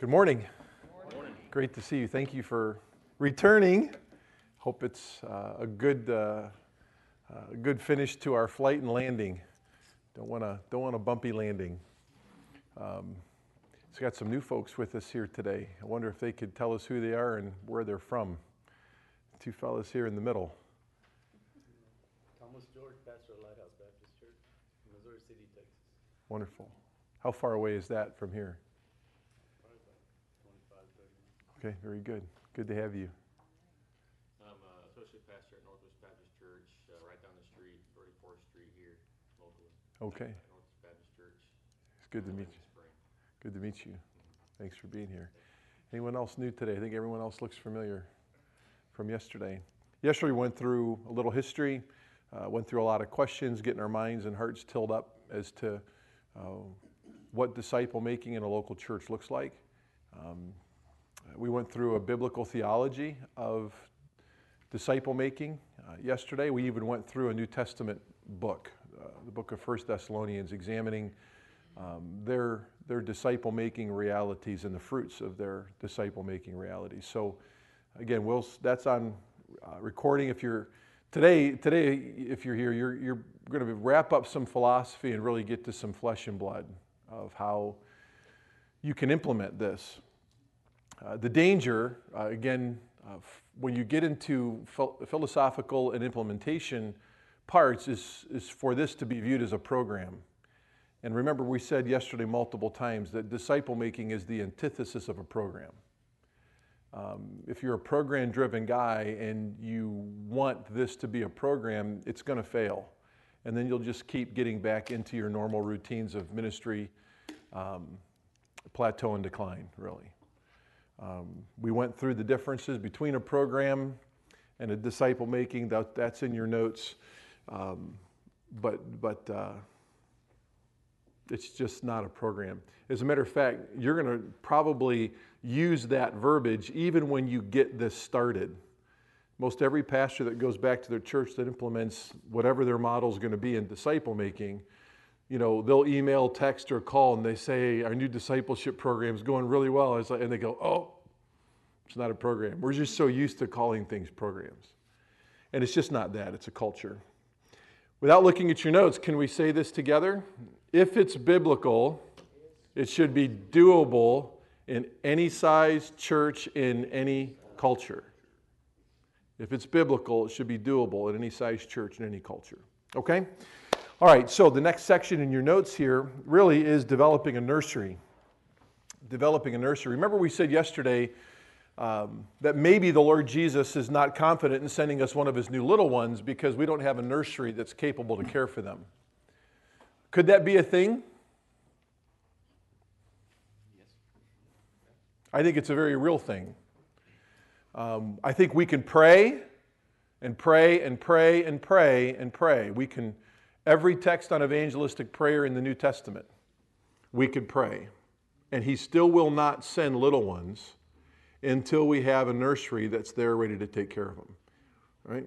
Good morning. Great to see you. Thank you for returning. Hope it's uh, a good, uh, uh, good finish to our flight and landing. Don't want to don't want a bumpy landing. Um, it's got some new folks with us here today. I wonder if they could tell us who they are and where they're from. Two fellas here in the middle. Thomas George, pastor of Lighthouse Baptist Church, Missouri City, Texas. Wonderful. How far away is that from here? Probably about 25, 30 minutes. Okay, very good. Good to have you. I'm uh, associate pastor at Northwest Baptist Church, uh, right down the street, 34th Street here, locally. Okay, Northwest Baptist Church. it's good to meet you. Spring. Good to meet you. Thanks for being here. Anyone else new today? I think everyone else looks familiar from yesterday. Yesterday, we went through a little history, uh, went through a lot of questions, getting our minds and hearts tilled up as to uh, what disciple making in a local church looks like. Um, we went through a biblical theology of disciple making uh, yesterday. We even went through a New Testament book, uh, the book of First Thessalonians, examining um, their, their disciple making realities and the fruits of their disciple making realities. So, again, we'll, that's on uh, recording. If you're today, today, if you're here, you're, you're going to wrap up some philosophy and really get to some flesh and blood of how you can implement this. Uh, the danger, uh, again, uh, when you get into phil- philosophical and implementation parts, is, is for this to be viewed as a program. And remember, we said yesterday multiple times that disciple making is the antithesis of a program. Um, if you're a program driven guy and you want this to be a program, it's going to fail. And then you'll just keep getting back into your normal routines of ministry, um, plateau and decline, really. Um, we went through the differences between a program and a disciple making. That, that's in your notes. Um, but but uh, it's just not a program. As a matter of fact, you're going to probably use that verbiage even when you get this started. Most every pastor that goes back to their church that implements whatever their model is going to be in disciple making, you know, they'll email, text, or call, and they say our new discipleship program is going really well. Like, and they go, oh, it's not a program. We're just so used to calling things programs, and it's just not that. It's a culture. Without looking at your notes, can we say this together? If it's biblical, it should be doable in any size church in any culture. If it's biblical, it should be doable in any size church in any culture. Okay? All right, so the next section in your notes here really is developing a nursery. Developing a nursery. Remember, we said yesterday um, that maybe the Lord Jesus is not confident in sending us one of his new little ones because we don't have a nursery that's capable to care for them. Could that be a thing? I think it's a very real thing. Um, I think we can pray and pray and pray and pray and pray. We can, every text on evangelistic prayer in the New Testament, we could pray. And He still will not send little ones until we have a nursery that's there ready to take care of them. Right?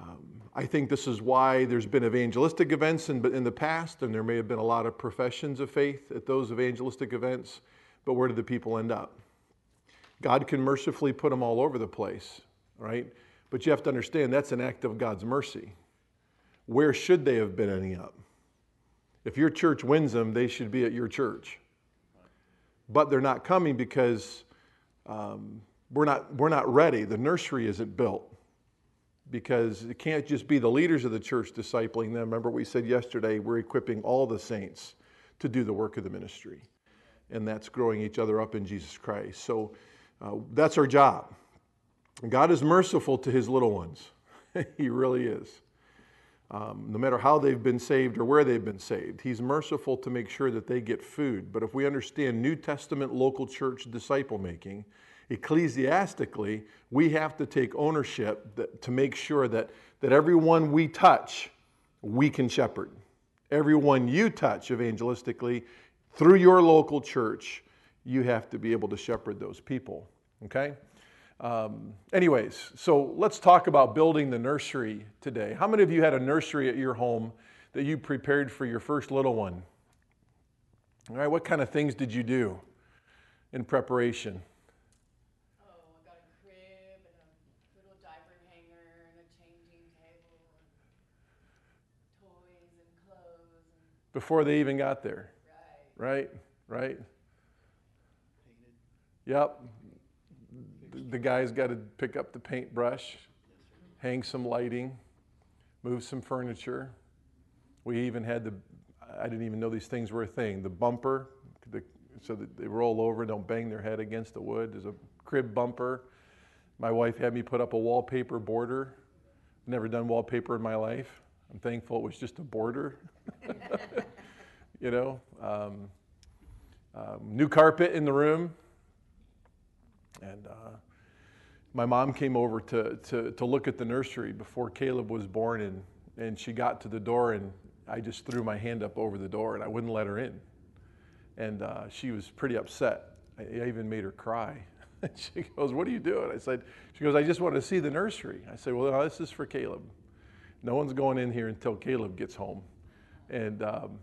Um, I think this is why there's been evangelistic events in, in the past, and there may have been a lot of professions of faith at those evangelistic events, but where did the people end up? God can mercifully put them all over the place, right? But you have to understand that's an act of God's mercy. Where should they have been ending up? If your church wins them, they should be at your church. But they're not coming because um, we're, not, we're not ready. The nursery isn't built because it can't just be the leaders of the church discipling them. Remember, we said yesterday we're equipping all the saints to do the work of the ministry, and that's growing each other up in Jesus Christ. So uh, that's our job. God is merciful to his little ones, he really is. Um, no matter how they've been saved or where they've been saved, he's merciful to make sure that they get food. But if we understand New Testament local church disciple making, ecclesiastically, we have to take ownership that, to make sure that, that everyone we touch, we can shepherd. Everyone you touch evangelistically through your local church, you have to be able to shepherd those people. Okay? Um, anyways, so let's talk about building the nursery today. How many of you had a nursery at your home that you prepared for your first little one? All right, what kind of things did you do? in preparation? Oh, I got a crib and a little diaper hanger and a changing table and toys and clothes and Before they even got there, right. right? Right? Yep. The- guy's got to pick up the paintbrush, hang some lighting, move some furniture. We even had the, I didn't even know these things were a thing, the bumper, the, so that they roll over, don't bang their head against the wood. There's a crib bumper. My wife had me put up a wallpaper border. Never done wallpaper in my life. I'm thankful it was just a border. you know, um, um, new carpet in the room. And uh, my mom came over to, to, to look at the nursery before Caleb was born, and, and she got to the door, and I just threw my hand up over the door, and I wouldn't let her in. And uh, she was pretty upset. I, I even made her cry. she goes, What are you doing? I said, She goes, I just want to see the nursery. I said, Well, no, this is for Caleb. No one's going in here until Caleb gets home. And um,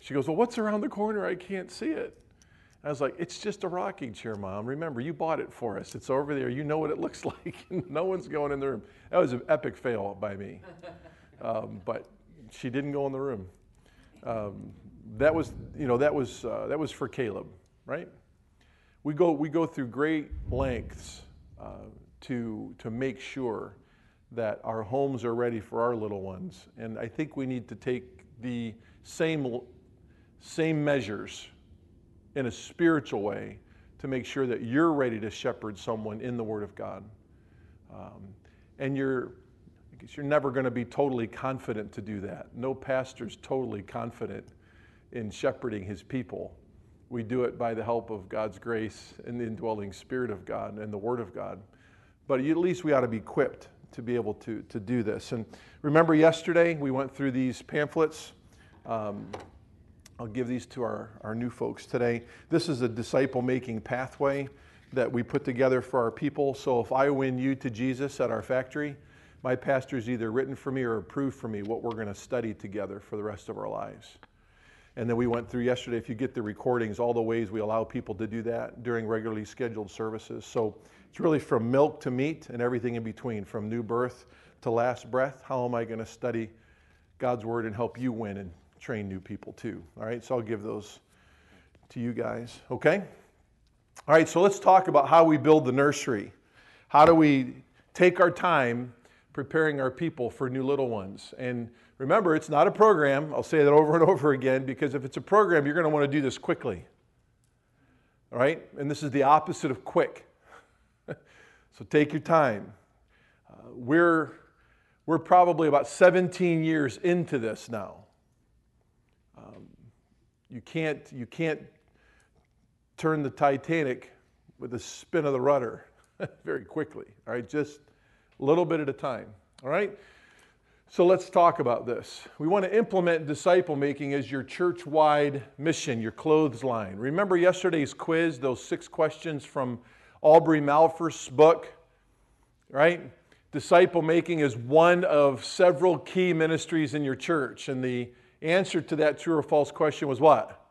she goes, Well, what's around the corner? I can't see it. I was like, It's just a rocking chair, Mom. Remember, you bought it for us. It's over there. You know what it looks like. no one's going in the room. That was an epic fail by me. Um, but she didn't go in the room. Um, that was, you know, that was, uh, that was for Caleb, right? We go, we go through great lengths uh, to, to make sure that our homes are ready for our little ones. And I think we need to take the same, same measures in a spiritual way to make sure that you're ready to shepherd someone in the Word of God. Um, and you're, I guess you're never going to be totally confident to do that. No pastor's totally confident in shepherding his people. We do it by the help of God's grace and the indwelling Spirit of God and the Word of God. But at least we ought to be equipped to be able to, to do this. And remember, yesterday we went through these pamphlets. Um, I'll give these to our, our new folks today. This is a disciple making pathway that we put together for our people. So if I win you to Jesus at our factory, my pastor's either written for me or approved for me what we're going to study together for the rest of our lives. And then we went through yesterday, if you get the recordings, all the ways we allow people to do that during regularly scheduled services. So it's really from milk to meat and everything in between, from new birth to last breath. How am I going to study God's word and help you win and train new people too? All right, so I'll give those to you guys, okay? All right, so let's talk about how we build the nursery. How do we take our time preparing our people for new little ones? And remember, it's not a program. I'll say that over and over again because if it's a program, you're going to want to do this quickly. All right? And this is the opposite of quick. so take your time. Uh, we're, we're probably about 17 years into this now. Um, you, can't, you can't turn the Titanic with the spin of the rudder very quickly. All right, just a little bit at a time. All right? So let's talk about this. We want to implement disciple making as your church wide mission, your clothesline. Remember yesterday's quiz, those six questions from Aubrey Malphurs's book, right? Disciple making is one of several key ministries in your church. And the answer to that true or false question was what?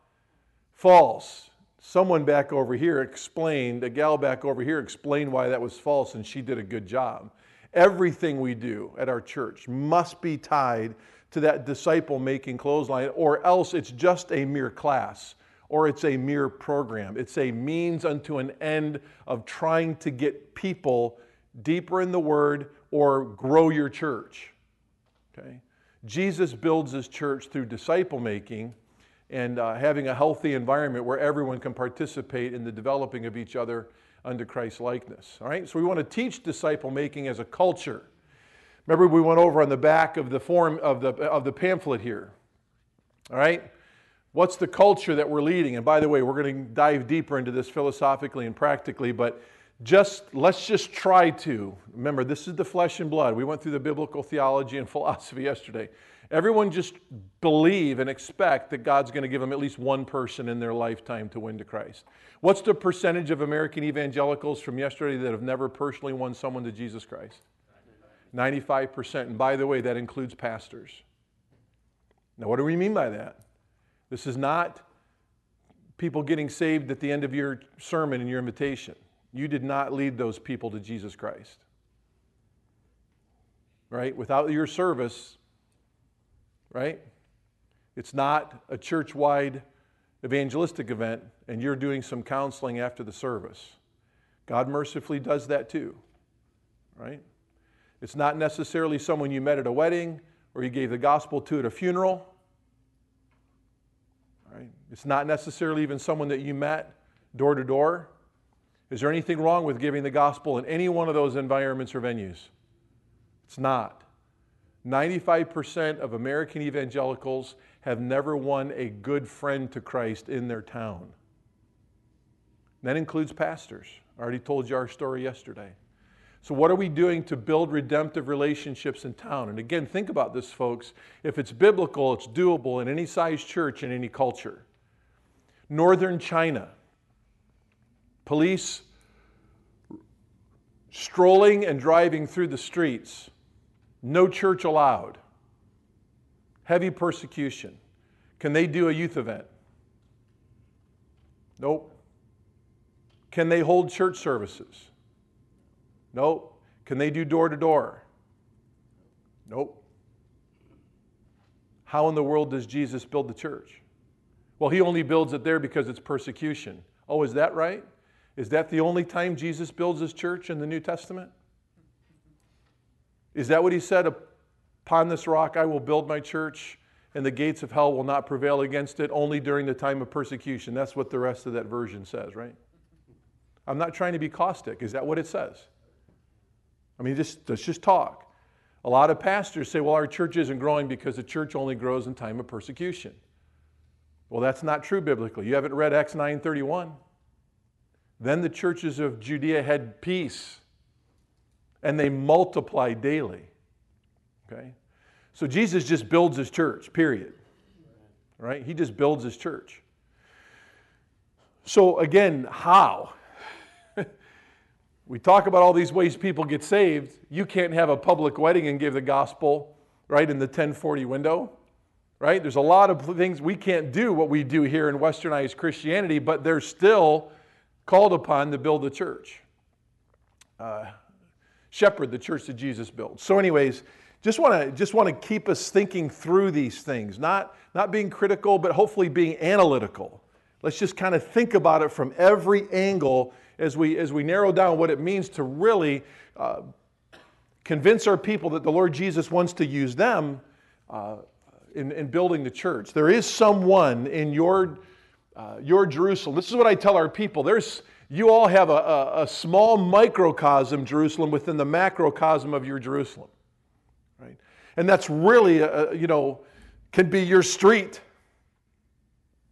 False. Someone back over here explained, a gal back over here explained why that was false, and she did a good job. Everything we do at our church must be tied to that disciple making clothesline, or else it's just a mere class or it's a mere program. It's a means unto an end of trying to get people deeper in the Word or grow your church. Okay? Jesus builds his church through disciple making and uh, having a healthy environment where everyone can participate in the developing of each other under Christ's likeness. All right, so we want to teach disciple making as a culture. Remember, we went over on the back of the form of the, of the pamphlet here. All right, what's the culture that we're leading? And by the way, we're going to dive deeper into this philosophically and practically, but just let's just try to remember this is the flesh and blood. We went through the biblical theology and philosophy yesterday. Everyone just believe and expect that God's going to give them at least one person in their lifetime to win to Christ. What's the percentage of American evangelicals from yesterday that have never personally won someone to Jesus Christ? 95%. And by the way, that includes pastors. Now, what do we mean by that? This is not people getting saved at the end of your sermon and your invitation. You did not lead those people to Jesus Christ. Right? Without your service, right? It's not a church wide evangelistic event and you're doing some counseling after the service. God mercifully does that too, right? It's not necessarily someone you met at a wedding or you gave the gospel to at a funeral. Right? It's not necessarily even someone that you met door to door. Is there anything wrong with giving the gospel in any one of those environments or venues? It's not. 95% of American evangelicals have never won a good friend to Christ in their town. That includes pastors. I already told you our story yesterday. So, what are we doing to build redemptive relationships in town? And again, think about this, folks. If it's biblical, it's doable in any size church in any culture. Northern China, police strolling and driving through the streets, no church allowed, heavy persecution. Can they do a youth event? Nope. Can they hold church services? Nope. Can they do door to door? Nope. How in the world does Jesus build the church? Well, he only builds it there because it's persecution. Oh, is that right? Is that the only time Jesus builds his church in the New Testament? Is that what he said? Upon this rock I will build my church, and the gates of hell will not prevail against it only during the time of persecution. That's what the rest of that version says, right? I'm not trying to be caustic. Is that what it says? I mean, just, let's just talk. A lot of pastors say, well, our church isn't growing because the church only grows in time of persecution. Well, that's not true biblically. You haven't read Acts 9:31. Then the churches of Judea had peace and they multiplied daily. Okay? So Jesus just builds his church, period. Right? He just builds his church. So again, how? we talk about all these ways people get saved. You can't have a public wedding and give the gospel, right, in the 1040 window. Right? There's a lot of things we can't do what we do here in westernized Christianity, but they're still called upon to build the church. Uh, shepherd the church that Jesus built. So, anyways, just want to just want to keep us thinking through these things, not not being critical, but hopefully being analytical. Let's just kind of think about it from every angle as we as we narrow down what it means to really uh, convince our people that the Lord Jesus wants to use them uh, in, in building the church. There is someone in your uh, your Jerusalem. This is what I tell our people. There's you all have a, a, a, small microcosm, Jerusalem, within the macrocosm of your Jerusalem. Right? And that's really, a, you know, can be your street.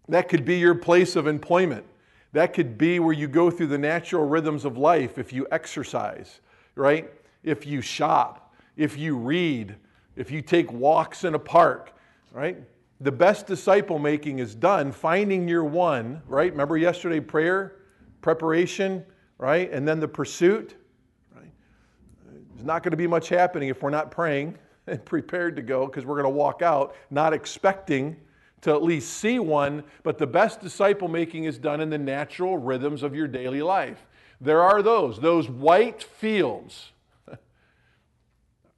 That could be your place of employment. That could be where you go through the natural rhythms of life if you exercise, right? If you shop, if you read, if you take walks in a park, right? The best disciple making is done finding your one, right? Remember yesterday prayer? preparation, right? And then the pursuit, right? There's not going to be much happening if we're not praying and prepared to go because we're going to walk out not expecting to at least see one, but the best disciple making is done in the natural rhythms of your daily life. There are those, those white fields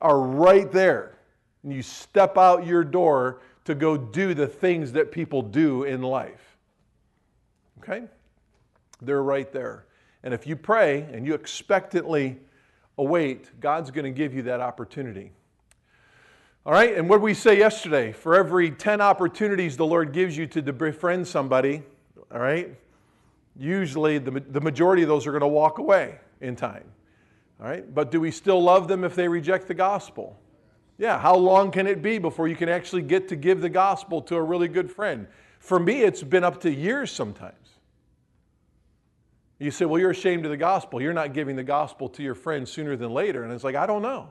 are right there. And you step out your door to go do the things that people do in life. Okay? They're right there. And if you pray and you expectantly await, God's going to give you that opportunity. All right, and what did we say yesterday? For every 10 opportunities the Lord gives you to befriend somebody, all right, usually the, the majority of those are going to walk away in time. All right, but do we still love them if they reject the gospel? Yeah, how long can it be before you can actually get to give the gospel to a really good friend? For me, it's been up to years sometimes. You say, well, you're ashamed of the gospel. You're not giving the gospel to your friends sooner than later. And it's like, I don't know.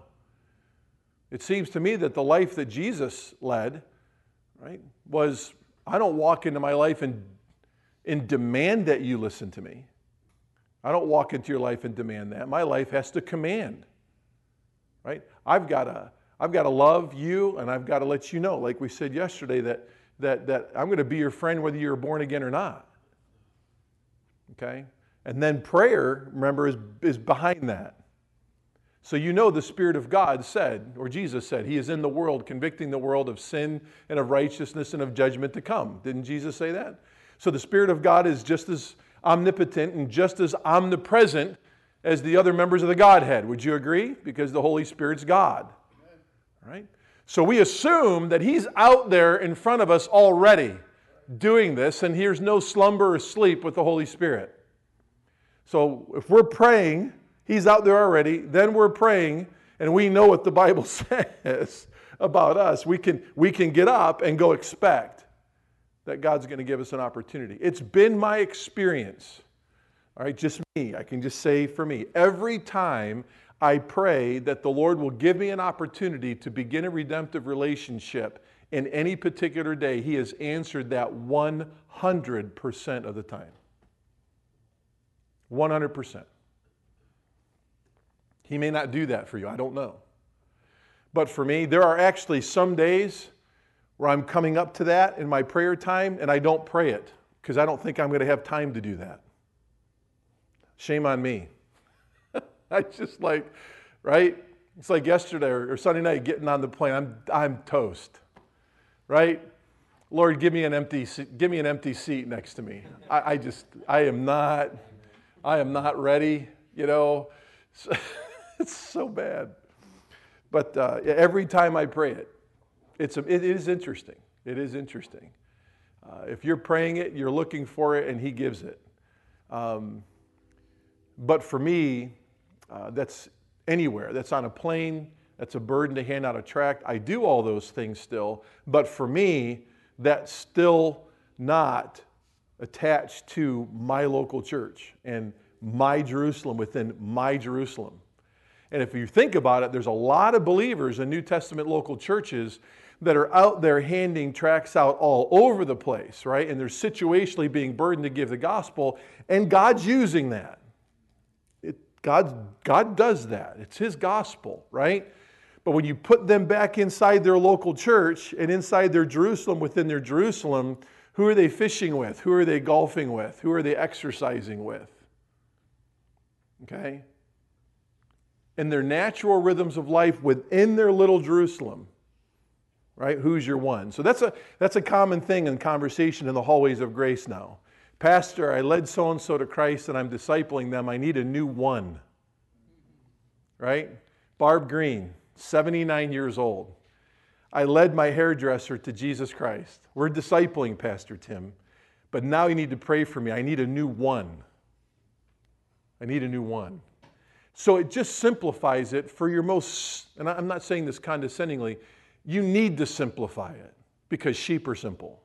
It seems to me that the life that Jesus led, right, was I don't walk into my life and, and demand that you listen to me. I don't walk into your life and demand that. My life has to command. Right? I've got to I've got to love you and I've got to let you know, like we said yesterday, that, that, that I'm going to be your friend whether you're born again or not. Okay? And then prayer, remember, is, is behind that. So you know the Spirit of God said, or Jesus said, He is in the world, convicting the world of sin and of righteousness and of judgment to come. Didn't Jesus say that? So the Spirit of God is just as omnipotent and just as omnipresent as the other members of the Godhead. Would you agree? Because the Holy Spirit's God. Right? So we assume that He's out there in front of us already doing this, and here's no slumber or sleep with the Holy Spirit. So if we're praying, He's out there already, then we're praying, and we know what the Bible says about us. We can, we can get up and go expect that God's going to give us an opportunity. It's been my experience, all right, just me, I can just say for me, every time I pray that the Lord will give me an opportunity to begin a redemptive relationship in any particular day, He has answered that 100% of the time. 100%. He may not do that for you, I don't know. But for me, there are actually some days where I'm coming up to that in my prayer time and I don't pray it because I don't think I'm going to have time to do that. Shame on me. I just like, right? It's like yesterday or, Sunday night getting on the plane. I'm, I'm toast, right? Lord, give me an empty, give me an empty seat next to me. I, I just, I am not, I am not ready. You know, it's so bad. But uh, every time I pray it, it's it is interesting. It is interesting. Uh, if you're praying it, you're looking for it, and He gives it. Um, but for me, uh, that's anywhere. That's on a plane. That's a burden to hand out a tract. I do all those things still. But for me, that's still not attached to my local church and my Jerusalem within my Jerusalem. And if you think about it, there's a lot of believers in New Testament local churches that are out there handing tracts out all over the place, right? And they're situationally being burdened to give the gospel, and God's using that. God, God does that. It's His gospel, right? But when you put them back inside their local church and inside their Jerusalem, within their Jerusalem, who are they fishing with? Who are they golfing with? Who are they exercising with? Okay? In their natural rhythms of life within their little Jerusalem, right? Who's your one? So that's a, that's a common thing in conversation in the hallways of grace now. Pastor, I led so and so to Christ and I'm discipling them. I need a new one. Right? Barb Green, 79 years old. I led my hairdresser to Jesus Christ. We're discipling Pastor Tim, but now you need to pray for me. I need a new one. I need a new one. So it just simplifies it for your most, and I'm not saying this condescendingly, you need to simplify it because sheep are simple.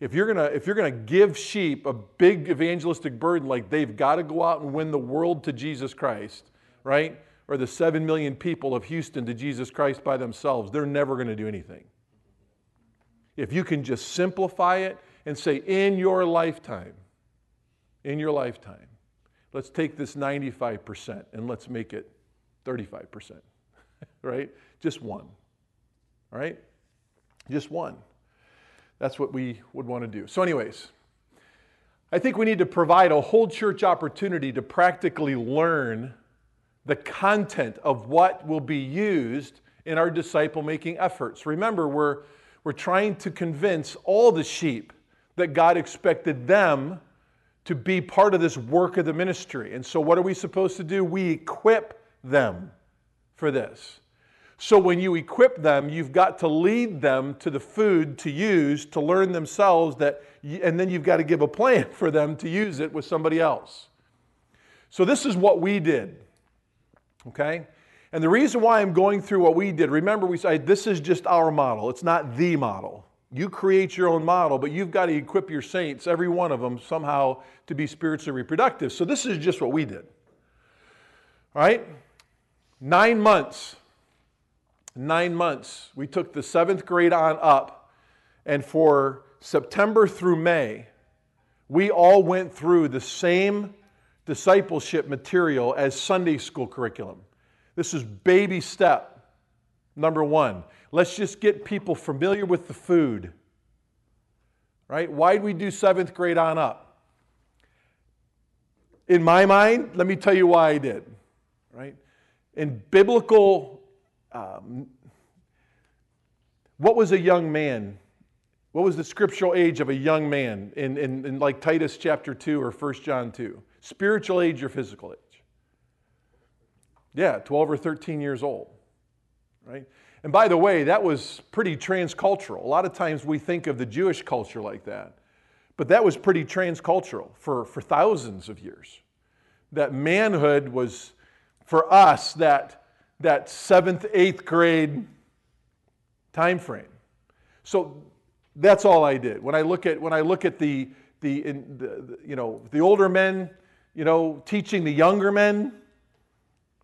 If you're gonna, if you're gonna give sheep a big evangelistic burden, like they've got to go out and win the world to Jesus Christ, right? Or the seven million people of Houston to Jesus Christ by themselves, they're never gonna do anything. If you can just simplify it and say, in your lifetime, in your lifetime, let's take this 95% and let's make it 35%, right? Just one. All right? Just one. That's what we would want to do. So, anyways, I think we need to provide a whole church opportunity to practically learn the content of what will be used in our disciple making efforts. Remember, we're, we're trying to convince all the sheep that God expected them to be part of this work of the ministry. And so, what are we supposed to do? We equip them for this. So when you equip them, you've got to lead them to the food to use to learn themselves that, and then you've got to give a plan for them to use it with somebody else. So this is what we did. Okay? And the reason why I'm going through what we did, remember we said this is just our model. It's not the model. You create your own model, but you've got to equip your saints, every one of them, somehow to be spiritually reproductive. So this is just what we did. All right? Nine months nine months. We took the seventh grade on up, and for September through May, we all went through the same discipleship material as Sunday school curriculum. This is baby step number one. Let's just get people familiar with the food. Right? Why'd we do seventh grade on up? In my mind, let me tell you why I did, right? In biblical, um, what was a young man? What was the scriptural age of a young man in, in, in like Titus chapter 2 or 1 John 2? Spiritual age or physical age? Yeah, 12 or 13 years old, right? And by the way, that was pretty transcultural. A lot of times we think of the Jewish culture like that, but that was pretty transcultural for, for thousands of years. That manhood was, for us, that, that seventh, eighth grade time frame. So that's all I did. When I look at, when I look at the, the, in, the, the you know, the older men, you know, teaching the younger men,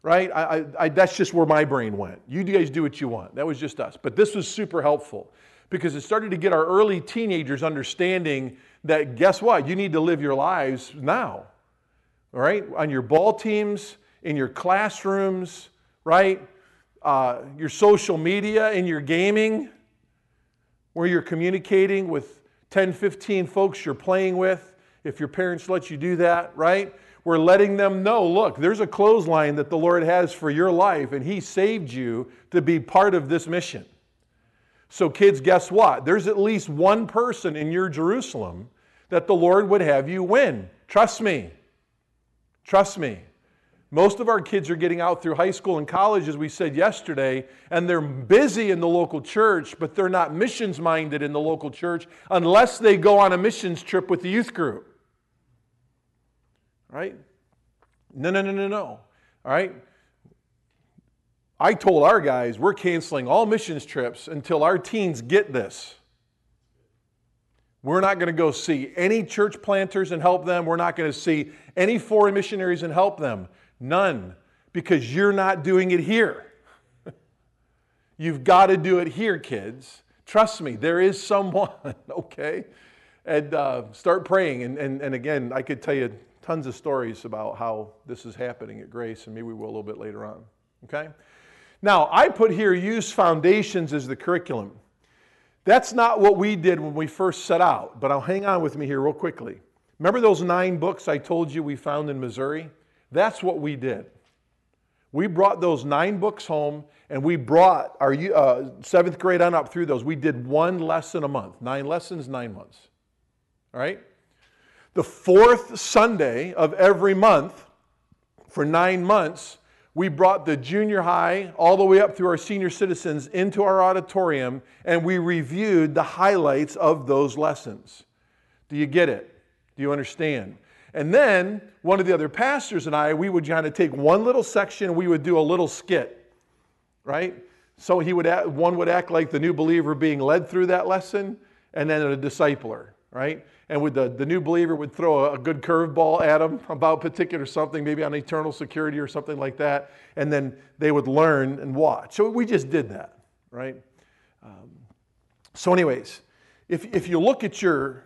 right? I, I, I, that's just where my brain went. You guys do what you want. That was just us. But this was super helpful because it started to get our early teenagers understanding that guess what? You need to live your lives now, all right? On your ball teams, in your classrooms, right? Uh, your social media, and your gaming, where you're communicating with 10, 15 folks you're playing with, if your parents let you do that, right? We're letting them know look, there's a clothesline that the Lord has for your life, and He saved you to be part of this mission. So, kids, guess what? There's at least one person in your Jerusalem that the Lord would have you win. Trust me. Trust me. Most of our kids are getting out through high school and college, as we said yesterday, and they're busy in the local church, but they're not missions minded in the local church unless they go on a missions trip with the youth group. Right? No, no, no, no, no. All right? I told our guys we're canceling all missions trips until our teens get this. We're not going to go see any church planters and help them. We're not going to see any foreign missionaries and help them. None, because you're not doing it here. You've got to do it here, kids. Trust me, there is someone, okay? And uh, start praying. And, and, and again, I could tell you tons of stories about how this is happening at Grace, and maybe we will a little bit later on, okay? Now, I put here use foundations as the curriculum. That's not what we did when we first set out, but I'll hang on with me here real quickly. Remember those nine books I told you we found in Missouri? That's what we did. We brought those nine books home and we brought our uh, seventh grade on up through those. We did one lesson a month, nine lessons, nine months. All right? The fourth Sunday of every month for nine months, we brought the junior high all the way up through our senior citizens into our auditorium and we reviewed the highlights of those lessons. Do you get it? Do you understand? And then one of the other pastors and I, we would kind of take one little section we would do a little skit, right? So he would act, one would act like the new believer being led through that lesson, and then a discipler, right? and with the, the new believer would throw a, a good curveball at him about particular something, maybe on eternal security or something like that, and then they would learn and watch. So we just did that, right? Um, so, anyways, if, if you look at your,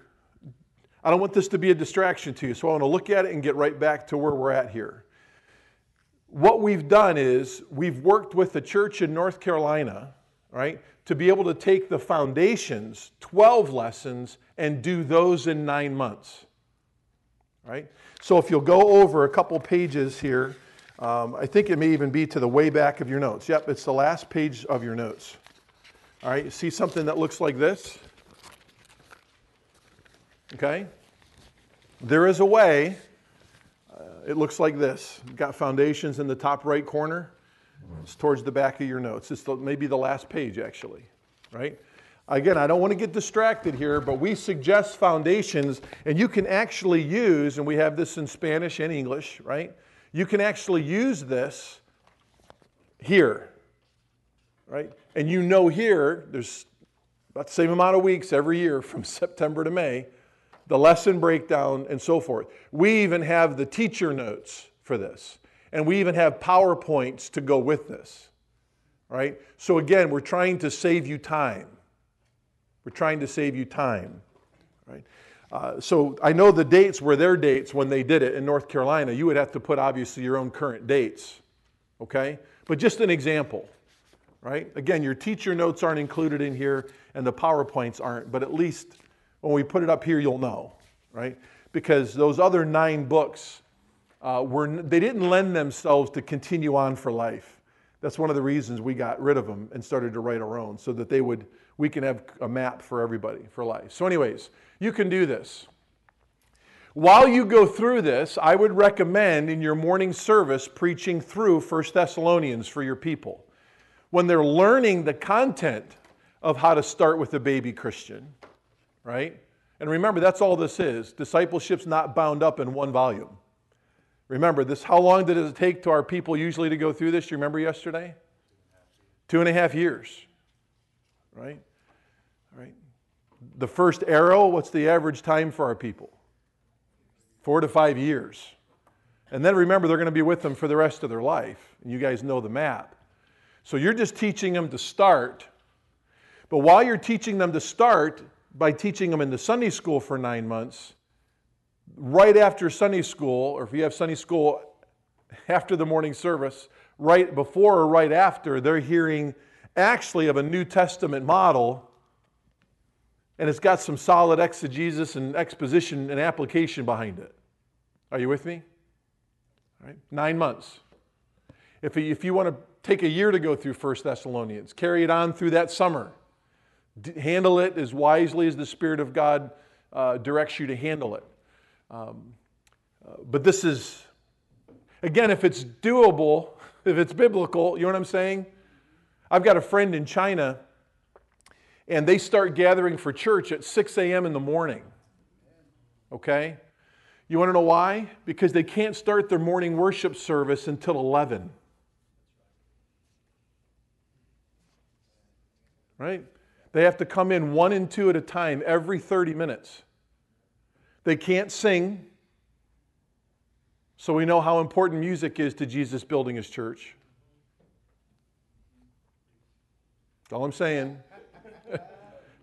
I don't want this to be a distraction to you, so I want to look at it and get right back to where we're at here. What we've done is we've worked with the church in North Carolina, right, to be able to take the foundations, 12 lessons, and do those in nine months. Right? So if you'll go over a couple pages here, um, I think it may even be to the way back of your notes. Yep, it's the last page of your notes. All right, see something that looks like this? Okay? There is a way. Uh, it looks like this. You've got foundations in the top right corner. It's towards the back of your notes. It's the, maybe the last page, actually, right? Again, I don't want to get distracted here, but we suggest foundations, and you can actually use, and we have this in Spanish and English, right? You can actually use this here, right? And you know here, there's about the same amount of weeks every year from September to May, the lesson breakdown and so forth. We even have the teacher notes for this. And we even have PowerPoints to go with this, right? So again, we're trying to save you time. We're trying to save you time, right? Uh, so I know the dates were their dates when they did it in North Carolina. You would have to put obviously your own current dates, okay? But just an example, right? Again, your teacher notes aren't included in here and the PowerPoints aren't, but at least when we put it up here, you'll know, right? Because those other nine books uh, were they didn't lend themselves to continue on for life. That's one of the reasons we got rid of them and started to write our own, so that they would, we can have a map for everybody for life. So, anyways, you can do this. While you go through this, I would recommend in your morning service preaching through 1 Thessalonians for your people. When they're learning the content of how to start with a baby Christian, right? And remember, that's all this is. Discipleship's not bound up in one volume. Remember, this how long did it take to our people usually to go through this? You remember yesterday? Two and a half years. Right? Right. The first arrow, what's the average time for our people? Four to five years. And then remember, they're going to be with them for the rest of their life. And you guys know the map. So you're just teaching them to start. But while you're teaching them to start, by teaching them in the Sunday school for nine months, right after Sunday school, or if you have Sunday school after the morning service, right before or right after, they're hearing actually of a New Testament model, and it's got some solid exegesis and exposition and application behind it. Are you with me? All right, nine months. If, if you want to take a year to go through 1 Thessalonians, carry it on through that summer. Handle it as wisely as the Spirit of God uh, directs you to handle it. Um, uh, but this is, again, if it's doable, if it's biblical, you know what I'm saying? I've got a friend in China, and they start gathering for church at 6 a.m. in the morning. Okay? You want to know why? Because they can't start their morning worship service until 11. Right? They have to come in one and two at a time every 30 minutes. They can't sing. So we know how important music is to Jesus building his church. That's all I'm saying.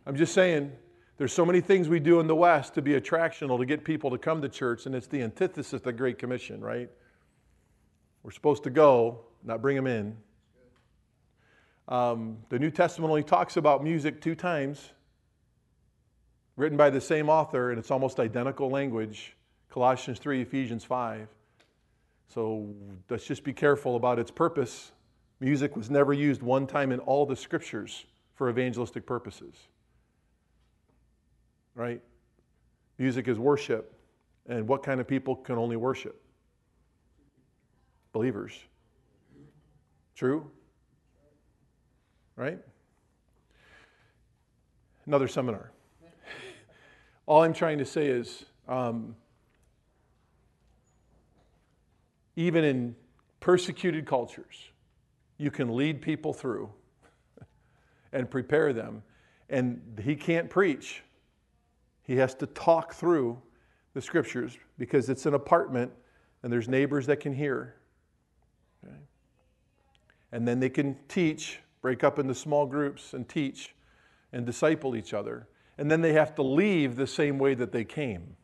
I'm just saying, there's so many things we do in the West to be attractional to get people to come to church, and it's the antithesis of the Great Commission, right? We're supposed to go, not bring them in. Um, the New Testament only talks about music two times, written by the same author, and it's almost identical language Colossians 3, Ephesians 5. So let's just be careful about its purpose. Music was never used one time in all the scriptures for evangelistic purposes. Right? Music is worship. And what kind of people can only worship? Believers. True? Right? Another seminar. All I'm trying to say is um, even in persecuted cultures, you can lead people through and prepare them. And he can't preach, he has to talk through the scriptures because it's an apartment and there's neighbors that can hear. Okay? And then they can teach, break up into small groups and teach and disciple each other. And then they have to leave the same way that they came.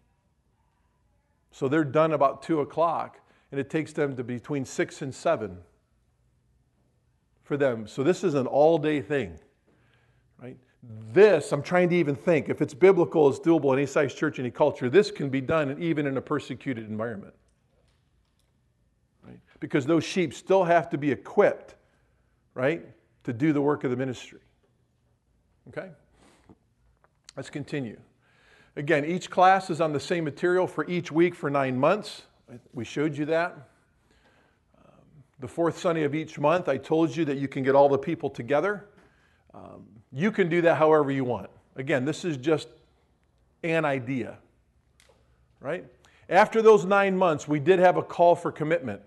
So they're done about 2 o'clock, and it takes them to between 6 and 7 for them. So this is an all day thing, right? This, I'm trying to even think, if it's biblical, it's doable in any size church, any culture, this can be done even in a persecuted environment. Right? Because those sheep still have to be equipped, right, to do the work of the ministry. Okay? Let's continue. Again, each class is on the same material for each week for nine months. We showed you that. Um, the fourth Sunday of each month, I told you that you can get all the people together. Um, you can do that however you want. Again, this is just an idea, right? After those nine months, we did have a call for commitment.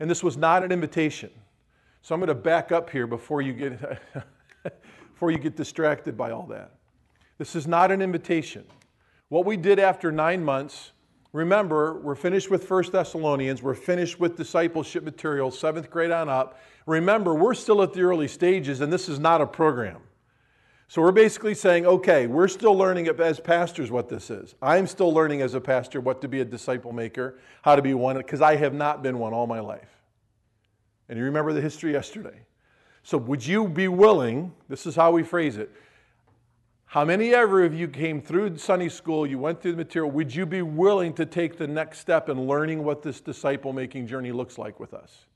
And this was not an invitation. So I'm going to back up here before you get, before you get distracted by all that. This is not an invitation. What we did after nine months, remember, we're finished with 1 Thessalonians, we're finished with discipleship material, seventh grade on up. Remember, we're still at the early stages, and this is not a program. So we're basically saying, okay, we're still learning as pastors what this is. I'm still learning as a pastor what to be a disciple maker, how to be one, because I have not been one all my life. And you remember the history yesterday. So would you be willing, this is how we phrase it, How many ever of you came through Sunday school, you went through the material, would you be willing to take the next step in learning what this disciple making journey looks like with us?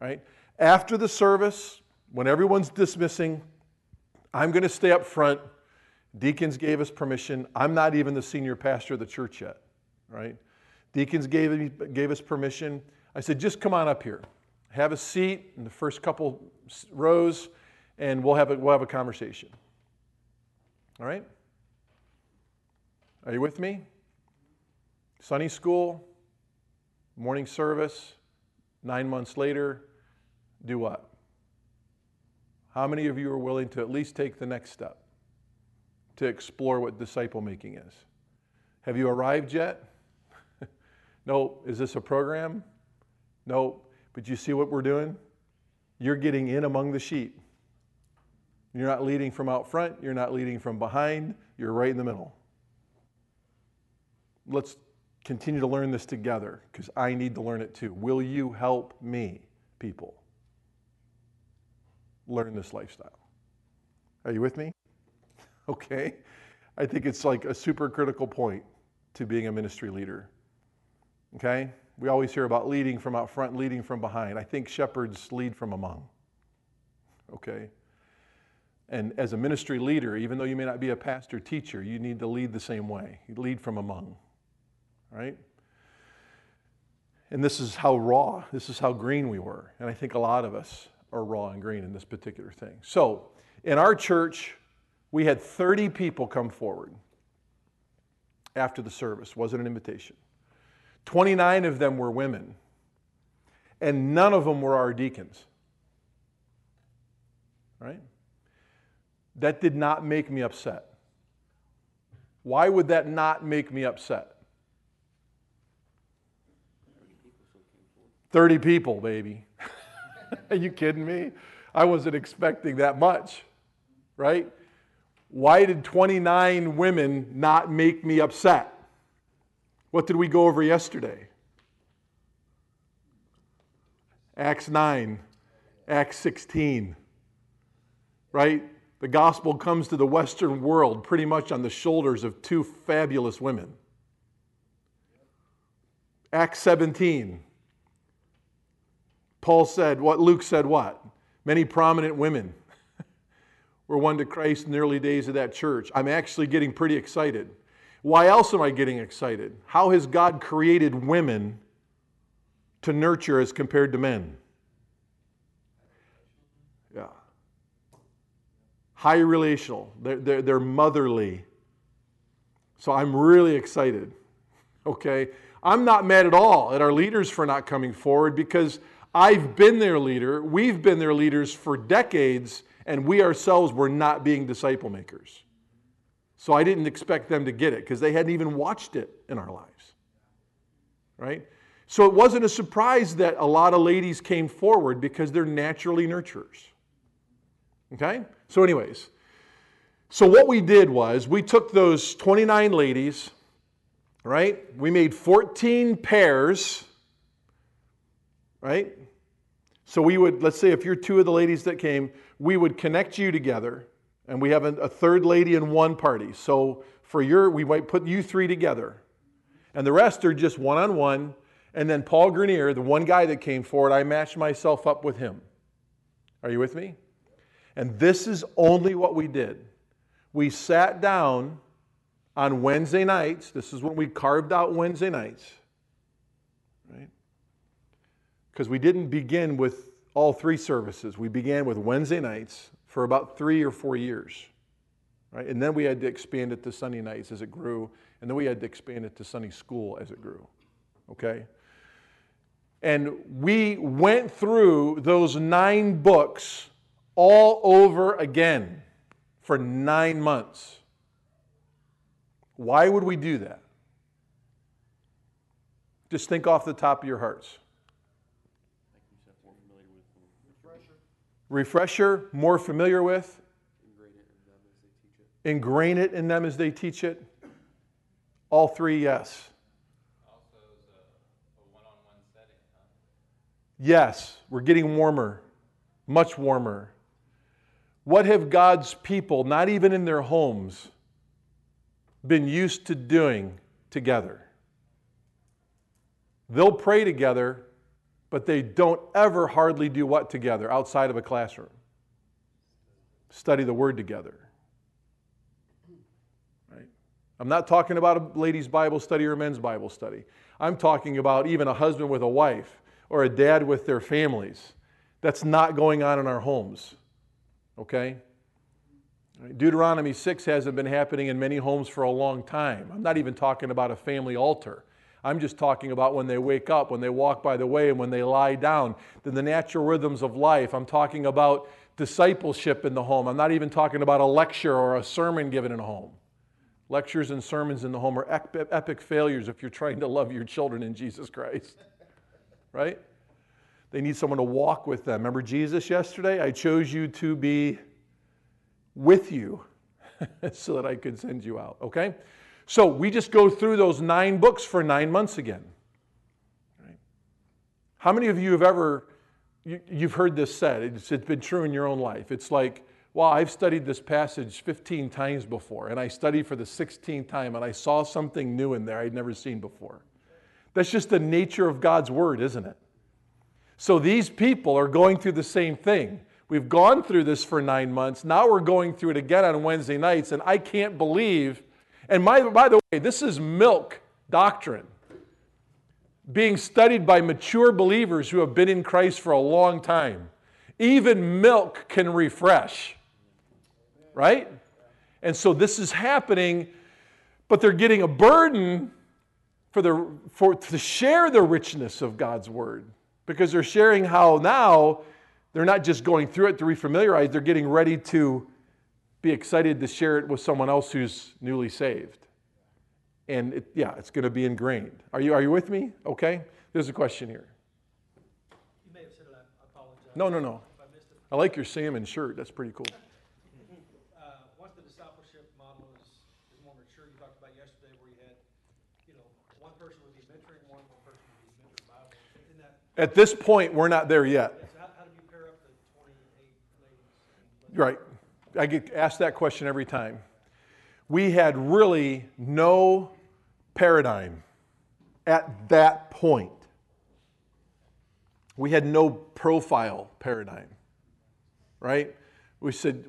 Right? After the service, when everyone's dismissing, I'm going to stay up front. Deacons gave us permission. I'm not even the senior pastor of the church yet, right? Deacons gave, gave us permission. I said, just come on up here. Have a seat in the first couple rows, and we'll have a, we'll have a conversation. All right? Are you with me? Sunday school, morning service, nine months later, do what? How many of you are willing to at least take the next step to explore what disciple making is? Have you arrived yet? no. Is this a program? No. But you see what we're doing? You're getting in among the sheep. You're not leading from out front, you're not leading from behind, you're right in the middle. Let's continue to learn this together because I need to learn it too. Will you help me, people, learn this lifestyle? Are you with me? Okay. I think it's like a super critical point to being a ministry leader. Okay? We always hear about leading from out front, leading from behind. I think shepherds lead from among. Okay? And as a ministry leader, even though you may not be a pastor teacher, you need to lead the same way. You lead from among, right? And this is how raw, this is how green we were. And I think a lot of us are raw and green in this particular thing. So, in our church, we had 30 people come forward after the service, wasn't an invitation. 29 of them were women, and none of them were our deacons. Right? That did not make me upset. Why would that not make me upset? 30 people, baby. Are you kidding me? I wasn't expecting that much, right? Why did 29 women not make me upset? What did we go over yesterday? Acts 9, Acts 16, right? The gospel comes to the Western world pretty much on the shoulders of two fabulous women. Acts 17, Paul said, what Luke said, what? Many prominent women were won to Christ in the early days of that church. I'm actually getting pretty excited. Why else am I getting excited? How has God created women to nurture as compared to men? Yeah high relational, they're, they're, they're motherly. So I'm really excited. Okay? I'm not mad at all at our leaders for not coming forward because I've been their leader, we've been their leaders for decades, and we ourselves were not being disciple makers. So I didn't expect them to get it because they hadn't even watched it in our lives. Right? So it wasn't a surprise that a lot of ladies came forward because they're naturally nurturers. Okay? So, anyways, so what we did was we took those 29 ladies, right? We made 14 pairs, right? So we would, let's say if you're two of the ladies that came, we would connect you together, and we have a, third lady in one party. So for your, we might put you three together, and the rest are just one on one. And then Paul Grenier, the one guy that came forward, I matched myself up with him. Are you with me? And this is only what we did. We sat down on Wednesday nights. This is when we carved out Wednesday nights, right? Because we didn't begin with all three services. We began with Wednesday nights for about three or four years, right? And then we had to expand it to Sunday nights as it grew, and then we had to expand it to Sunday school as it grew, okay? And we went through those nine books all over again for nine months. Why would we do that? Just think off the top of your hearts. Refresher, more familiar with. Ingrain it in them as they teach it. All three, yes. Also, a, a one-on-one setting, huh? Yes, we're getting warmer, much warmer. What have God's people, not even in their homes, been used to doing together? They'll pray together, but they don't ever hardly do what together outside of a classroom? Study the Word together. Right? I'm not talking about a ladies' Bible study or a men's Bible study. I'm talking about even a husband with a wife or a dad with their families. That's not going on in our homes. Okay? Deuteronomy 6 hasn't been happening in many homes for a long time. I'm not even talking about a family altar. I'm just talking about when they wake up, when they walk by the way, and when they lie down, then the natural rhythms of life. I'm talking about discipleship in the home. I'm not even talking about a lecture or a sermon given in a home. Lectures and sermons in the home are epic failures if you're trying to love your children in Jesus Christ. Right? They need someone to walk with them. Remember Jesus yesterday? I chose you to be with you so that I could send you out. Okay? So we just go through those nine books for nine months again. How many of you have ever, you, have heard this said, it's, it's been true in your own life. It's like, well, I've studied this passage 15 times before, and I studied for the 16th time, and I saw something new in there I'd never seen before. That's just the nature of God's Word, isn't it? So these people are going through the same thing. We've gone through this for nine months. Now we're going through it again on Wednesday nights, and I can't believe and by, by the way, this is milk doctrine being studied by mature believers who have been in Christ for a long time. Even milk can refresh, right? And so this is happening, but they're getting a burden for, the, for to share the richness of God's word because they're sharing how now they're not just going through it to refamiliarize, they're getting ready to be excited to share it with someone else who's newly saved. And it, yeah, it's going to be ingrained. Are you, are you with me? Okay? There's a question here. You may have said it, I apologize. No, no, no. I missed it. I like your salmon shirt. That's pretty cool. Uh, once the discipleship model is, is more mature, you talked about yesterday where you had, you know, one person would be mentoring, one, one person would be mentored by, one. in that, At this point, we're not there yet. so how, how do you pair up the twenty-eight ladies? Right. I get asked that question every time. We had really no paradigm at that point. We had no profile paradigm, right? We said,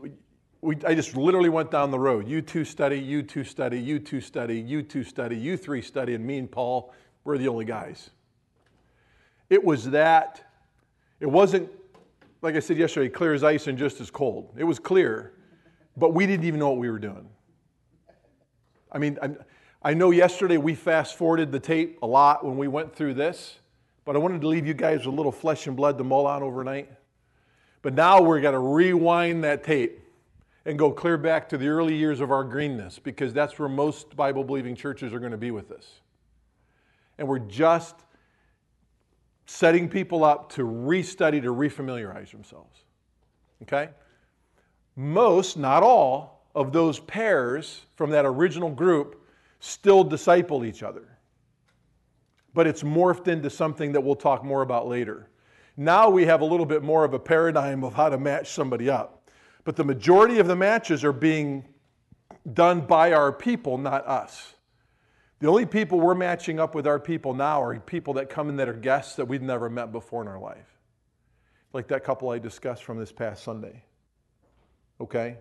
we, I just literally went down the road. You two study, you two study, you two study, you two study, you three study, and me and Paul, we're the only guys. It was that, it wasn't, like I said yesterday, clear as ice and just as cold. It was clear, but we didn't even know what we were doing. I mean, I'm, I know yesterday we fast forwarded the tape a lot when we went through this, but I wanted to leave you guys a little flesh and blood to mull on overnight. But now we're going to rewind that tape and go clear back to the early years of our greenness because that's where most Bible believing churches are going to be with this. And we're just setting people up to restudy, to refamiliarize themselves. Okay? Most, not all, of those pairs from that original group still disciple each other. But it's morphed into something that we'll talk more about later. Now we have a little bit more of a paradigm of how to match somebody up. But the majority of the matches are being done by our people, not us. The only people we're matching up with our people now are people that come in that are guests that we've never met before in our life. Like that couple I discussed from this past Sunday. Okay?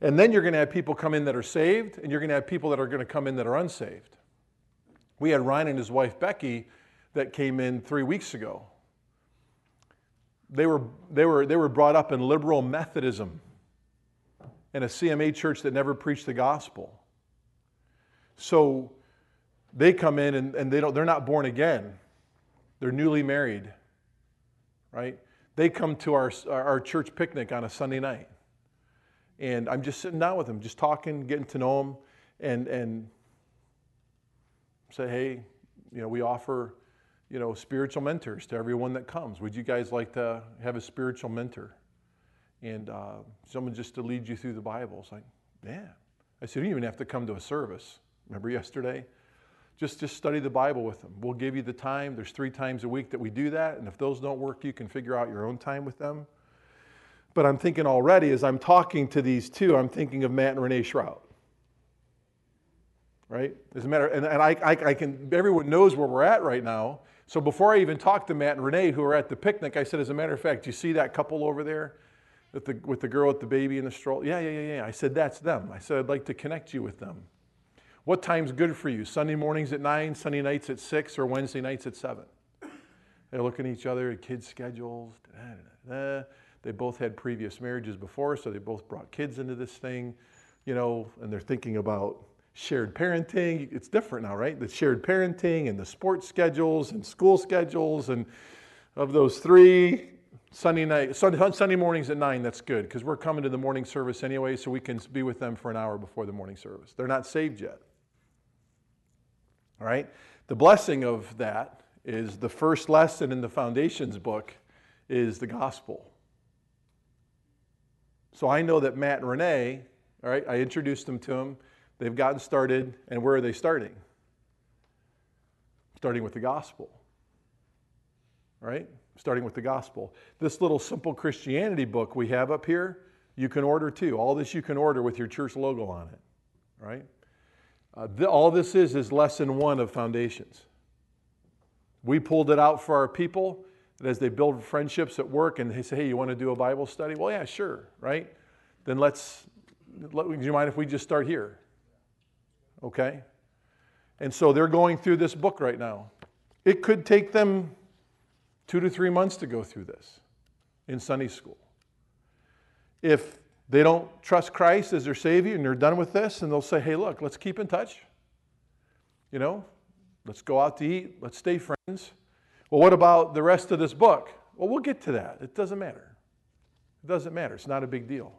And then you're going to have people come in that are saved, and you're going to have people that are going to come in that are unsaved. We had Ryan and his wife Becky that came in three weeks ago. They were, they were, they were brought up in liberal Methodism in a CMA church that never preached the gospel. So they come in and, and they don't, they're not born again. They're newly married, right? They come to our, our church picnic on a Sunday night. And I'm just sitting down with them, just talking, getting to know them, and, and say, hey, you know, we offer, you know, spiritual mentors to everyone that comes. Would you guys like to have a spiritual mentor? And uh, someone just to lead you through the Bible. It's like, yeah. I said, you don't even have to come to a service. Remember yesterday? Just, just study the Bible with them. We'll give you the time. There's three times a week that we do that. And if those don't work, you can figure out your own time with them. But I'm thinking already as I'm talking to these two, I'm thinking of Matt and Renee Shrout. Right? As a matter, and, and I, I, I can, everyone knows where we're at right now. So before I even talked to Matt and Renee, who were at the picnic, I said, as a matter of fact, you see that couple over there with the, with the girl with the baby in the stroller? Yeah, yeah, yeah, yeah. I said, that's them. I said, I'd like to connect you with them. What time's good for you? Sunday mornings at 9, Sunday nights at 6, or Wednesday nights at 7? They're looking at each other at kids' schedules. Da, da, da, they both had previous marriages before, so they both brought kids into this thing, you know, and they're thinking about shared parenting. It's different now, right? The shared parenting and the sports schedules and school schedules. And of those three, Sunday night, Sunday, Sunday mornings at nine, that's good because we're coming to the morning service anyway, so we can be with them for an hour before the morning service. They're not saved yet. All right? The blessing of that is the first lesson in the foundations book is the gospel. So I know that Matt and Renee, all right, I introduced them to them. They've gotten started, and where are they starting? Starting with the gospel. Right? Starting with the gospel. This little simple Christianity book we have up here, you can order too. All this you can order with your church logo on it. Right? Uh, th- all this is is lesson one of foundations. We pulled it out for our people as they build friendships at work and they say, hey, you want to do a Bible study? Well, yeah, sure, right? Then let's, let, do you mind if we just start here? Okay? And so they're going through this book right now. It could take them two to three months to go through this in Sunday school. If they don't trust Christ as their Savior and they're done with this, and they'll say, hey, look, let's keep in touch. You know, let's go out to eat, let's stay friends. Well, what about the rest of this book? Well, we'll get to that. It doesn't matter. It doesn't matter. It's not a big deal.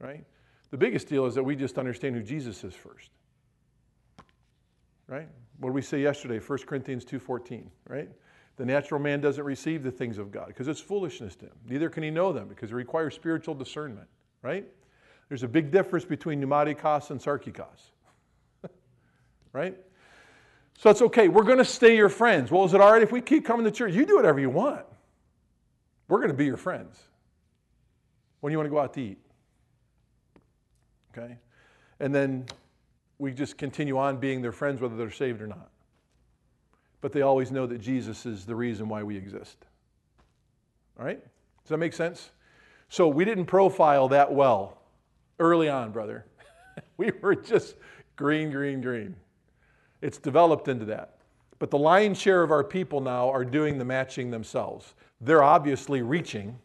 Right? The biggest deal is that we just understand who Jesus is first. Right? What did we say yesterday? 1 Corinthians 2:14, right? The natural man doesn't receive the things of God because it's foolishness to him. Neither can he know them because it requires spiritual discernment, right? There's a big difference between pneumatikos and sarkikos. right? So it's okay. We're going to stay your friends. Well, is it all right if we keep coming to church? You do whatever you want. We're going to be your friends. When you want to go out to eat? Okay? And then we just continue on being their friends whether they're saved or not. But they always know that Jesus is the reason why we exist. All right? Does that make sense? So we didn't profile that well early on, brother. we were just green, green, green. It's developed into that. But the lion's share of our people now are doing the matching themselves. They're obviously reaching.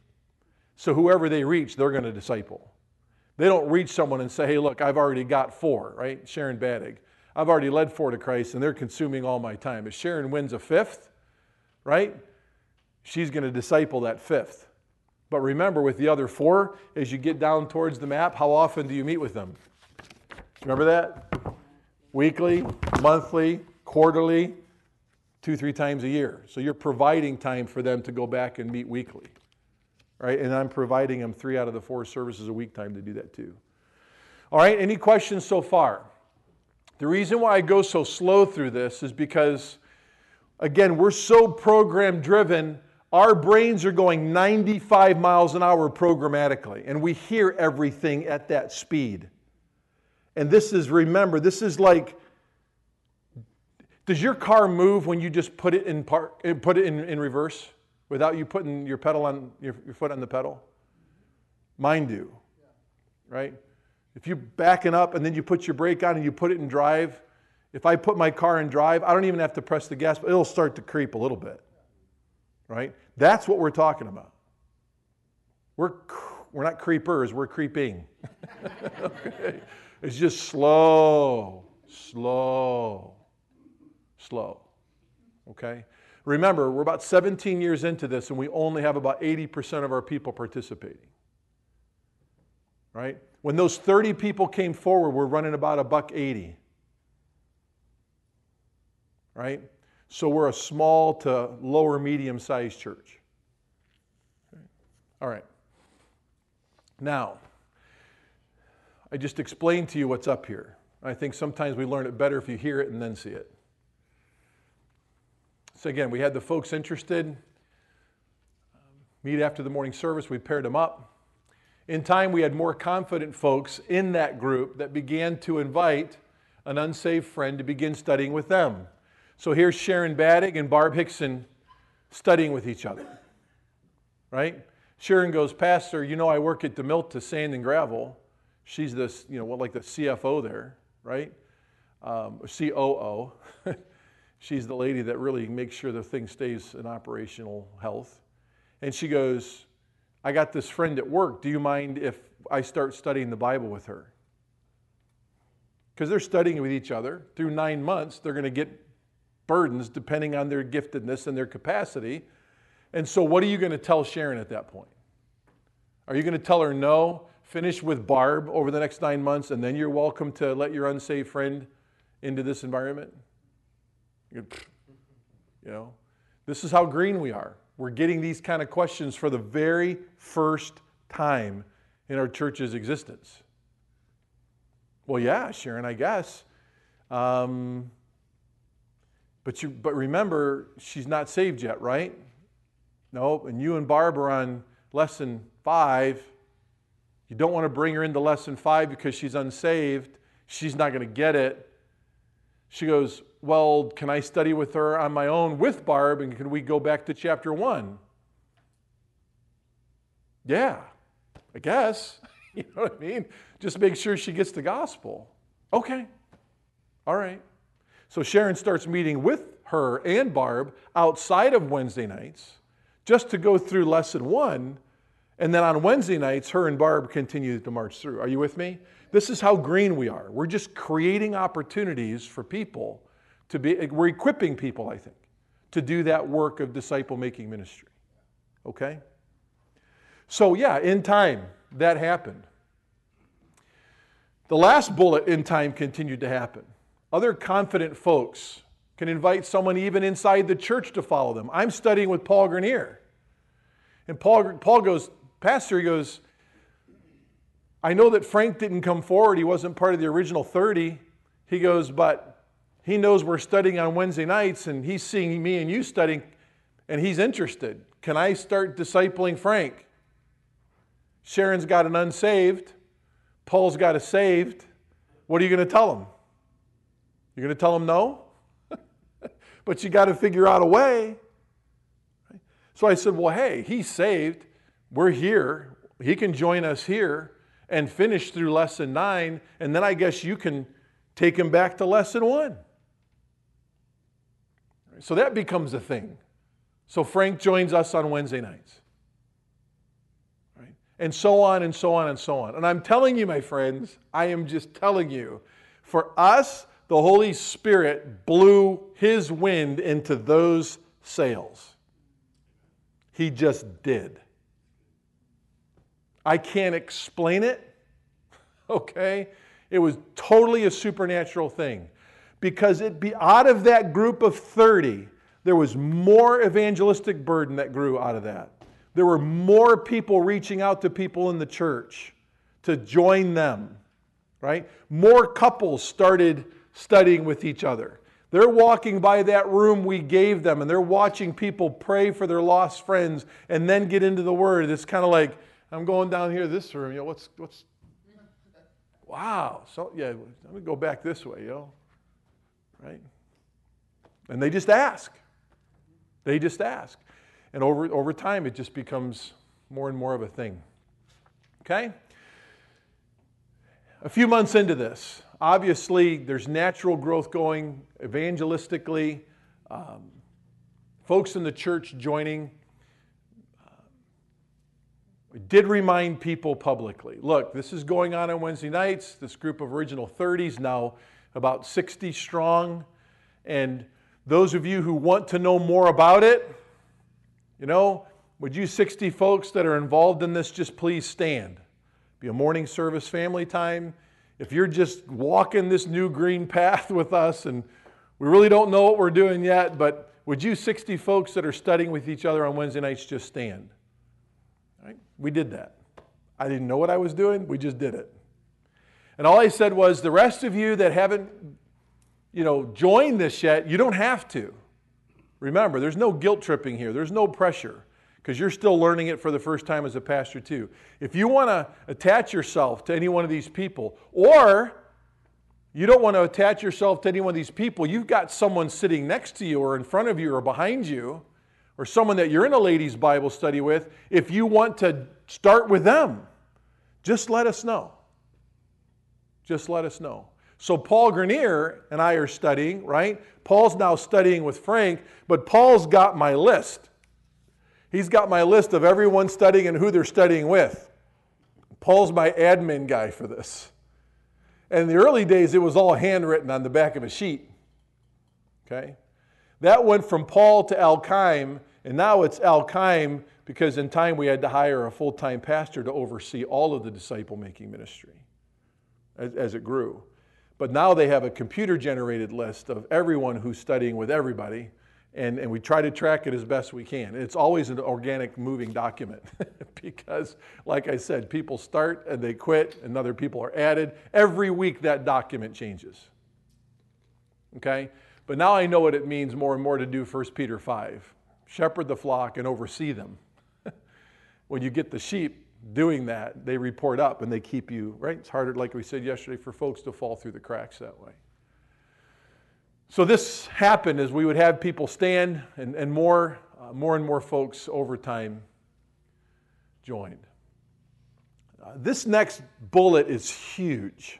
So whoever they reach, they're going to disciple. They don't reach someone and say, hey, look, I've already got four, right? Sharon Badig. I've already led four to Christ and they're consuming all my time. If Sharon wins a fifth, right? She's going to disciple that fifth. But remember, with the other four, as you get down towards the map, how often do you meet with them? Remember that? Weekly, monthly, quarterly, two, three times a year. So you're providing time for them to go back and meet weekly right? And I'm providing them three out of the four services a week time to do that too. All right, any questions so far? The reason why I go so slow through this is because, again, we're so program driven, our brains are going 95 miles an hour programmatically, and we hear everything at that speed. And this is, remember, this is like, does your car move when you just put it in, park, eh, put it in, in reverse? without you putting your pedal on your, your foot on the pedal? Mine do, right? If you're backing up and then you put your brake on and you put it in drive, if I put my car in drive, I don't even have to press the gas, but it'll start to creep a little bit, right? That's what we're talking about. We're, we're not creepers, we're creeping. okay? It's just slow, slow, slow, okay? Remember, we're about 17 years into this and we only have about 80% of our people participating. Right? When those 30 people came forward, we're running about a buck 80. Right? So we're a small to lower medium sized church. All right. Now, I just explained to you what's up here. I think sometimes we learn it better if you hear it and then see it. So again, we had the folks interested. Meet after the morning service. We paired them up. In time, we had more confident folks in that group that began to invite an unsaved friend to begin studying with them. So here's Sharon Baddick and Barb Hickson studying with each other. Right? Sharon goes, Pastor, you know I work at DeMilta Sand and Gravel. She's this, you know, what like the CFO there, right? Um, COO. She's the lady that really makes sure the thing stays in operational health. And she goes, I got this friend at work. Do you mind if I start studying the Bible with her? Because they're studying with each other. Through nine months, they're going to get burdens depending on their giftedness and their capacity. And so, what are you going to tell Sharon at that point? Are you going to tell her no, finish with Barb over the next nine months, and then you're welcome to let your unsaved friend into this environment? You know, this is how green we are. We're getting these kind of questions for the very first time in our church's existence. Well, yeah, Sharon, I guess. Um, but, you, but remember, she's not saved yet, right? No, and you and Barb are on lesson five. You don't want to bring her into lesson five because she's unsaved. She's not going to get it. She goes, Well, can I study with her on my own with Barb? And can we go back to chapter one? Yeah, I guess. you know what I mean? Just make sure she gets the gospel. Okay, all right. So Sharon starts meeting with her and Barb outside of Wednesday nights just to go through lesson one. And then on Wednesday nights, her and Barb continue to march through. Are you with me? This is how green we are. We're just creating opportunities for people to be, we're equipping people, I think, to do that work of disciple making ministry. Okay? So, yeah, in time, that happened. The last bullet in time continued to happen. Other confident folks can invite someone even inside the church to follow them. I'm studying with Paul Grenier. And Paul, Paul goes, Pastor, he goes, I know that Frank didn't come forward. He wasn't part of the original 30. He goes, but he knows we're studying on Wednesday nights and he's seeing me and you studying and he's interested. Can I start discipling Frank? Sharon's got an unsaved. Paul's got a saved. What are you going to tell him? You're going to tell him no? but you got to figure out a way. So I said, well, hey, he's saved. We're here. He can join us here and finish through lesson nine, and then I guess you can take him back to lesson one. So that becomes a thing. So Frank joins us on Wednesday nights. And so on and so on and so on. And I'm telling you, my friends, I am just telling you, for us, the Holy Spirit blew his wind into those sails. He just did. I can't explain it, okay? It was totally a supernatural thing. Because it be out of that group of 30, there was more evangelistic burden that grew out of that. There were more people reaching out to people in the church to join them, right? More couples started studying with each other. They're walking by that room we gave them and they're watching people pray for their lost friends and then get into the word. It's kind of like, I'm going down here this room, you know, what's what's wow. So yeah, let me go back this way, you know. Right? And they just ask. They just ask. And over over time it just becomes more and more of a thing. Okay? A few months into this, obviously there's natural growth going evangelistically, um, folks in the church joining. We did remind people publicly look, this is going on on Wednesday nights. This group of original 30s, now about 60 strong. And those of you who want to know more about it, you know, would you 60 folks that are involved in this just please stand? Be a morning service family time. If you're just walking this new green path with us and we really don't know what we're doing yet, but would you 60 folks that are studying with each other on Wednesday nights just stand? We did that. I didn't know what I was doing, we just did it. And all I said was, the rest of you that haven't, you know, joined this yet, you don't have to. Remember, there's no guilt tripping here. There's no pressure. because you're still learning it for the first time as a pastor, too. If you want to attach yourself to any one of these people, or you don't want to attach yourself to any one of these people, you've got someone sitting next to you, or in front of you, or behind you, or someone that you're in a ladies' Bible study with. If you want to start with them, just let us know. Just let us know. So, Paul Grenier and I are studying, right? Paul's now studying with Frank, but Paul's got my list. He's got my list of everyone studying and who they're studying with. Paul's my admin guy for this. And in the early days, it was all handwritten on the back of a sheet. Okay? That went from Paul to Al Qaim, and now it's Al Qaim because in time we had to hire a full time pastor to oversee all of the disciple making ministry as, as it grew. But now they have a computer generated list of everyone who's studying with everybody, and, and we try to track it as best we can. It's always an organic moving document because, like I said, people start and they quit, and other people are added. Every week that document changes. Okay? But now I know what it means more and more to do 1 Peter 5 shepherd the flock and oversee them. when you get the sheep, doing that, they report up and they keep you, right? It's harder, like we said yesterday, for folks to fall through the cracks that way. So this happened as we would have people stand and, and more, uh, more and more folks over time joined. Uh, this next bullet is huge.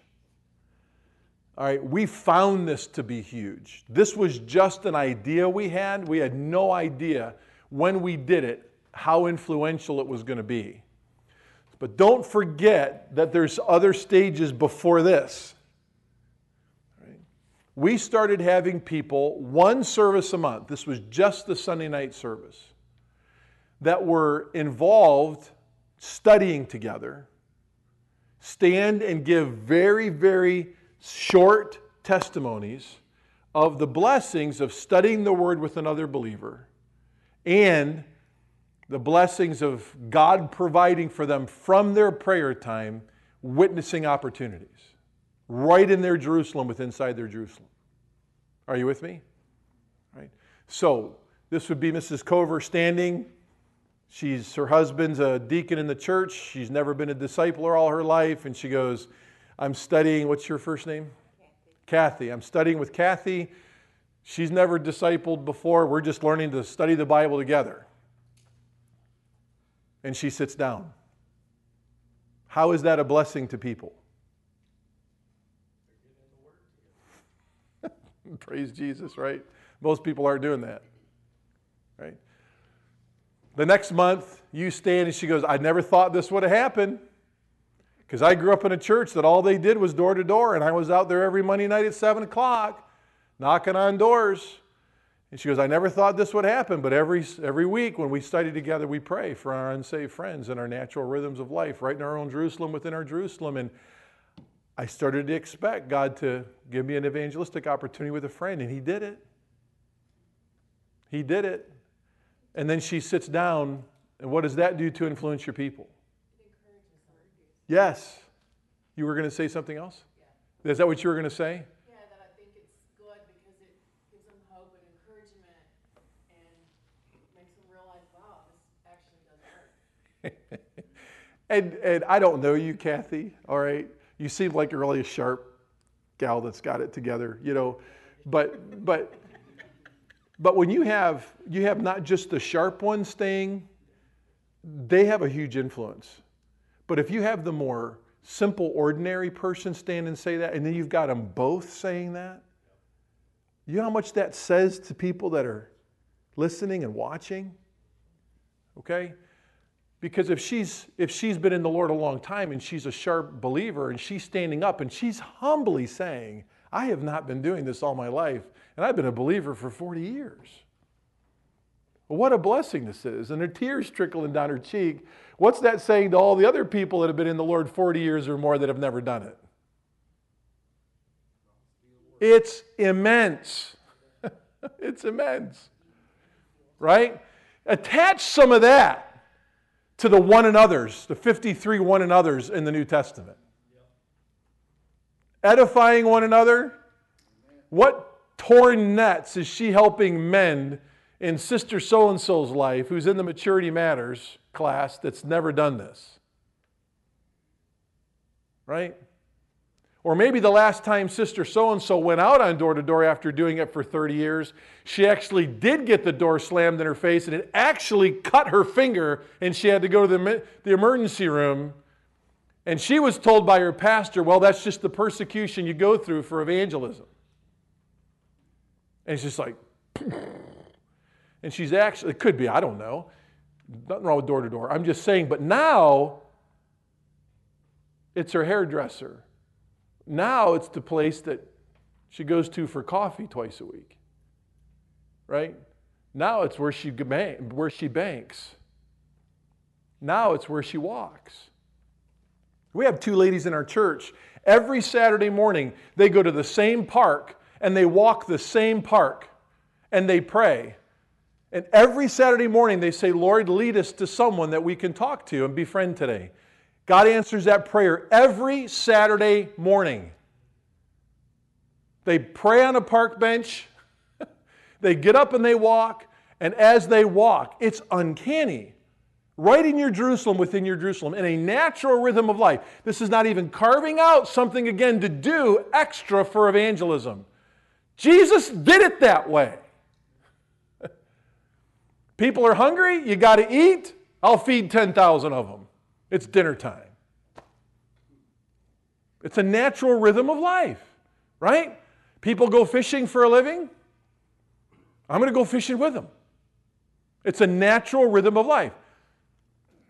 All right, we found this to be huge. This was just an idea we had. We had no idea when we did it how influential it was going to be. But don't forget that there's other stages before this. We started having people one service a month. This was just the Sunday night service that were involved studying together, stand and give very, very short testimonies of the blessings of studying the Word with another believer and the blessings of God providing for them from their prayer time, witnessing opportunities right in their Jerusalem, with inside their Jerusalem. Are you with me? Right. So this would be Mrs. Cover standing. She's her husband's a deacon in the church. She's never been a discipler all her life, and she goes, "I'm studying. What's your first name? Kathy. Kathy. I'm studying with Kathy. She's never discipled before. We're just learning to study the Bible together." and she sits down. How is that a blessing to people? Praise Jesus, right? Most people aren't doing that, right? The next month, you stand and she goes, I never thought this would have happened because I grew up in a church that all they did was door to door, and I was out there every Monday night at 7 o'clock knocking on doors. And she goes, I never thought this would happen, but every, every week when we study together, we pray for our unsaved friends and our natural rhythms of life, right in our own Jerusalem, within our Jerusalem. And I started to expect God to give me an evangelistic opportunity with a friend, and He did it. He did it. And then she sits down, and what does that do to influence your people? Yes. You were going to say something else? Yeah. Is that what you were going to say? Yeah, that I think it's good because it gives them hope and encouragement and makes them realize, wow, this actually does work. and, and I don't know you, Kathy, all right? You seem like you're really a sharp gal that's got it together, you know. But, but, but when you have, you have not just the sharp ones staying, they have a huge influence. But if you have the more simple, ordinary person stand and say that, and then you've got them both saying that, you know how much that says to people that are listening and watching? Okay? Because if she's, if she's been in the Lord a long time and she's a sharp believer and she's standing up and she's humbly saying, I have not been doing this all my life and I've been a believer for 40 years. What a blessing this is. And her tears trickling down her cheek. What's that saying to all the other people that have been in the Lord 40 years or more that have never done it? It's immense. it's immense. Right? Attach some of that to the one another's, the 53 one another's in the New Testament. Edifying one another. What torn nets is she helping mend in Sister So and so's life who's in the Maturity Matters class that's never done this? Right? Or maybe the last time Sister So and so went out on door to door after doing it for 30 years, she actually did get the door slammed in her face and it actually cut her finger and she had to go to the, the emergency room. And she was told by her pastor, well, that's just the persecution you go through for evangelism. And it's just like, and she's actually, it could be, I don't know. Nothing wrong with door to door. I'm just saying, but now it's her hairdresser. Now it's the place that she goes to for coffee twice a week. Right? Now it's where she, where she banks. Now it's where she walks. We have two ladies in our church. Every Saturday morning, they go to the same park and they walk the same park and they pray. And every Saturday morning, they say, Lord, lead us to someone that we can talk to and befriend today. God answers that prayer every Saturday morning. They pray on a park bench, they get up and they walk, and as they walk, it's uncanny. Right in your Jerusalem, within your Jerusalem, in a natural rhythm of life. This is not even carving out something again to do extra for evangelism. Jesus did it that way. People are hungry, you got to eat. I'll feed 10,000 of them. It's dinner time. It's a natural rhythm of life, right? People go fishing for a living. I'm going to go fishing with them. It's a natural rhythm of life.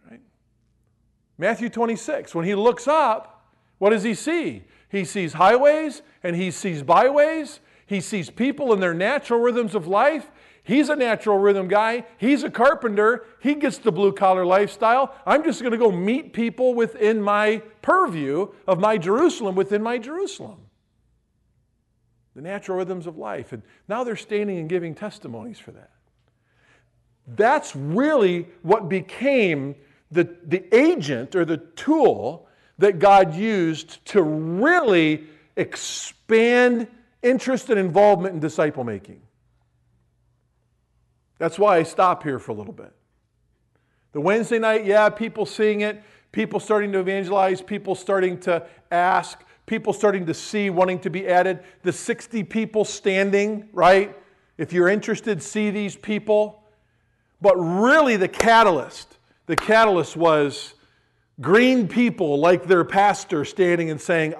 Right? Matthew 26, when he looks up, what does he see? He sees highways and he sees byways. He sees people in their natural rhythms of life He's a natural rhythm guy. He's a carpenter. He gets the blue collar lifestyle. I'm just going to go meet people within my purview of my Jerusalem, within my Jerusalem. The natural rhythms of life. And now they're standing and giving testimonies for that. That's really what became the, the agent or the tool that God used to really expand interest and involvement in disciple making. That's why I stop here for a little bit. The Wednesday night, yeah, people seeing it, people starting to evangelize, people starting to ask, people starting to see, wanting to be added. The 60 people standing, right? If you're interested, see these people. But really, the catalyst, the catalyst was green people like their pastor standing and saying,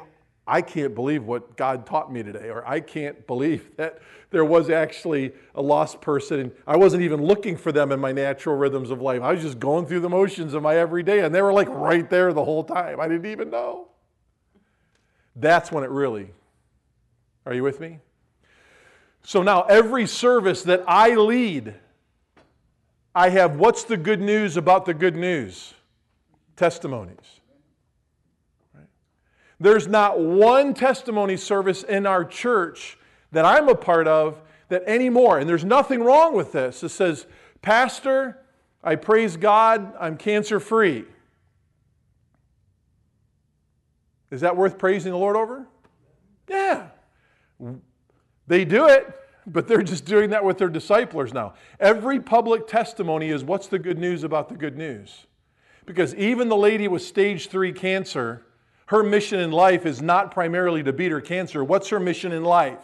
I can't believe what God taught me today, or I can't believe that there was actually a lost person. And I wasn't even looking for them in my natural rhythms of life. I was just going through the motions of my everyday, and they were like right there the whole time. I didn't even know. That's when it really. Are you with me? So now, every service that I lead, I have what's the good news about the good news? Testimonies. There's not one testimony service in our church that I'm a part of that anymore, and there's nothing wrong with this. It says, Pastor, I praise God, I'm cancer free. Is that worth praising the Lord over? Yeah. They do it, but they're just doing that with their disciples now. Every public testimony is what's the good news about the good news? Because even the lady with stage three cancer her mission in life is not primarily to beat her cancer. What's her mission in life?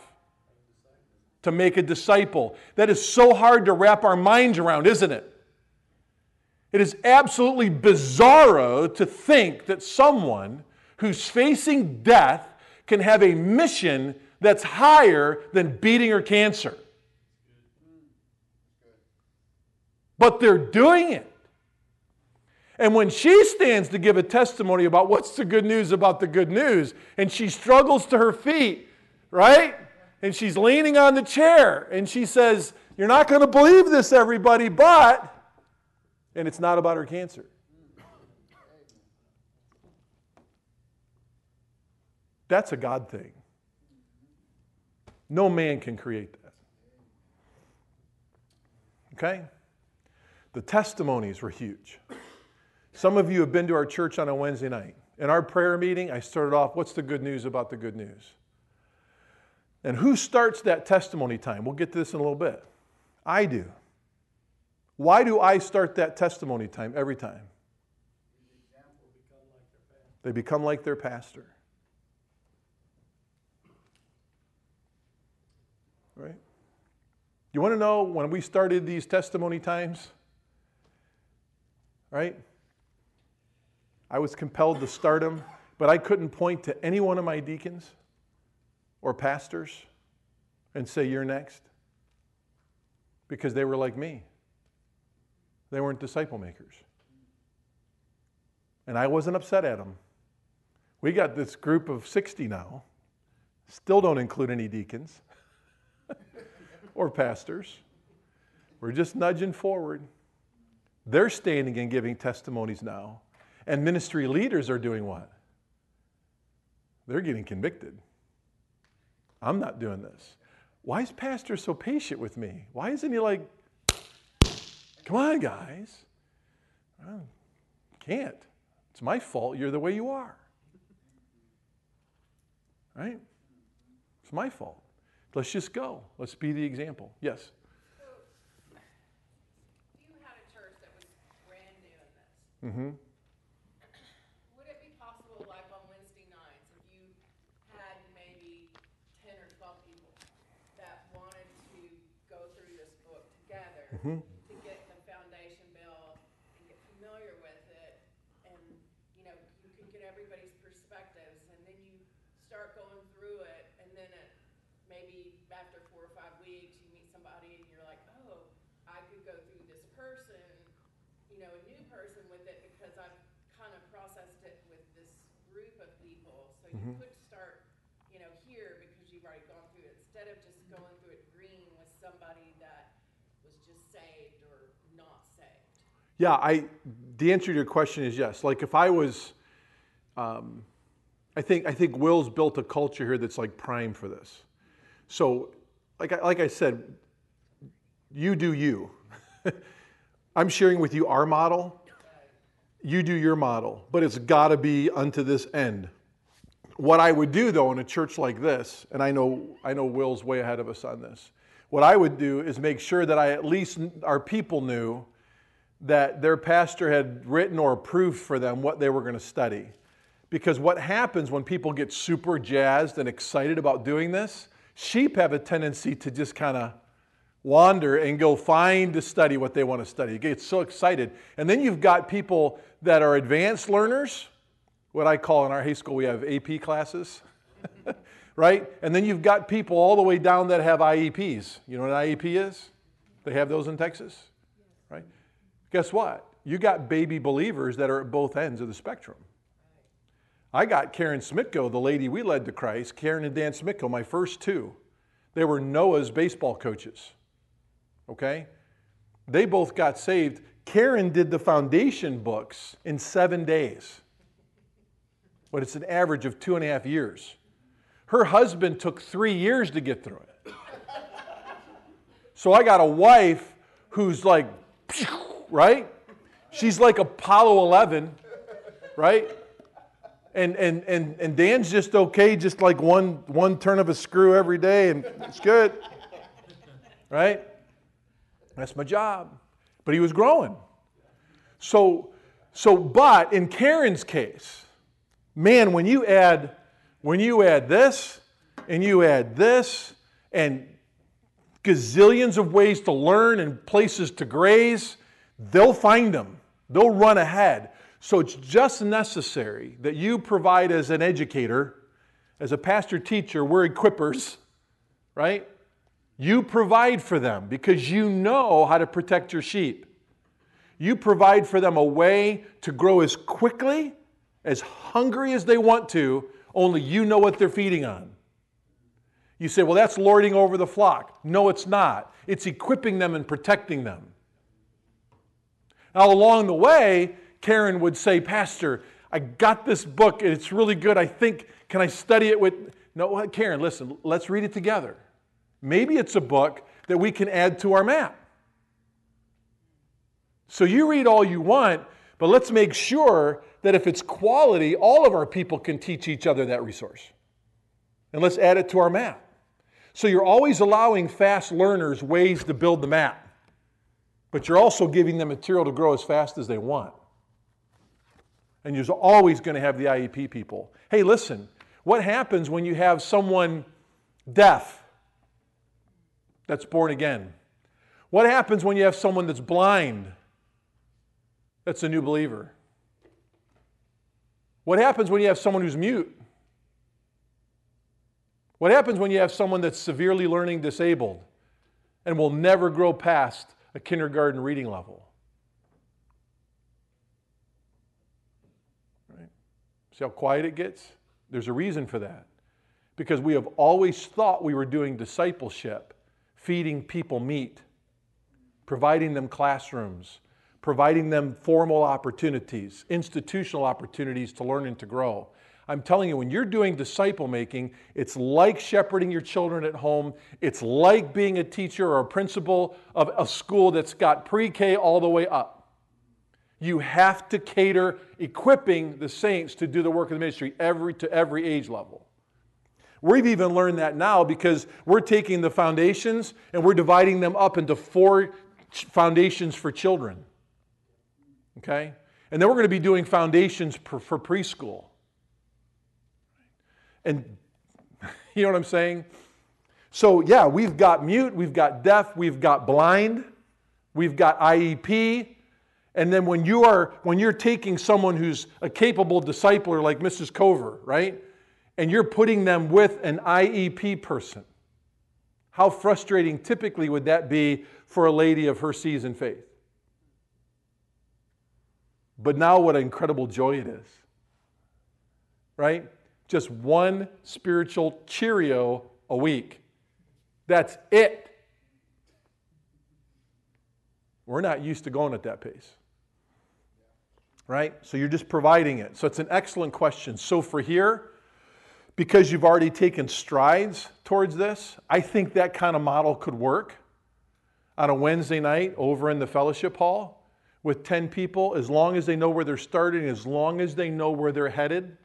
To make a disciple. That is so hard to wrap our minds around, isn't it? It is absolutely bizarro to think that someone who's facing death can have a mission that's higher than beating her cancer. But they're doing it. And when she stands to give a testimony about what's the good news about the good news, and she struggles to her feet, right? And she's leaning on the chair, and she says, You're not going to believe this, everybody, but, and it's not about her cancer. That's a God thing. No man can create that. Okay? The testimonies were huge. Some of you have been to our church on a Wednesday night. In our prayer meeting, I started off, What's the good news about the good news? And who starts that testimony time? We'll get to this in a little bit. I do. Why do I start that testimony time every time? They become like their pastor. Right? You want to know when we started these testimony times? Right? I was compelled to start them, but I couldn't point to any one of my deacons or pastors and say, You're next. Because they were like me. They weren't disciple makers. And I wasn't upset at them. We got this group of 60 now, still don't include any deacons or pastors. We're just nudging forward. They're standing and giving testimonies now. And ministry leaders are doing what? They're getting convicted. I'm not doing this. Why is Pastor so patient with me? Why isn't he like, come on, guys? I can't. It's my fault you're the way you are. Right? It's my fault. Let's just go. Let's be the example. Yes? So, you had a church that was brand new in this. Mm-hmm. Would it be possible, like on Wednesday nights, if you had maybe ten or twelve people that wanted to go through this book Mhm. to get the foundation built and get familiar with it, and you know you can get everybody's perspectives, and then you start going through it, and then it maybe after four or five weeks you meet somebody and you're like, oh, I could go through this person, you know, a new person with it because I've kind of processed it with this group of people. So you Mhm. could start, you know, here because you've already gone through it instead of just going through it green with somebody that was just saved or not saved. Yeah, I, the answer to your question is yes. Like if I was, um, I think I think Will's built a culture here that's like prime for this. So, like I, like I said, you do you. I'm sharing with you our model. You do your model, but it's got to be unto this end. What I would do though in a church like this, and I know I know Will's way ahead of us on this. What I would do is make sure that I at least our people knew that their pastor had written or approved for them what they were going to study. Because what happens when people get super jazzed and excited about doing this, sheep have a tendency to just kind of wander and go find to study what they want to study. Get so excited. And then you've got people that are advanced learners, what I call in our high school, we have AP classes, right? And then you've got people all the way down that have IEPs. You know what an IEP is? They have those in Texas? Guess what? You got baby believers that are at both ends of the spectrum. I got Karen Smitko, the lady we led to Christ, Karen and Dan Smitko, my first two. They were Noah's baseball coaches. Okay? They both got saved. Karen did the foundation books in seven days, but it's an average of two and a half years. Her husband took three years to get through it. So I got a wife who's like, right? She's like Apollo 11, right? And, and, and, and Dan's just okay, just like one, one turn of a screw every day, and it's good, right? That's my job. But he was growing. So, so, but in Karen's case, man, when you add, when you add this, and you add this, and gazillions of ways to learn and places to graze, they'll find them. They'll run ahead. So it's just necessary that you provide as an educator, as a pastor teacher, we're equippers, right? You provide for them because you know how to protect your sheep. You provide for them a way to grow as quickly, as hungry as they want to, only you know what they're feeding on. You say, well, that's lording over the flock. No, it's not. It's equipping them and protecting them. Now, along the way, Karen would say, Pastor, I got this book it's really good. I think, can I study it with. No, uh, Karen, listen, let's read it together. Maybe it's a book that we can add to our map. So you read all you want, but let's make sure that if it's quality, all of our people can teach each other that resource. And let's add it to our map. So you're always allowing fast learners ways to build the map. But you're also giving them material to grow as fast as they want. And you're always going to have the IEP people. Hey, listen, what happens when you have someone deaf that's born again? What happens when you have someone that's blind that's a new believer? What happens when you have someone who's mute? What happens when you have someone that's severely learning disabled and will never grow past a kindergarten reading level? Right? See how quiet it gets? There's a reason for that. Because we have always thought we were doing discipleship, feeding people meat, providing them classrooms, providing them formal opportunities, institutional opportunities to learn and to grow. I'm telling you, when you're doing disciple making, it's like shepherding your children at home. It's like being a teacher or a principal of a school that's got pre K all the way up. You have to cater equipping the saints to do the work of the ministry every, to every age level. We've even learned that now because we're taking the foundations and we're dividing them up into four foundations for children. Okay? And then we're going to be doing foundations for, for preschool. And you know what I'm saying? So, yeah, we've got mute, we've got deaf, we've got blind, we've got IEP. And then when you are when you're taking someone who's a capable discipler like Mrs. Cover, right? And you're putting them with an IEP person. How frustrating typically would that be for a lady of her seasoned faith? But now, what an incredible joy it is. Right? Just one spiritual Cheerio a week. That's it. We're not used to going at that pace. Right? So you're just providing it. So it's an excellent question. So for here, because you've already taken strides towards this, I think that kind of model could work on a Wednesday night over in the fellowship hall with 10 people, as long as they know where they're starting, as long as they know where they're headed,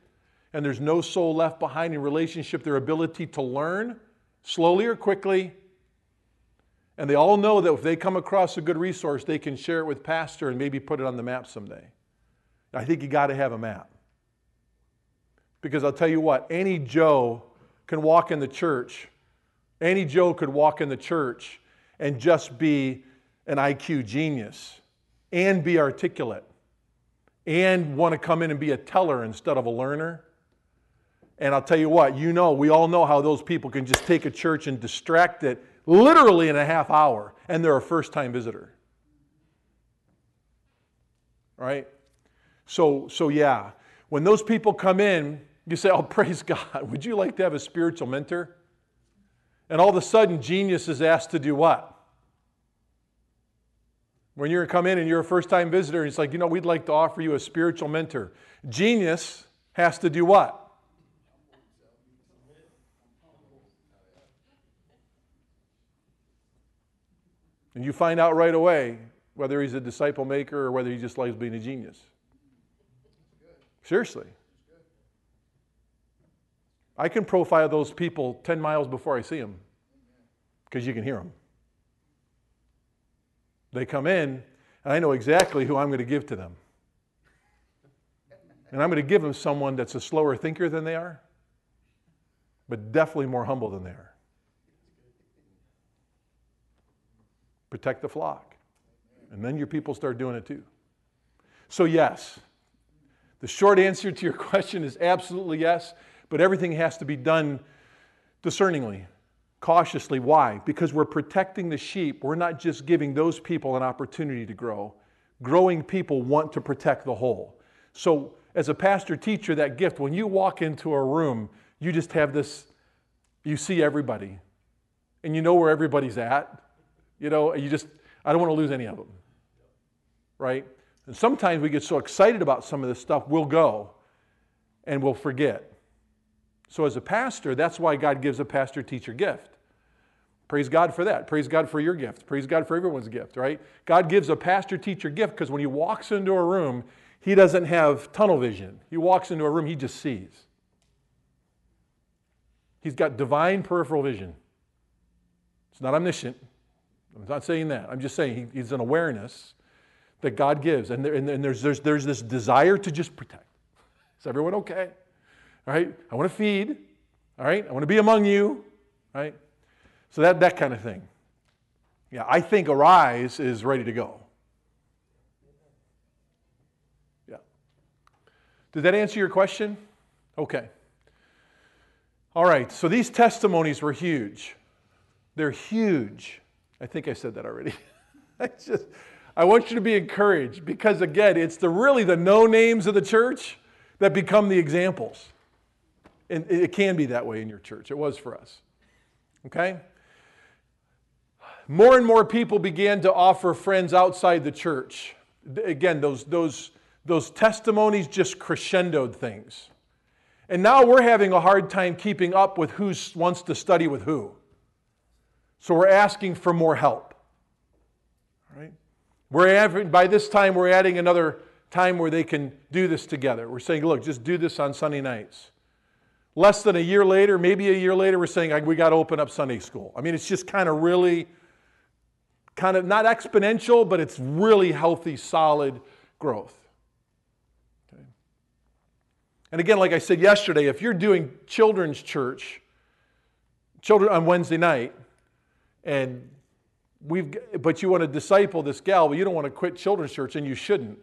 and there's no soul left behind in relationship, their ability to learn slowly or quickly. And they all know that if they come across a good resource, they can share it with Pastor and maybe put it on the map someday. I think you got to have a map. Because I'll tell you what, any Joe can walk in the church, any Joe could walk in the church and just be an IQ genius and be articulate and want to come in and be a teller instead of a learner. And I'll tell you what, you know, we all know how those people can just take a church and distract it literally in a half hour, and they're a first time visitor. Right? So, so yeah, when those people come in, you say, Oh, praise God, would you like to have a spiritual mentor? And all of a sudden, genius is asked to do what? When you come in and you're a first time visitor, it's like, you know, we'd like to offer you a spiritual mentor. Genius has to do what? And you find out right away whether he's a disciple maker or whether he just likes being a genius. Seriously. I can profile those people 10 miles before I see them because you can hear them. They come in, and I know exactly who I'm going to give to them. And I'm going to give them someone that's a slower thinker than they are, but definitely more humble than they are. Protect the flock. And then your people start doing it too. So, yes, the short answer to your question is absolutely yes, but everything has to be done discerningly cautiously. Why? Because we're protecting the sheep. We're not just giving those people an opportunity to grow. Growing people want to protect the whole. So, as a pastor teacher, that gift, when you walk into a room, you just have this, you see everybody, and you know where everybody's at. You know, you just, I don't want to lose any of them. Right? And sometimes we get so excited about some of this stuff, we'll go and we'll forget. So, as a pastor, that's why God gives a pastor teacher gift. Praise God for that. Praise God for your gift. Praise God for everyone's gift, right? God gives a pastor teacher gift because when he walks into a room, he doesn't have tunnel vision. He walks into a room, he just sees. He's got divine peripheral vision. It's not omniscient, I'm not saying that. I'm just saying he, he's an awareness that God gives. And, there, and, and there's, there's, there's this desire to just protect. Is everyone okay? All right? I want to feed. All right? I want to be among you. Right? So that, that kind of thing. Yeah, I think Arise is ready to go. Yeah. Did that answer your question? Okay. All right, so these testimonies were huge. They're huge. I think I said that already. I just I want you to be encouraged because again, it's the really the no names of the church that become the examples. And it can be that way in your church. It was for us. Okay? More and more people began to offer friends outside the church. Again, those, those, those testimonies just crescendoed things. And now we're having a hard time keeping up with who wants to study with who. So we're asking for more help. Right? We're having, by this time, we're adding another time where they can do this together. We're saying, look, just do this on Sunday nights. Less than a year later, maybe a year later, we're saying, we got to open up Sunday school. I mean, it's just kind of really, kind of not exponential, but it's really healthy, solid growth. Okay. And again, like I said yesterday, if you're doing children's church, children on Wednesday night, and we've but you want to disciple this gal but you don't want to quit children's church and you shouldn't.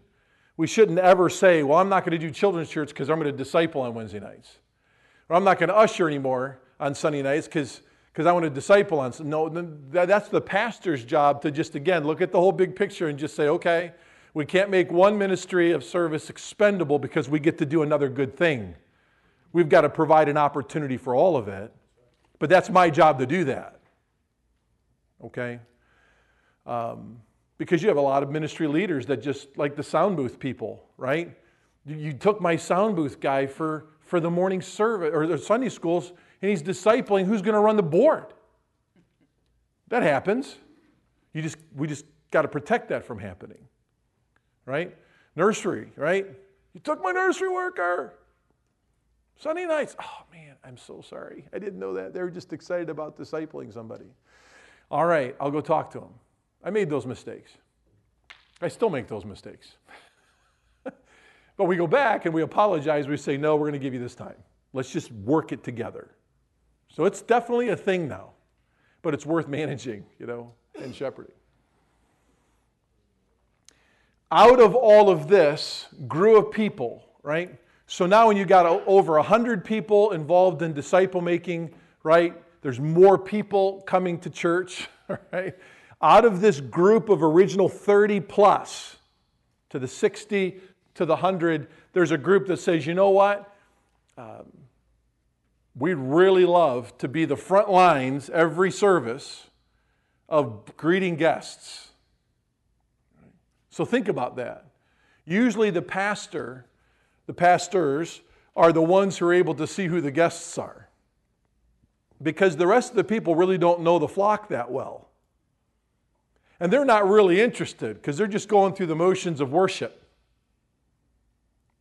We shouldn't ever say well i'm not going to do children's church because i'm going to disciple on wednesday nights. Or i'm not going to usher anymore on sunday nights because because i want to disciple on no that's the pastor's job to just again look at the whole big picture and just say okay we can't make one ministry of service expendable because we get to do another good thing. We've got to provide an opportunity for all of it. But that's my job to do that okay um, because you have a lot of ministry leaders that just like the sound booth people, right? You took my sound booth guy for, for the morning service or the Sunday schools, and he's discipling who's going to run the board. That happens. You just, we just got to protect that from happening, right? Nursery, right? You took my nursery worker. Sunday nights. Oh man, I'm so sorry. I didn't know that. They were just excited about discipling somebody. All right, I'll go talk to him. I made those mistakes. I still make those mistakes. but we go back and we apologize. We say, no, we're going to give you this time. Let's just work it together. So it's definitely a thing now, but it's worth managing, you know, and shepherding. Out of all of this grew a people, right? So now when you got over 100 people involved in disciple making, right? There's more people coming to church, right? Out of this group of original 30 plus to the 60 to the 100, there's a group that says, you know what? Um, we'd really love to be the front lines every service of greeting guests. So think about that. Usually, the pastor, the pastors, are the ones who are able to see who the guests are. Because the rest of the people really don't know the flock that well. And they're not really interested because they're just going through the motions of worship.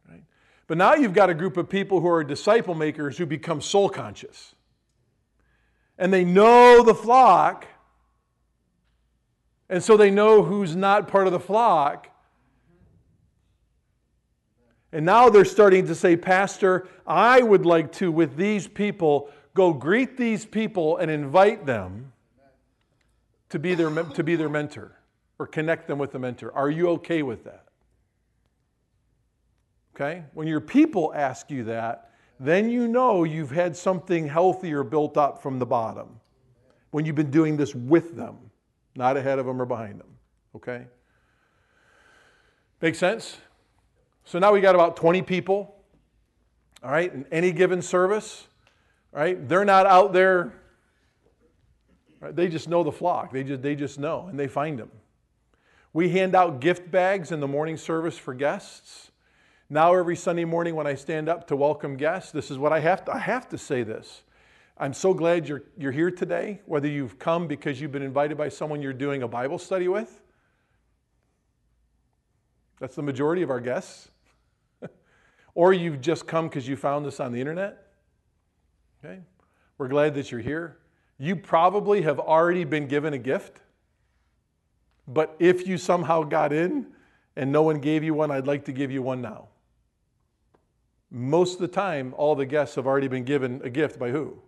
Right? But now you've got a group of people who are disciple makers who become soul conscious. And they know the flock. And so they know who's not part of the flock. And now they're starting to say, Pastor, I would like to, with these people, go greet these people and invite them to be their, to be their mentor or connect them with the mentor. Are you okay with that? Okay? When your people ask you that, then you know you've had something healthier built up from the bottom. When you've been doing this with them, not ahead of them or behind them. Okay? Make sense? So now we got about 20 people, all right, in any given service, right? They're not out there Right? They just know the flock. They just, they just know, and they find them. We hand out gift bags in the morning service for guests. Now, every Sunday morning when I stand up to welcome guests, this is what I have to, I have to say this. I'm so glad you're, you're here today, whether you've come because you've been invited by someone you're doing a Bible study with. That's the majority of our guests. or you've just come because you found us on the internet. Okay? We're glad that you're here. You probably have already been given a gift. But if you somehow got in and no one gave you one, I'd like to give you one now. Most of the time, all the guests have already been given a gift by who?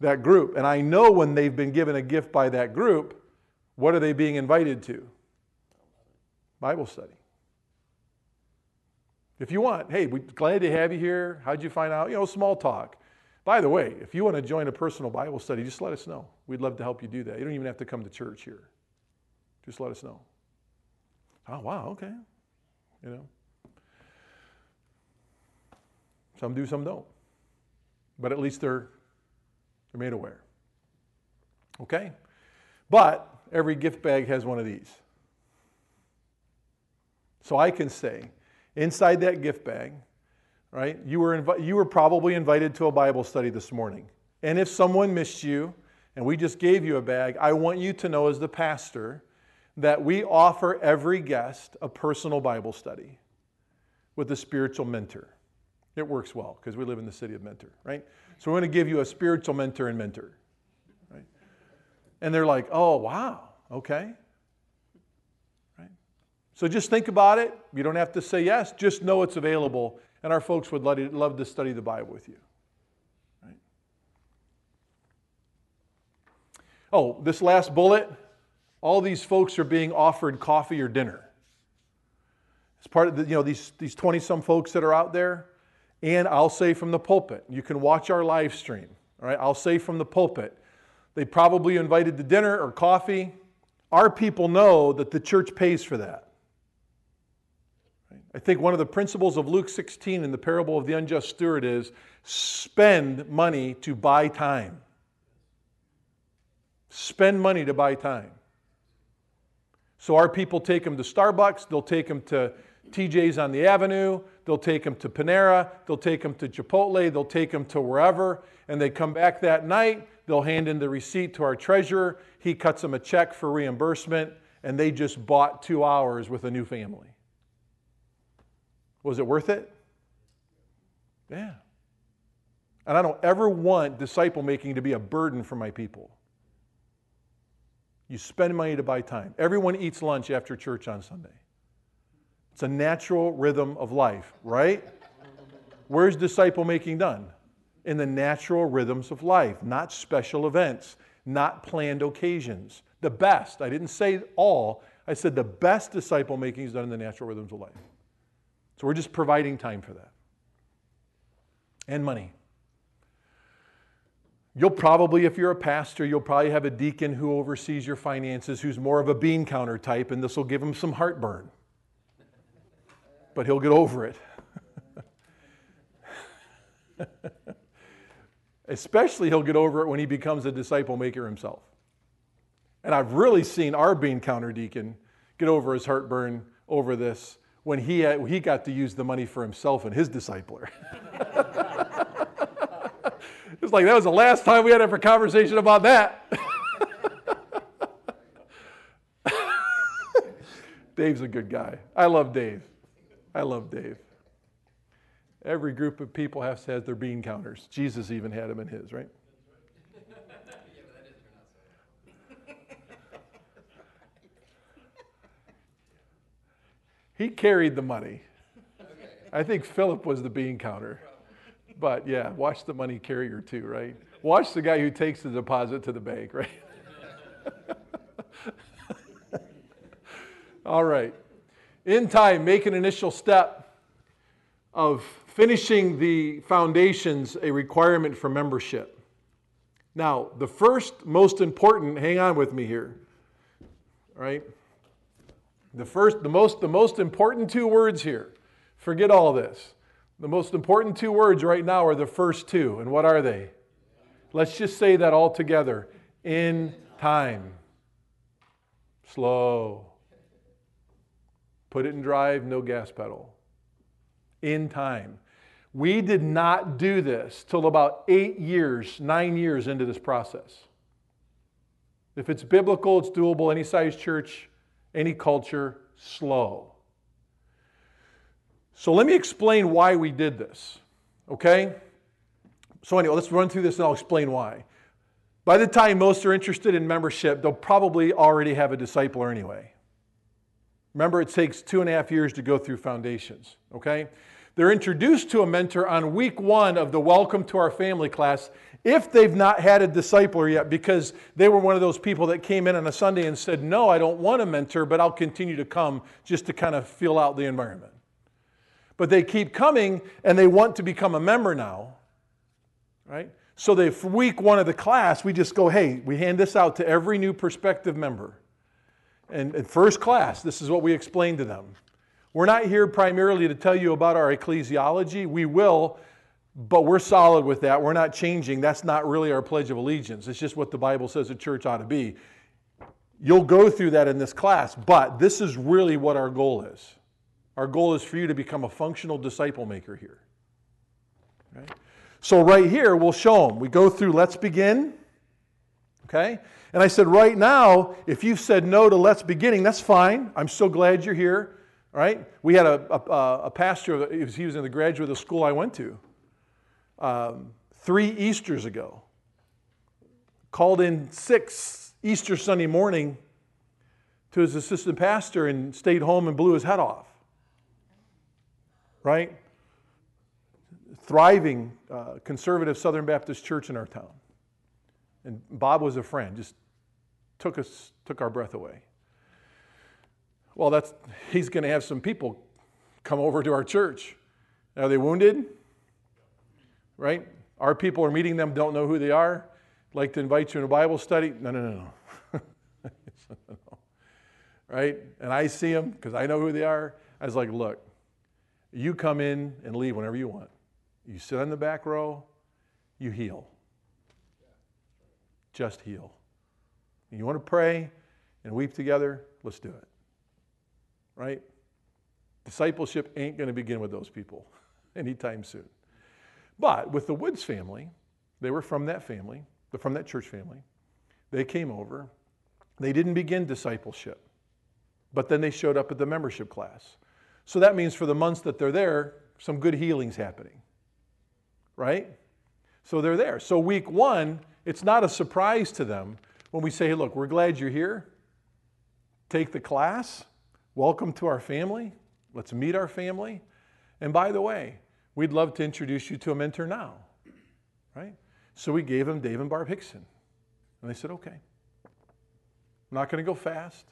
That group. And I know when they've been given a gift by that group, what are they being invited to? Bible study. If you want, hey, we're glad to have you here. How'd you find out? You know, small talk. By the way, if you want to join a personal Bible study, just let us know. We'd love to help you do that. You don't even have to come to church here. Just let us know. Oh, wow, okay. You know. Some do, some don't. But at least they're, they're made aware. Okay? But every gift bag has one of these. So I can say, inside that gift bag, right, you were, invi- you were probably invited to a Bible study this morning. And if someone missed you and we just gave you a bag, I want you to know as the pastor that we offer every guest a personal Bible study with a spiritual mentor. It works well because we live in the city of Mentor, right? So we're going to give you a spiritual mentor and mentor, right? And they're like, oh, wow, okay. So just think about it. You don't have to say yes, just know it's available. And our folks would love to study the Bible with you. Right? Oh, this last bullet all these folks are being offered coffee or dinner. It's part of the, you know, these, these 20 some folks that are out there. And I'll say from the pulpit, you can watch our live stream. All right, I'll say from the pulpit, they probably invited to dinner or coffee. Our people know that the church pays for that. I think one of the principles of Luke 16 in the parable of the unjust steward is spend money to buy time. Spend money to buy time. So our people take them to Starbucks, they'll take them to TJ's on the Avenue, they'll take them to Panera, they'll take them to Chipotle, they'll take them to wherever, and they come back that night, they'll hand in the receipt to our treasurer, he cuts them a check for reimbursement, and they just bought two hours with a new family. Was it worth it? Yeah. And I don't ever want disciple making to be a burden for my people. You spend money to buy time. Everyone eats lunch after church on Sunday. It's a natural rhythm of life, right? Where's disciple making done? In the natural rhythms of life, not special events, not planned occasions. The best, I didn't say all, I said the best disciple making is done in the natural rhythms of life. So we're just providing time for that. And money. You'll probably, if you're a pastor, you'll probably have a deacon who oversees your finances who's more of a bean counter type, and this will give him some heartburn. But he'll get over it. Especially, he'll get over it when he becomes a disciple maker himself. And I've really seen our bean counter deacon get over his heartburn over this when he, had, he got to use the money for himself and his discipler. It's like that was the last time we had a conversation about that. Dave's a good guy. I love Dave. I love Dave. Every group of people has have their bean counters. Jesus even had them in his, right? He carried the money. I think Philip was the bean counter. But yeah, watch the money carrier too, right? Watch the guy who takes the deposit to the bank, right? All right. In time, make an initial step of finishing the foundations a requirement for membership. Now, the first most important, hang on with me here. Right? The first, the most, the most important two words here. Forget all this. The most important two words right now are the first two. And what are they? Let's just say that all together. In time. Slow. Put it in drive, no gas pedal. In time. We did not do this till about eight years, nine years into this process. If it's biblical, it's doable, any size church, any culture, slow. So let me explain why we did this, okay? So, anyway, let's run through this and I'll explain why. By the time most are interested in membership, they'll probably already have a discipler anyway. Remember, it takes two and a half years to go through foundations, okay? They're introduced to a mentor on week one of the Welcome to Our Family class if they've not had a discipler yet, because they were one of those people that came in on a Sunday and said, No, I don't want a mentor, but I'll continue to come just to kind of feel out the environment. But they keep coming and they want to become a member now, right? So they, for week one of the class, we just go, Hey, we hand this out to every new prospective member. And in first class, this is what we explain to them. We're not here primarily to tell you about our ecclesiology. We will, but we're solid with that. We're not changing. That's not really our Pledge of Allegiance. It's just what the Bible says a church ought to be. You'll go through that in this class, but this is really what our goal is. Our goal is for you to become a functional disciple maker here. Right? So, right here, we'll show them. We go through Let's Begin. Okay? And I said, right now, if you've said no to Let's Beginning, that's fine. I'm so glad you're here. Right? We had a, a, a pastor, he was in the graduate of the school I went to, um, three Easters ago. Called in six Easter Sunday morning to his assistant pastor and stayed home and blew his head off. Right? Thriving uh, conservative Southern Baptist church in our town. And Bob was a friend, just took us, took our breath away. Well, that's he's going to have some people come over to our church. Are they wounded? Right? Our people are meeting them, don't know who they are. Like to invite you in a Bible study? No, no, no, no. right? And I see them because I know who they are. I was like, look, you come in and leave whenever you want. You sit on the back row, you heal. Just heal. You want to pray and weep together? Let's do it. Right? Discipleship ain't going to begin with those people anytime soon. But with the Woods family, they were from that family, from that church family. They came over. They didn't begin discipleship, but then they showed up at the membership class. So that means for the months that they're there, some good healing's happening. Right? So they're there. So week one, it's not a surprise to them when we say, hey, look, we're glad you're here. Take the class. Welcome to our family. Let's meet our family. And by the way, we'd love to introduce you to a mentor now. Right? So we gave them Dave and Barb Hickson. And they said, okay. I'm not going to go fast.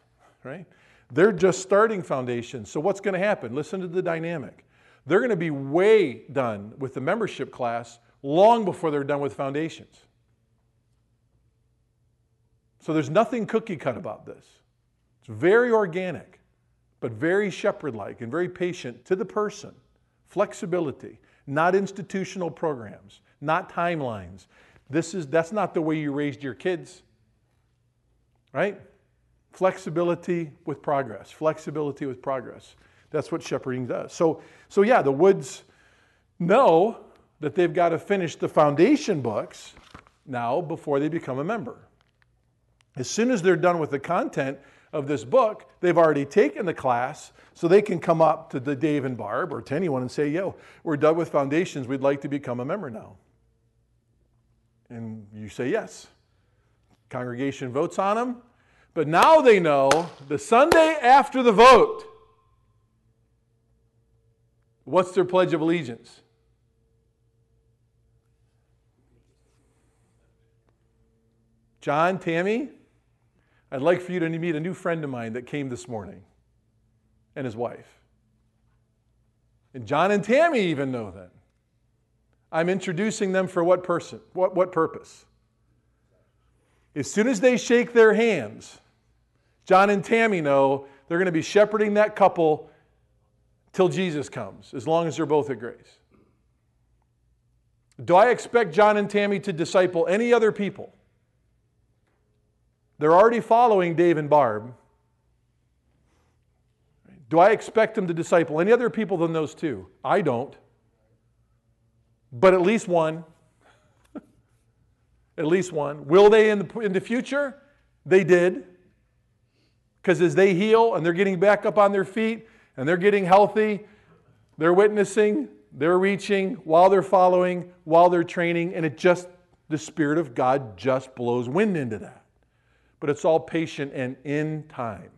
Right? They're just starting foundation. So what's going to happen? Listen to the dynamic. They're going to be way done with the membership class long before they're done with foundations. So there's nothing cookie cut about this. It's very organic, but very shepherd like and very patient to the person. Flexibility, not institutional programs, not timelines. This is, that's not the way you raised your kids, right? Flexibility with progress. Flexibility with progress. That's what shepherding does. So, so yeah, the Woods know that they've got to finish the foundation books now before they become a member. As soon as they're done with the content of this book, they've already taken the class, so they can come up to the Dave and Barb or to anyone and say, Yo, we're done with foundations. We'd like to become a member now. And you say yes. Congregation votes on them. But now they know the Sunday after the vote, what's their Pledge of Allegiance? John, Tammy, I'd like for you to meet a new friend of mine that came this morning and his wife. And John and Tammy even know that. I'm introducing them for what person? What, what purpose? As soon as they shake their hands, John and Tammy know they're going to be shepherding that couple till Jesus comes, as long as they're both at grace. Do I expect John and Tammy to disciple any other people? They're already following Dave and Barb. Do I expect them to disciple any other people than those two? I don't. But at least one. at least one. Will they in the, in the future? They did. Because as they heal and they're getting back up on their feet and they're getting healthy, they're witnessing, they're reaching while they're following, while they're training, and it just the Spirit of God just blows wind into that. But it's all patient and in time.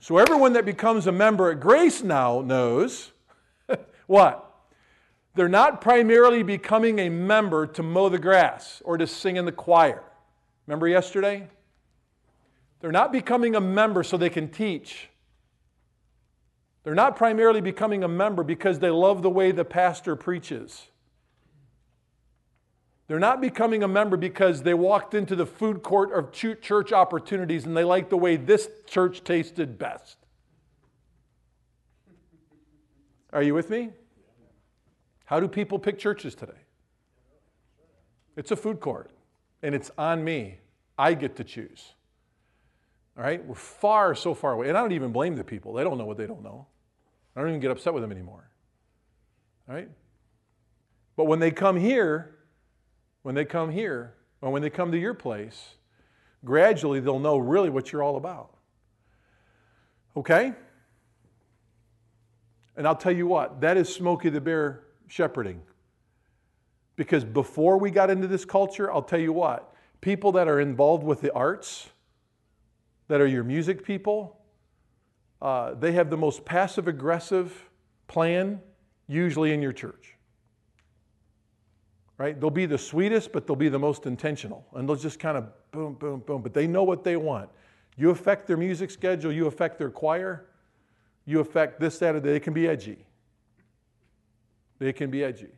So everyone that becomes a member at Grace now knows what? They're not primarily becoming a member to mow the grass or to sing in the choir. Remember yesterday? They're not becoming a member so they can teach. They're not primarily becoming a member because they love the way the pastor preaches. They're not becoming a member because they walked into the food court of church opportunities and they like the way this church tasted best. Are you with me? How do people pick churches today? It's a food court, and it's on me. I get to choose. All right? We're far, so far away. And I don't even blame the people. They don't know what they don't know. I don't even get upset with them anymore. All right? But when they come here, when they come here, or when they come to your place, gradually they'll know really what you're all about. Okay? And I'll tell you what, that is Smokey the Bear shepherding. Because before we got into this culture, I'll tell you what, people that are involved with the arts, that are your music people, uh, they have the most passive aggressive plan usually in your church. Right? They'll be the sweetest, but they'll be the most intentional. And they'll just kind of boom, boom, boom. But they know what they want. You affect their music schedule, you affect their choir, you affect this, that, or. They can be edgy. They can be edgy.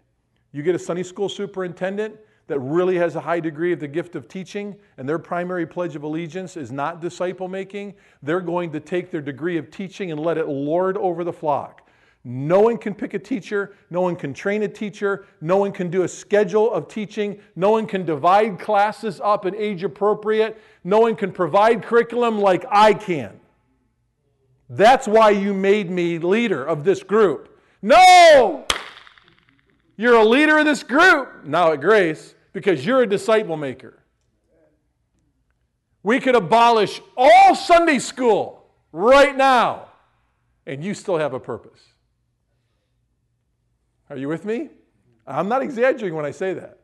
You get a Sunday school superintendent that really has a high degree of the gift of teaching, and their primary pledge of allegiance is not disciple making, they're going to take their degree of teaching and let it lord over the flock. No one can pick a teacher. No one can train a teacher. No one can do a schedule of teaching. No one can divide classes up in age appropriate. No one can provide curriculum like I can. That's why you made me leader of this group. No! You're a leader of this group now at Grace because you're a disciple maker. We could abolish all Sunday school right now, and you still have a purpose. Are you with me? I'm not exaggerating when I say that.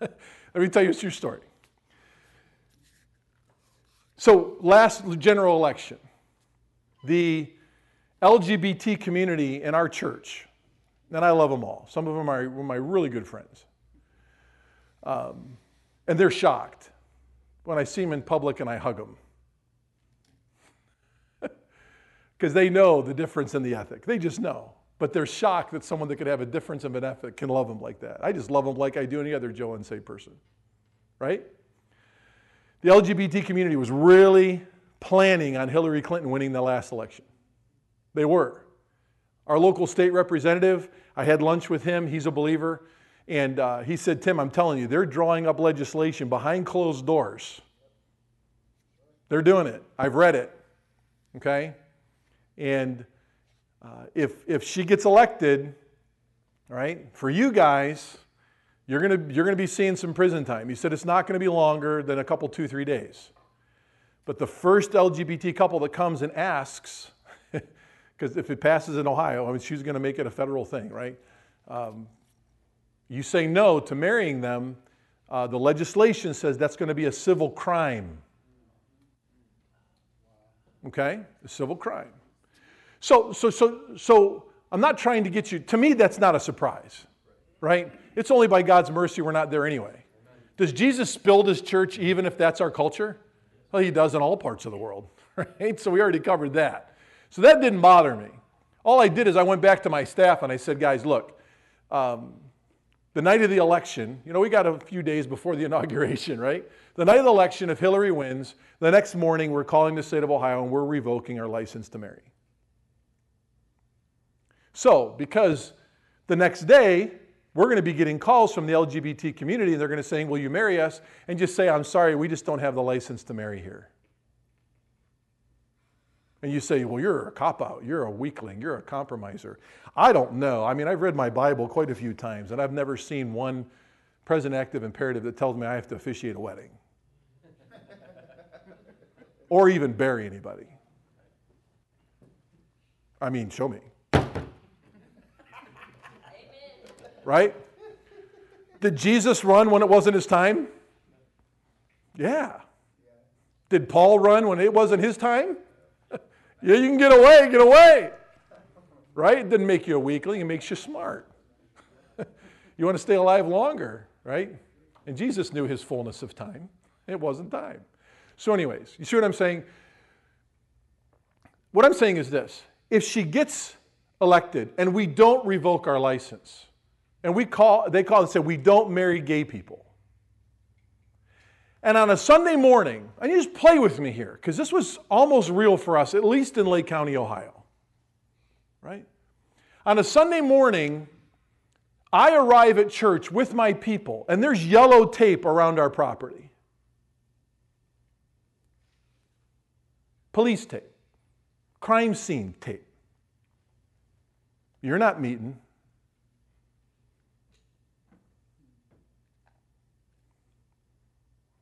Let me tell you a true story. So, last general election, the LGBT community in our church, and I love them all. Some of them are my really good friends. Um, and they're shocked when I see them in public and I hug them. Because they know the difference in the ethic. They just know. But they're shocked that someone that could have a difference of an ethic can love them like that. I just love them like I do any other Joe and say person. Right? The LGBT community was really planning on Hillary Clinton winning the last election. They were. Our local state representative, I had lunch with him, he's a believer, and uh, he said, Tim, I'm telling you, they're drawing up legislation behind closed doors. They're doing it. I've read it. Okay? And uh, if, if she gets elected, right, for you guys, you're going you're to be seeing some prison time. He said it's not going to be longer than a couple, two, three days. But the first LGBT couple that comes and asks, because if it passes in Ohio, I mean, she's going to make it a federal thing, right? Um, you say no to marrying them, uh, the legislation says that's going to be a civil crime. Okay? A civil crime. So, so, so, so I'm not trying to get you, to me, that's not a surprise, right? It's only by God's mercy we're not there anyway. Does Jesus build his church even if that's our culture? Well, he does in all parts of the world, right? So we already covered that. So that didn't bother me. All I did is I went back to my staff and I said, guys, look, um, the night of the election, you know, we got a few days before the inauguration, right? The night of the election, if Hillary wins, the next morning we're calling the state of Ohio and we're revoking our license to marry. So, because the next day we're going to be getting calls from the LGBT community and they're going to say, Will you marry us? And just say, I'm sorry, we just don't have the license to marry here. And you say, well, you're a cop out, you're a weakling, you're a compromiser. I don't know. I mean, I've read my Bible quite a few times, and I've never seen one present active imperative that tells me I have to officiate a wedding or even bury anybody. I mean, show me. Right? Did Jesus run when it wasn't his time? Yeah. Did Paul run when it wasn't his time? yeah, you can get away, get away. Right? It didn't make you a weakling, it makes you smart. you want to stay alive longer, right? And Jesus knew his fullness of time. It wasn't time. So, anyways, you see what I'm saying? What I'm saying is this if she gets elected and we don't revoke our license, and we call, they call and say, we don't marry gay people. And on a Sunday morning, and you just play with me here, because this was almost real for us, at least in Lake County, Ohio. Right? On a Sunday morning, I arrive at church with my people, and there's yellow tape around our property. Police tape, crime scene tape. You're not meeting.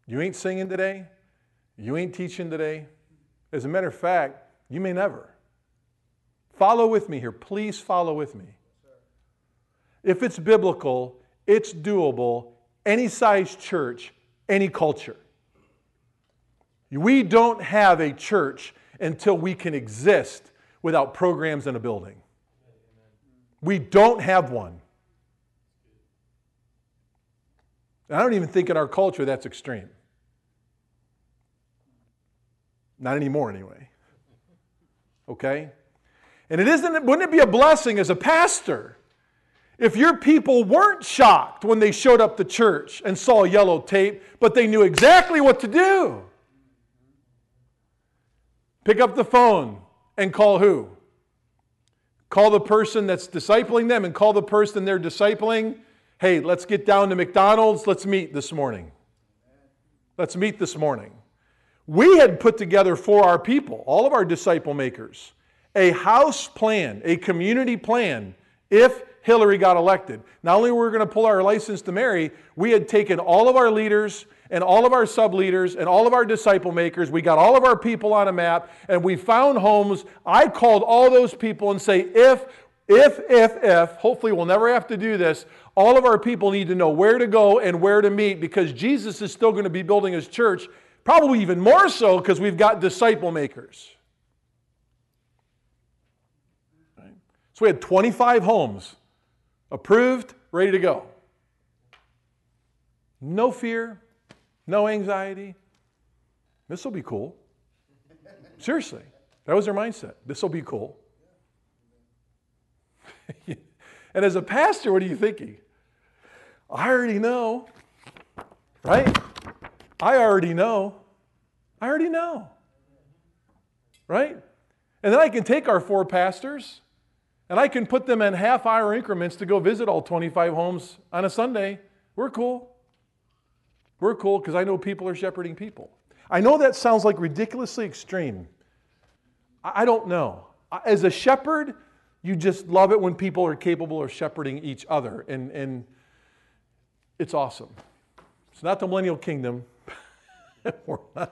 You ain't singing today. You ain't teaching today. As a matter of fact, you may never. Follow with me here. Please follow with me. If it's biblical, it's doable, any size church, any culture. We don't have a church until we can exist without programs in a building. We don't have one. I don't even think in our culture that's extreme. Not anymore, anyway. Okay? And it isn't, wouldn't it be a blessing as a pastor if your people weren't shocked when they showed up to church and saw yellow tape, but they knew exactly what to do? Pick up the phone and call who? Call the person that's discipling them and call the person they're discipling. Hey, let's get down to McDonald's. Let's meet this morning. Let's meet this morning. We had put together for our people, all of our disciple makers, a house plan, a community plan if Hillary got elected. Not only were we going to pull our license to marry, we had taken all of our leaders and all of our sub leaders and all of our disciple makers. We got all of our people on a map and we found homes. I called all those people and say, if, if, if, if, hopefully we'll never have to do this, all of our people need to know where to go and where to meet because Jesus is still going to be building his church, probably even more so because we've got disciple makers. So we had 25 homes approved, ready to go. No fear, no anxiety. This will be cool. Seriously, that was their mindset. This will be cool. and as a pastor, what are you thinking? I already know, right? I already know. I already know, right? And then I can take our four pastors and I can put them in half hour increments to go visit all 25 homes on a Sunday. We're cool. We're cool because I know people are shepherding people. I know that sounds like ridiculously extreme. I don't know. As a shepherd, you just love it when people are capable of shepherding each other, and, and it's awesome. It's not the millennial kingdom.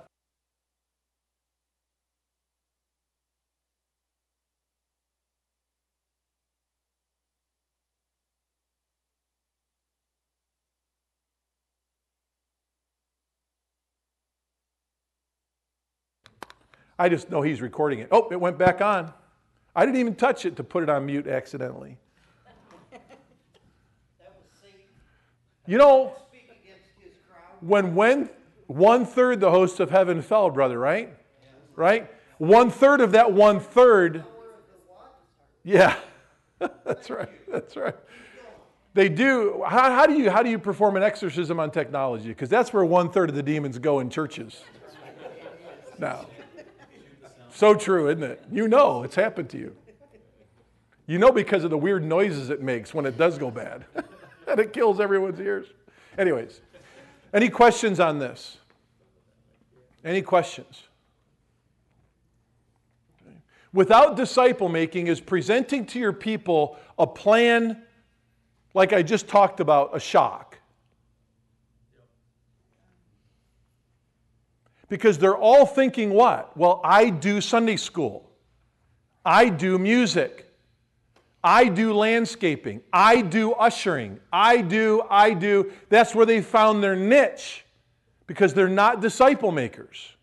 I just know he's recording it. Oh, it went back on. I didn't even touch it to put it on mute accidentally. You know, when, when one third the hosts of heaven fell, brother, right? Right? One third of that one third. Yeah, that's right. That's right. They do. How, how, do you how do you perform an exorcism on technology? Because that's where one third of the demons go in churches. Now, so true, isn't it? You know it's happened to you. You know because of the weird noises it makes when it does go bad. and it kills everyone's ears. Anyways, any questions on this? Any questions? Without disciple making is presenting to your people a plan like I just talked about, a shock. Because they're all thinking what? Well, I do Sunday school. I do music. I do landscaping. I do ushering. I do, I do. That's where they found their niche because they're not disciple makers.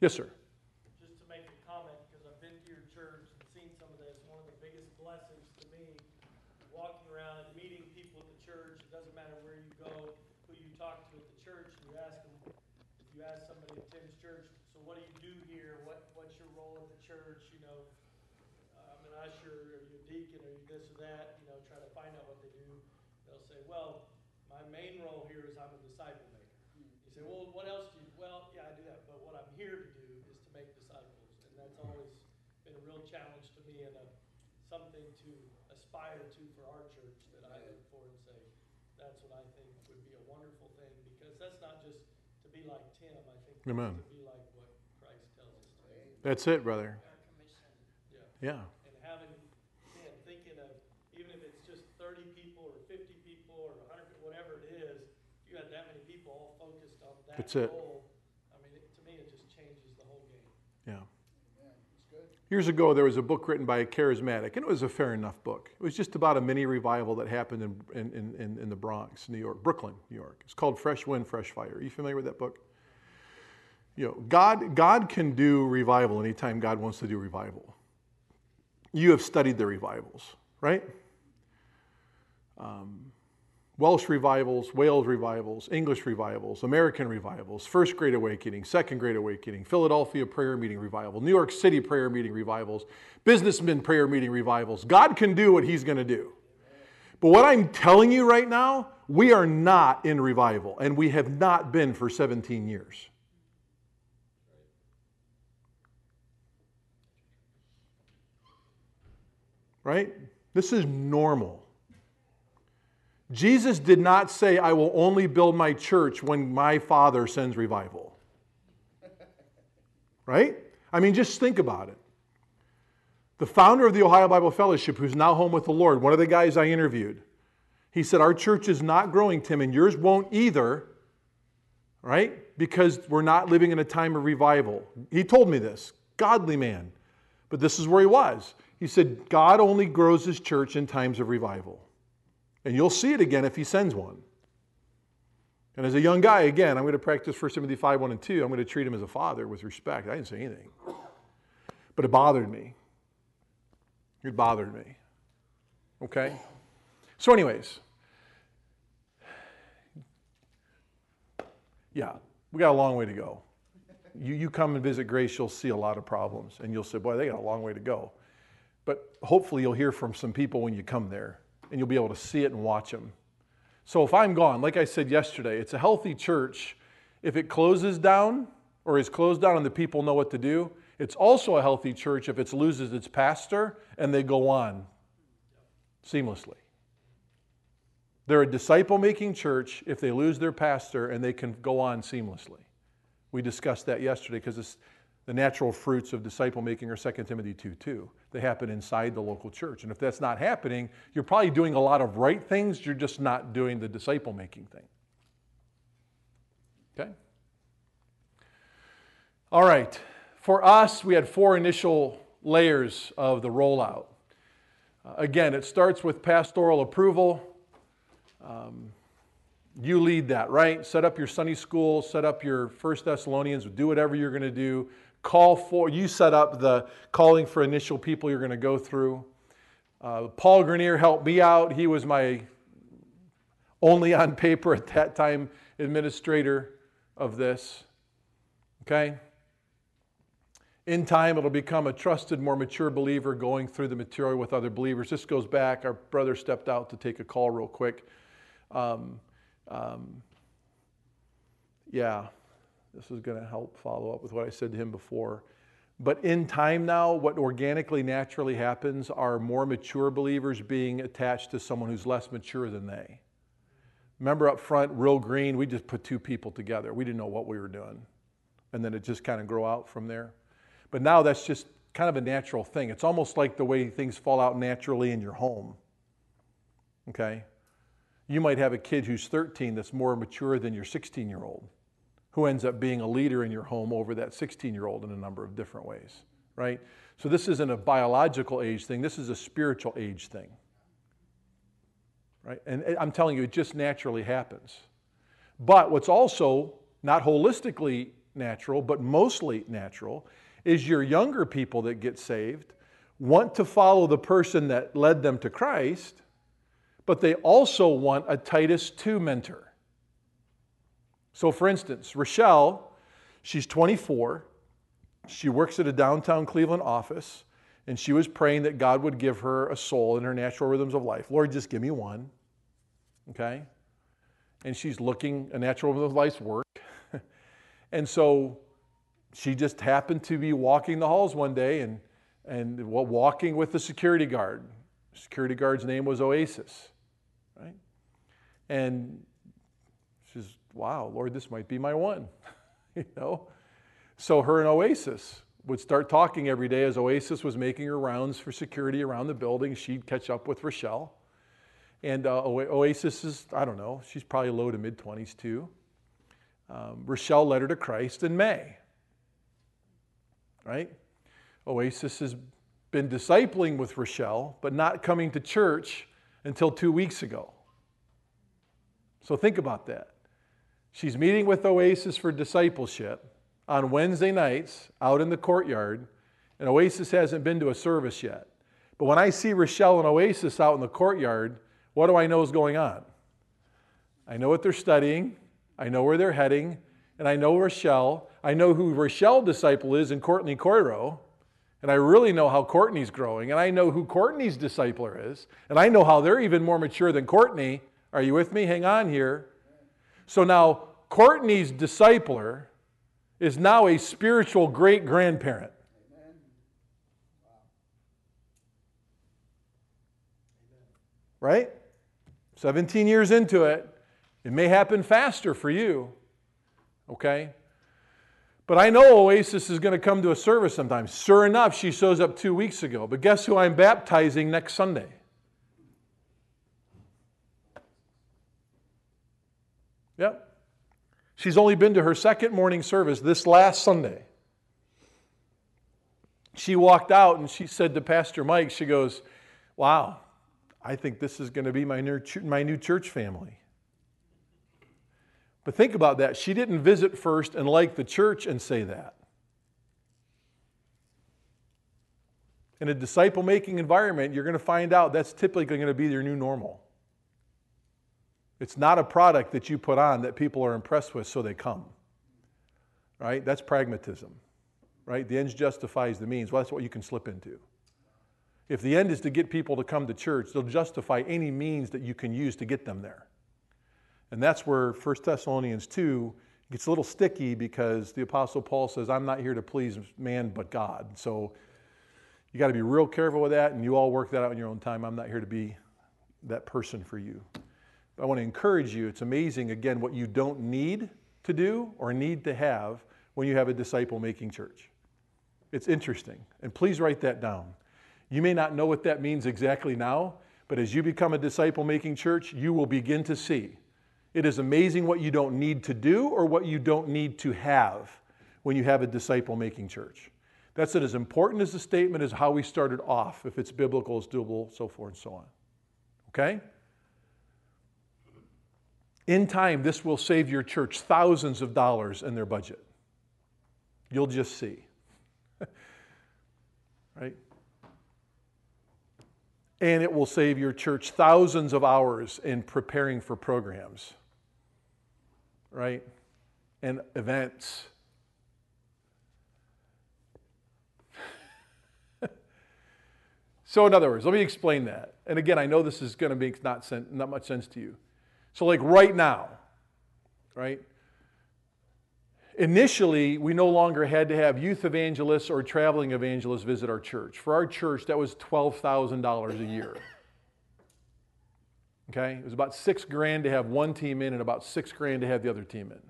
Yes, sir. just to make a comment, because I've been to your church and seen some of this, one of the biggest blessings to me, walking around and meeting people at the church, it doesn't matter where you go, who you talk to at the church, and you ask them, if you ask somebody who attends church, so what do you do here, what, what's your role at the church, you know? I'm an usher, are you a deacon, are you this or that, you know, try to find out what they do. They'll say, well, my main role here is I'm a disciple maker. You say, well, what else do you, well, yeah, I do that, but what I'm here to do is to make disciples. And that's always been a real challenge to me and a, something to aspire to for our church that I look for and say, that's what I think would be a wonderful thing, because that's not just to be like Tim, I think it's Amen. to be like what Christ tells us to be. That's it, brother. Yeah. Yeah. And having, man, thinking of, even if it's just thirty people or fifty people or hundred, whatever it is, if you had that many people all focused on that That's it. goal, I mean, it, to me, it just changes the whole game. Yeah. Years ago, there was a book written by a charismatic, and it was a fair enough book. It was just about a mini revival that happened in, in, in, in the Bronx, New York, Brooklyn, New York. It's called Fresh Wind, Fresh Fire. Are you familiar with that book? You know, God, God can do revival anytime God wants to do revival. You have studied the revivals, right? Um, Welsh revivals, Wales revivals, English revivals, American revivals, First Great Awakening, Second Great Awakening, Philadelphia Prayer Meeting Revival, New York City Prayer Meeting Revivals, Businessmen Prayer Meeting Revivals. God can do what He's going to do. But what I'm telling you right now, we are not in revival, and we have not been for 17 years. Right? This is normal. Jesus did not say, I will only build my church when my Father sends revival. Right? I mean, just think about it. The founder of the Ohio Bible Fellowship, who's now home with the Lord, one of the guys I interviewed, he said, Our church is not growing, Tim, and yours won't either, right? Because we're not living in a time of revival. He told me this, godly man. But this is where he was. He said, God only grows his church in times of revival. And you'll see it again if he sends one. And as a young guy, again, I'm going to practice 1 Timothy 5 1 and 2. I'm going to treat him as a father with respect. I didn't say anything. But it bothered me. It bothered me. Okay? So, anyways, yeah, we got a long way to go. You, you come and visit Grace, you'll see a lot of problems, and you'll say, boy, they got a long way to go. But hopefully, you'll hear from some people when you come there, and you'll be able to see it and watch them. So, if I'm gone, like I said yesterday, it's a healthy church. If it closes down or is closed down and the people know what to do, it's also a healthy church if it loses its pastor and they go on seamlessly. They're a disciple making church if they lose their pastor and they can go on seamlessly. We discussed that yesterday because it's the natural fruits of disciple making are 2 Timothy 2 2. They happen inside the local church. And if that's not happening, you're probably doing a lot of right things, you're just not doing the disciple making thing. Okay? All right. For us, we had four initial layers of the rollout. Uh, again, it starts with pastoral approval. Um, you lead that, right? Set up your Sunday school, set up your First Thessalonians, do whatever you're going to do. Call for, you set up the calling for initial people you're going to go through. Uh, Paul Grenier helped me out. He was my only on paper at that time administrator of this. Okay? In time, it'll become a trusted, more mature believer going through the material with other believers. This goes back. Our brother stepped out to take a call real quick. Um, um, yeah, this is going to help follow up with what I said to him before. But in time now, what organically, naturally happens are more mature believers being attached to someone who's less mature than they. Remember up front, real green, we just put two people together. We didn't know what we were doing. And then it just kind of grow out from there. But now that's just kind of a natural thing. It's almost like the way things fall out naturally in your home. Okay? You might have a kid who's 13 that's more mature than your 16 year old, who ends up being a leader in your home over that 16 year old in a number of different ways. right? So this isn't a biological age thing, this is a spiritual age thing. Right? And I'm telling you, it just naturally happens. But what's also not holistically natural, but mostly natural, is your younger people that get saved want to follow the person that led them to Christ, but they also want a Titus 2 mentor. So, for instance, Rochelle, she's 24. She works at a downtown Cleveland office, and she was praying that God would give her a soul in her natural rhythms of life. Lord, just give me one. Okay? And she's looking, a natural rhythm of life's work. and so she just happened to be walking the halls one day and, and walking with the security guard. Security guard's name was Oasis, right? And wow, Lord, this might be my one, you know? So her and Oasis would start talking every day as Oasis was making her rounds for security around the building. She'd catch up with Rochelle. And uh, Oasis is, I don't know, she's probably low to mid 20s too. Um, Rochelle led her to Christ in May. Right? Oasis has been discipling with Rochelle, but not coming to church until two weeks ago. So think about that. She's meeting with Oasis for discipleship on Wednesday nights out in the courtyard, and Oasis hasn't been to a service yet. But when I see Rochelle and Oasis out in the courtyard, what do I know is going on? I know what they're studying, I know where they're heading, and I know Rochelle. I know who Rochelle disciple is in Courtney Coiro, and I really know how Courtney's growing, and I know who Courtney's discipler is, and I know how they're even more mature than Courtney. Are you with me? Hang on here. So now, Courtney's discipler is now a spiritual great grandparent. Right? 17 years into it, it may happen faster for you. Okay? But I know Oasis is going to come to a service sometime. Sure enough, she shows up two weeks ago. But guess who I'm baptizing next Sunday? Yep. She's only been to her second morning service this last Sunday. She walked out and she said to Pastor Mike, she goes, Wow, I think this is going to be my new, my new church family. But think about that. She didn't visit first and like the church and say that. In a disciple making environment, you're going to find out that's typically going to be your new normal. It's not a product that you put on that people are impressed with so they come. Right? That's pragmatism. Right? The ends justifies the means. Well, that's what you can slip into. If the end is to get people to come to church, they'll justify any means that you can use to get them there. And that's where 1 Thessalonians 2 gets a little sticky because the Apostle Paul says, I'm not here to please man but God. So you got to be real careful with that, and you all work that out in your own time. I'm not here to be that person for you. I want to encourage you. It's amazing, again, what you don't need to do or need to have when you have a disciple making church. It's interesting. And please write that down. You may not know what that means exactly now, but as you become a disciple making church, you will begin to see. It is amazing what you don't need to do or what you don't need to have when you have a disciple making church. That's as important as the statement as how we started off, if it's biblical, it's doable, so forth and so on. Okay? In time, this will save your church thousands of dollars in their budget. You'll just see. right? And it will save your church thousands of hours in preparing for programs, right? And events. so, in other words, let me explain that. And again, I know this is going to make not, sen- not much sense to you. So, like right now, right? Initially, we no longer had to have youth evangelists or traveling evangelists visit our church. For our church, that was $12,000 a year. Okay? It was about six grand to have one team in and about six grand to have the other team in.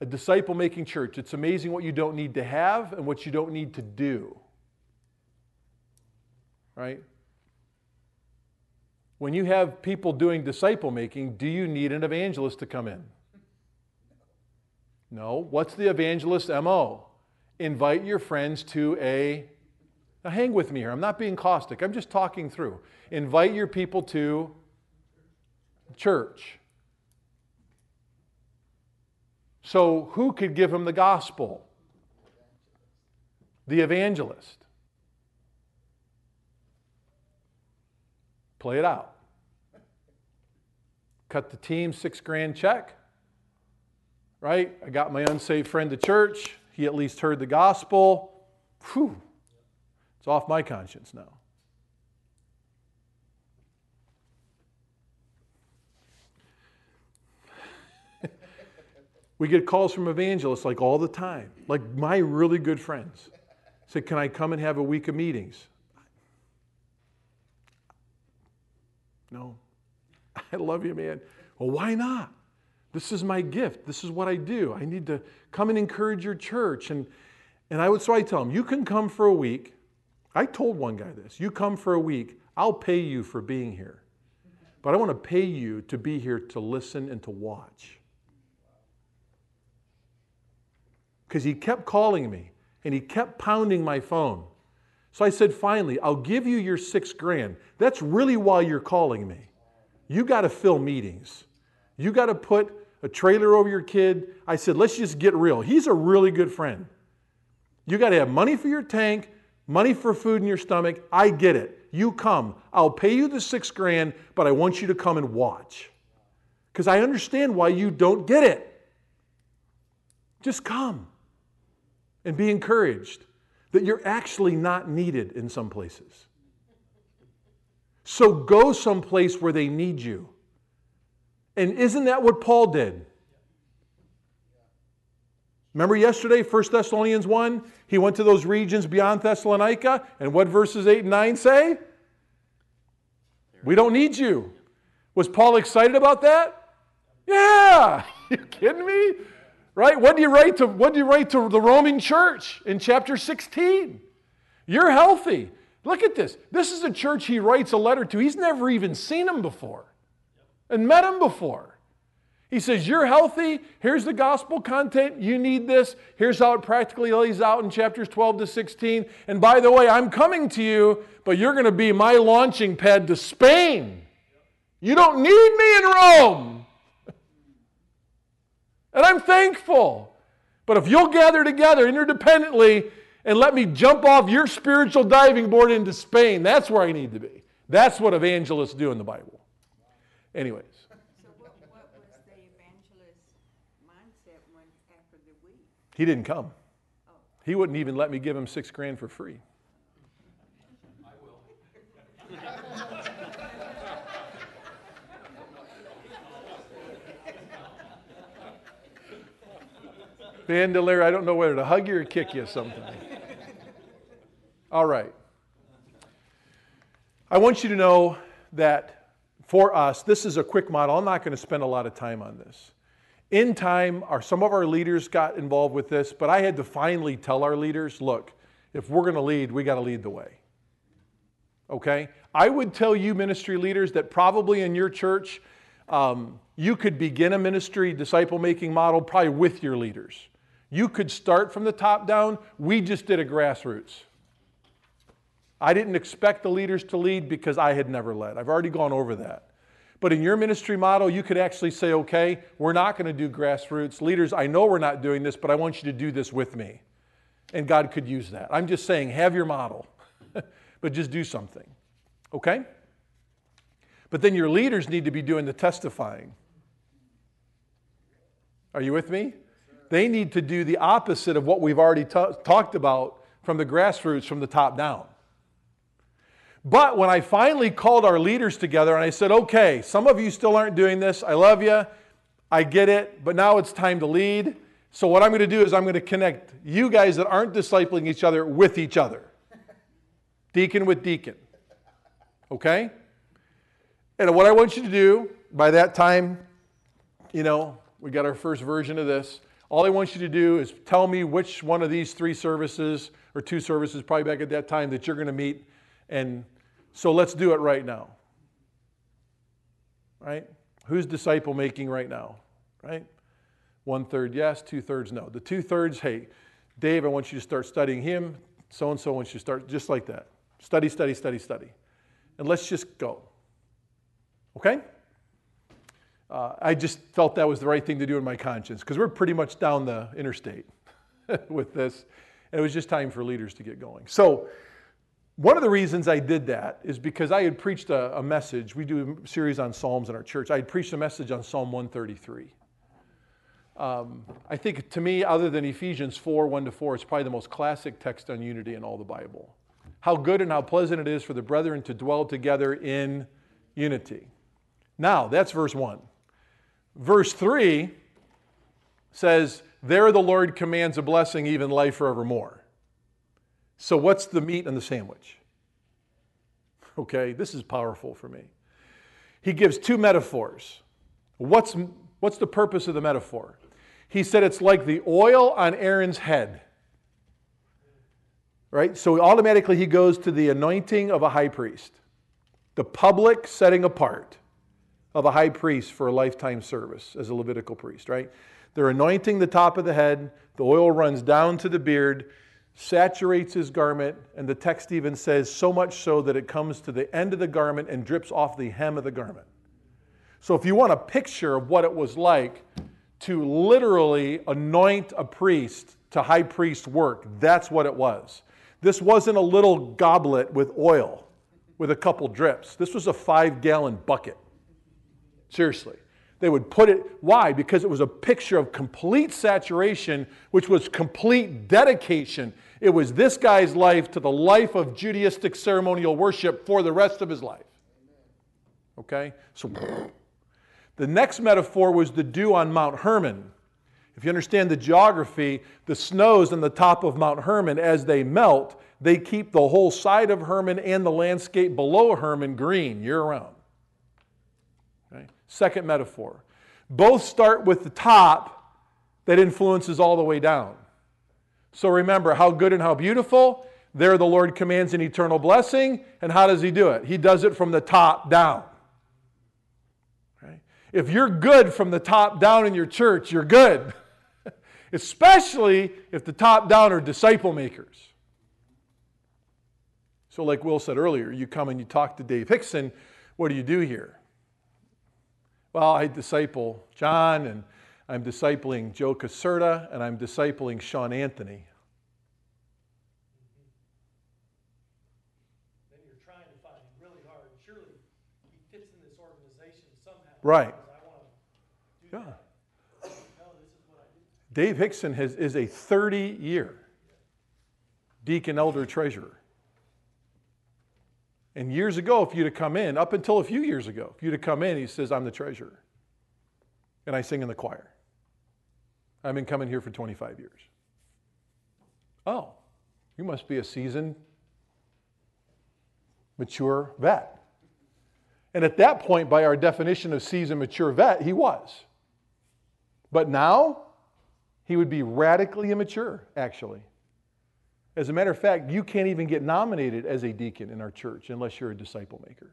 A disciple making church, it's amazing what you don't need to have and what you don't need to do. Right? When you have people doing disciple making, do you need an evangelist to come in? No. What's the evangelist MO? Invite your friends to a. Now, hang with me here. I'm not being caustic. I'm just talking through. Invite your people to church. So, who could give him the gospel? The evangelist. Play it out. Cut the team six grand check. Right? I got my unsaved friend to church. He at least heard the gospel. Whew. It's off my conscience now. we get calls from evangelists like all the time, like my really good friends. Say, Can I come and have a week of meetings? No. I love you, man. Well, why not? This is my gift. This is what I do. I need to come and encourage your church. And, and I would, so I tell him, you can come for a week. I told one guy this you come for a week, I'll pay you for being here. But I want to pay you to be here to listen and to watch. Because he kept calling me and he kept pounding my phone. So I said, finally, I'll give you your six grand. That's really why you're calling me. You got to fill meetings. You got to put a trailer over your kid. I said, let's just get real. He's a really good friend. You got to have money for your tank, money for food in your stomach. I get it. You come. I'll pay you the six grand, but I want you to come and watch. Because I understand why you don't get it. Just come and be encouraged that you're actually not needed in some places. So go someplace where they need you. And isn't that what Paul did? Remember yesterday, 1 Thessalonians 1? He went to those regions beyond Thessalonica, and what verses 8 and 9 say? We don't need you. Was Paul excited about that? Yeah! You kidding me? Right? What do you write to what do you write to the Roman church in chapter 16? You're healthy. Look at this. This is a church he writes a letter to. He's never even seen them before and met them before. He says, You're healthy. Here's the gospel content. You need this. Here's how it practically lays out in chapters 12 to 16. And by the way, I'm coming to you, but you're going to be my launching pad to Spain. You don't need me in Rome. And I'm thankful. But if you'll gather together interdependently and let me jump off your spiritual diving board into Spain, that's where I need to be. That's what evangelists do in the Bible. Anyways, So what, what was the evangelist's mindset when, after the week? he didn't come. Oh. He wouldn't even let me give him six grand for free. I will. Bandelier, I don't know whether to hug you or kick you sometime. All right. I want you to know that for us, this is a quick model. I'm not going to spend a lot of time on this. In time, our, some of our leaders got involved with this, but I had to finally tell our leaders look, if we're going to lead, we got to lead the way. Okay? I would tell you, ministry leaders, that probably in your church, um, you could begin a ministry disciple making model probably with your leaders. You could start from the top down. We just did a grassroots. I didn't expect the leaders to lead because I had never led. I've already gone over that. But in your ministry model, you could actually say, okay, we're not going to do grassroots. Leaders, I know we're not doing this, but I want you to do this with me. And God could use that. I'm just saying, have your model, but just do something. Okay? But then your leaders need to be doing the testifying. Are you with me? They need to do the opposite of what we've already ta- talked about from the grassroots, from the top down. But when I finally called our leaders together and I said, okay, some of you still aren't doing this. I love you. I get it. But now it's time to lead. So what I'm going to do is I'm going to connect you guys that aren't discipling each other with each other. Deacon with deacon. Okay? And what I want you to do by that time, you know, we got our first version of this. All I want you to do is tell me which one of these three services or two services, probably back at that time, that you're going to meet. And so let's do it right now. Right? Who's disciple making right now? Right? One third yes, two thirds no. The two thirds, hey, Dave, I want you to start studying him. So and so wants you to start just like that. Study, study, study, study. And let's just go. Okay? Uh, I just felt that was the right thing to do in my conscience because we're pretty much down the interstate with this. And it was just time for leaders to get going. So, one of the reasons I did that is because I had preached a, a message. We do a series on Psalms in our church. I had preached a message on Psalm 133. Um, I think to me, other than Ephesians 4 1 to 4, it's probably the most classic text on unity in all the Bible. How good and how pleasant it is for the brethren to dwell together in unity. Now, that's verse 1. Verse 3 says, There the Lord commands a blessing, even life forevermore. So, what's the meat in the sandwich? Okay, this is powerful for me. He gives two metaphors. What's, what's the purpose of the metaphor? He said it's like the oil on Aaron's head. Right? So automatically he goes to the anointing of a high priest, the public setting apart of a high priest for a lifetime service as a Levitical priest, right? They're anointing the top of the head, the oil runs down to the beard, saturates his garment, and the text even says so much so that it comes to the end of the garment and drips off the hem of the garment. So if you want a picture of what it was like to literally anoint a priest to high priest work, that's what it was. This wasn't a little goblet with oil with a couple drips. This was a five gallon bucket. Seriously. They would put it, why? Because it was a picture of complete saturation, which was complete dedication. It was this guy's life to the life of Judaistic ceremonial worship for the rest of his life. Okay? So the next metaphor was the dew on Mount Hermon. If you understand the geography, the snows on the top of Mount Hermon, as they melt, they keep the whole side of Hermon and the landscape below Hermon green year round. Second metaphor. Both start with the top that influences all the way down. So remember how good and how beautiful. There the Lord commands an eternal blessing. And how does He do it? He does it from the top down. If you're good from the top down in your church, you're good. Especially if the top down are disciple makers. So, like Will said earlier, you come and you talk to Dave Hickson. What do you do here? Well, I disciple John, and I'm discipling Joe Caserta, and I'm discipling Sean Anthony. Then you're trying to find him really hard. Surely he fits in this organization somehow. Right. because I want to do Yeah. No, this is what I do. Dave Hickson has, is a 30 year deacon elder treasurer. And years ago, if you'd have come in, up until a few years ago, if you'd have come in, he says, I'm the treasurer. And I sing in the choir. I've been coming here for 25 years. Oh, you must be a seasoned, mature vet. And at that point, by our definition of seasoned, mature vet, he was. But now, he would be radically immature, actually. As a matter of fact, you can't even get nominated as a deacon in our church unless you're a disciple maker.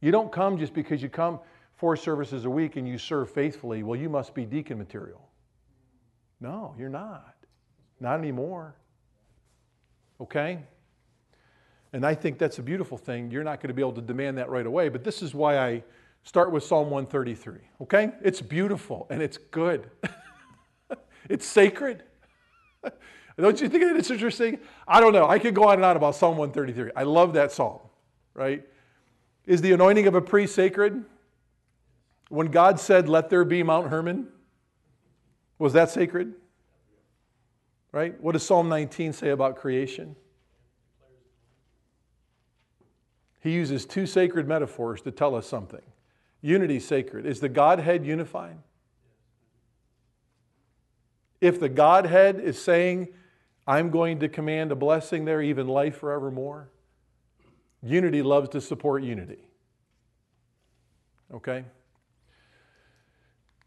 You don't come just because you come four services a week and you serve faithfully. Well, you must be deacon material. No, you're not. Not anymore. Okay? And I think that's a beautiful thing. You're not going to be able to demand that right away, but this is why I start with Psalm 133. Okay? It's beautiful and it's good. it's sacred. Don't you think that it's interesting? I don't know. I could go on and on about Psalm 133. I love that psalm, right? Is the anointing of a priest sacred? When God said, Let there be Mount Hermon, was that sacred? Right? What does Psalm 19 say about creation? He uses two sacred metaphors to tell us something. Unity sacred. Is the Godhead unified? If the Godhead is saying, I'm going to command a blessing there, even life forevermore, unity loves to support unity. Okay?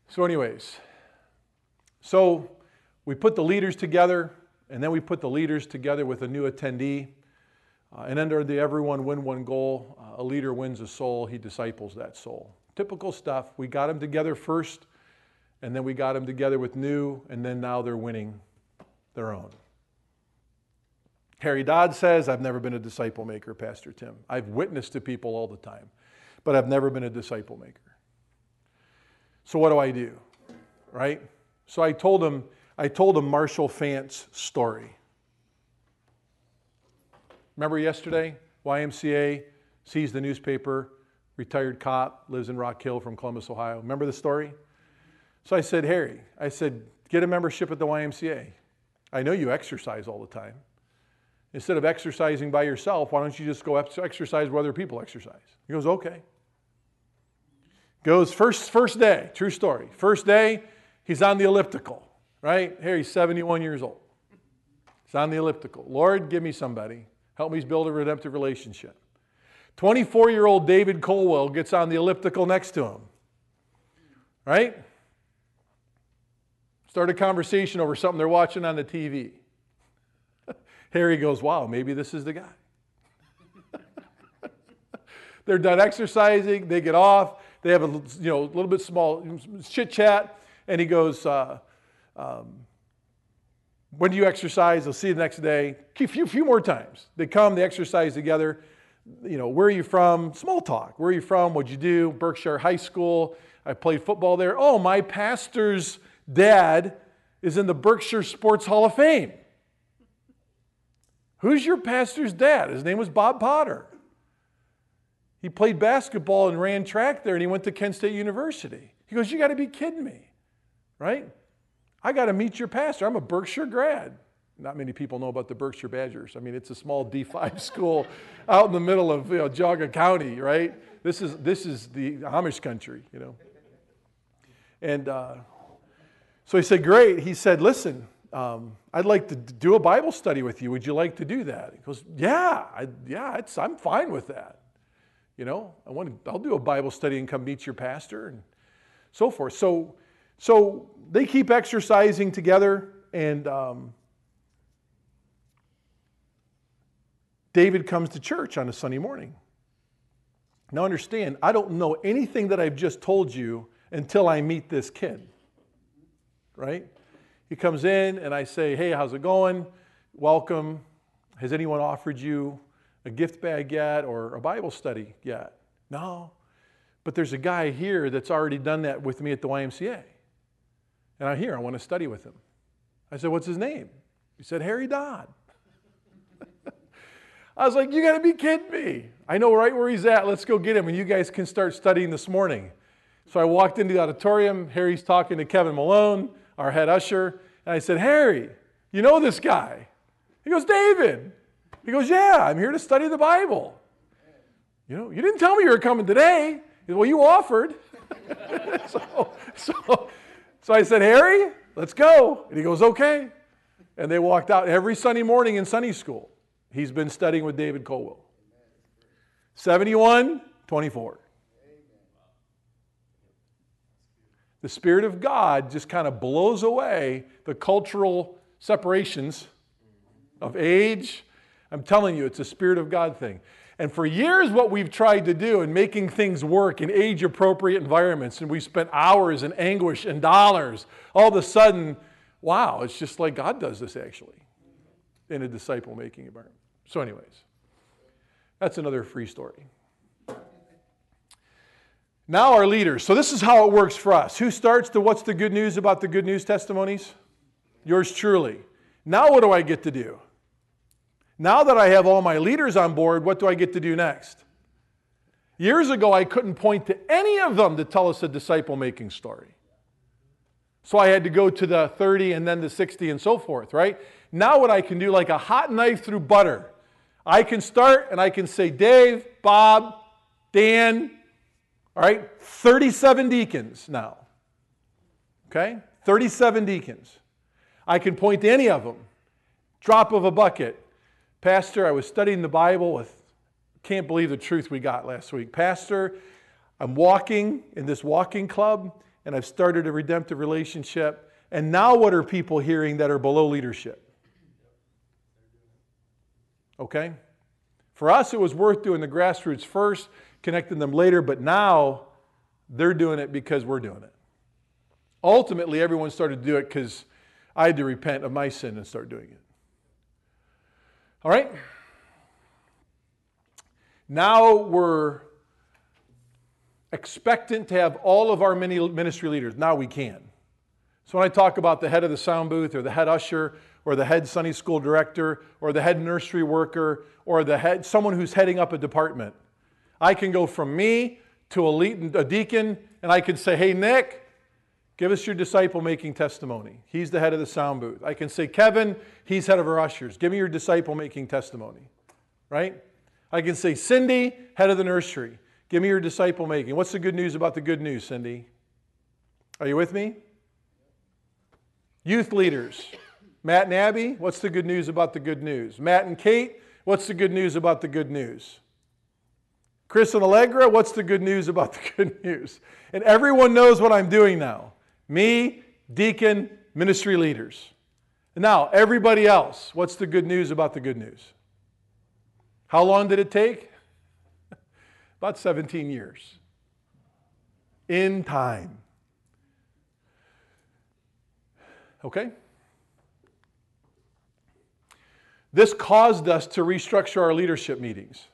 So, anyways, so we put the leaders together, and then we put the leaders together with a new attendee. Uh, and under the everyone win one goal, uh, a leader wins a soul, he disciples that soul. Typical stuff. We got them together first And then we got them together with new, and then now they're winning their own. Harry Dodd says, I've never been a disciple maker, Pastor Tim. I've witnessed to people all the time, but I've never been a disciple maker. So what do I do? Right? So I told him, I told him Marshall Fant's story. Remember yesterday? YMCA sees the newspaper, retired cop, lives in Rock Hill from Columbus, Ohio. Remember the story? So I said, Harry, I said, get a membership at the YMCA. I know you exercise all the time. Instead of exercising by yourself, why don't you just go exercise where other people exercise? He goes, okay. Goes first, first day, true story. First day, he's on the elliptical, right? Here he's 71 years old. He's on the elliptical. Lord, give me somebody. Help me build a redemptive relationship. 24 year old David Colwell gets on the elliptical next to him, right? Start a conversation over something they're watching on the TV. Harry goes, Wow, maybe this is the guy. they're done exercising, they get off, they have a you know, little bit small chit chat, and he goes, uh, um, When do you exercise? They'll see you the next day. A few, few more times. They come, they exercise together. You know, where are you from? Small talk. Where are you from? What'd you do? Berkshire High School. I played football there. Oh, my pastor's dad is in the Berkshire Sports Hall of Fame. Who's your pastor's dad? His name was Bob Potter. He played basketball and ran track there, and he went to Kent State University. He goes, You got to be kidding me, right? I got to meet your pastor. I'm a Berkshire grad. Not many people know about the Berkshire Badgers. I mean, it's a small D5 school out in the middle of you know, Geauga County, right? This is, this is the Amish country, you know. And uh, so he said, Great. He said, Listen, um, I'd like to do a Bible study with you. Would you like to do that? He goes, Yeah, I, yeah, I'm fine with that. You know, I want to, I'll do a Bible study and come meet your pastor and so forth. So, so they keep exercising together, and um, David comes to church on a Sunday morning. Now, understand, I don't know anything that I've just told you until I meet this kid, right? He comes in, and I say, Hey, how's it going? Welcome. Has anyone offered you a gift bag yet or a Bible study yet? No. But there's a guy here that's already done that with me at the YMCA. And I'm here, I want to study with him. I said, What's his name? He said, Harry Dodd. I was like, You got to be kidding me. I know right where he's at. Let's go get him, and you guys can start studying this morning. So I walked into the auditorium. Harry's talking to Kevin Malone, our head usher. And I said, Harry, you know this guy? He goes, David. He goes, Yeah, I'm here to study the Bible. You know, you didn't tell me you were coming today. He said, Well, you offered. so, so, so I said, Harry, let's go. And he goes, Okay. And they walked out every Sunday morning in Sunday school. He's been studying with David Colwell. 71, 24. The Spirit of God just kind of blows away the cultural separations of age. I'm telling you, it's a Spirit of God thing. And for years, what we've tried to do in making things work in age appropriate environments, and we spent hours and anguish and dollars, all of a sudden, wow, it's just like God does this actually in a disciple making environment. So, anyways, that's another free story. Now, our leaders. So, this is how it works for us. Who starts the what's the good news about the good news testimonies? Yours truly. Now, what do I get to do? Now that I have all my leaders on board, what do I get to do next? Years ago, I couldn't point to any of them to tell us a disciple making story. So I had to go to the 30 and then the 60 and so forth, right? Now, what I can do, like a hot knife through butter, I can start and I can say, Dave, Bob, Dan, all right, 37 deacons now. Okay? 37 deacons. I can point to any of them. Drop of a bucket. Pastor, I was studying the Bible with, can't believe the truth we got last week. Pastor, I'm walking in this walking club and I've started a redemptive relationship. And now what are people hearing that are below leadership? Okay? For us, it was worth doing the grassroots first, connecting them later, but now they're doing it because we're doing it. Ultimately, everyone started to do it because I had to repent of my sin and start doing it. All right? Now we're expectant to have all of our mini- ministry leaders. Now we can. So when I talk about the head of the sound booth or the head usher or the head Sunday school director or the head nursery worker or the head someone who's heading up a department, I can go from me to a, a deacon and I can say, "Hey Nick, give us your disciple making testimony." He's the head of the sound booth. I can say, "Kevin, he's head of our ushers. Give me your disciple making testimony." Right? I can say, "Cindy, head of the nursery. Give me your disciple making." What's the good news about the good news, Cindy? Are you with me? Youth leaders. Matt and Abby, what's the good news about the good news? Matt and Kate, what's the good news about the good news? Chris and Allegra, what's the good news about the good news? And everyone knows what I'm doing now. Me, deacon, ministry leaders. Now, everybody else, what's the good news about the good news? How long did it take? About 17 years. In time. Okay? This caused us to restructure our leadership meetings.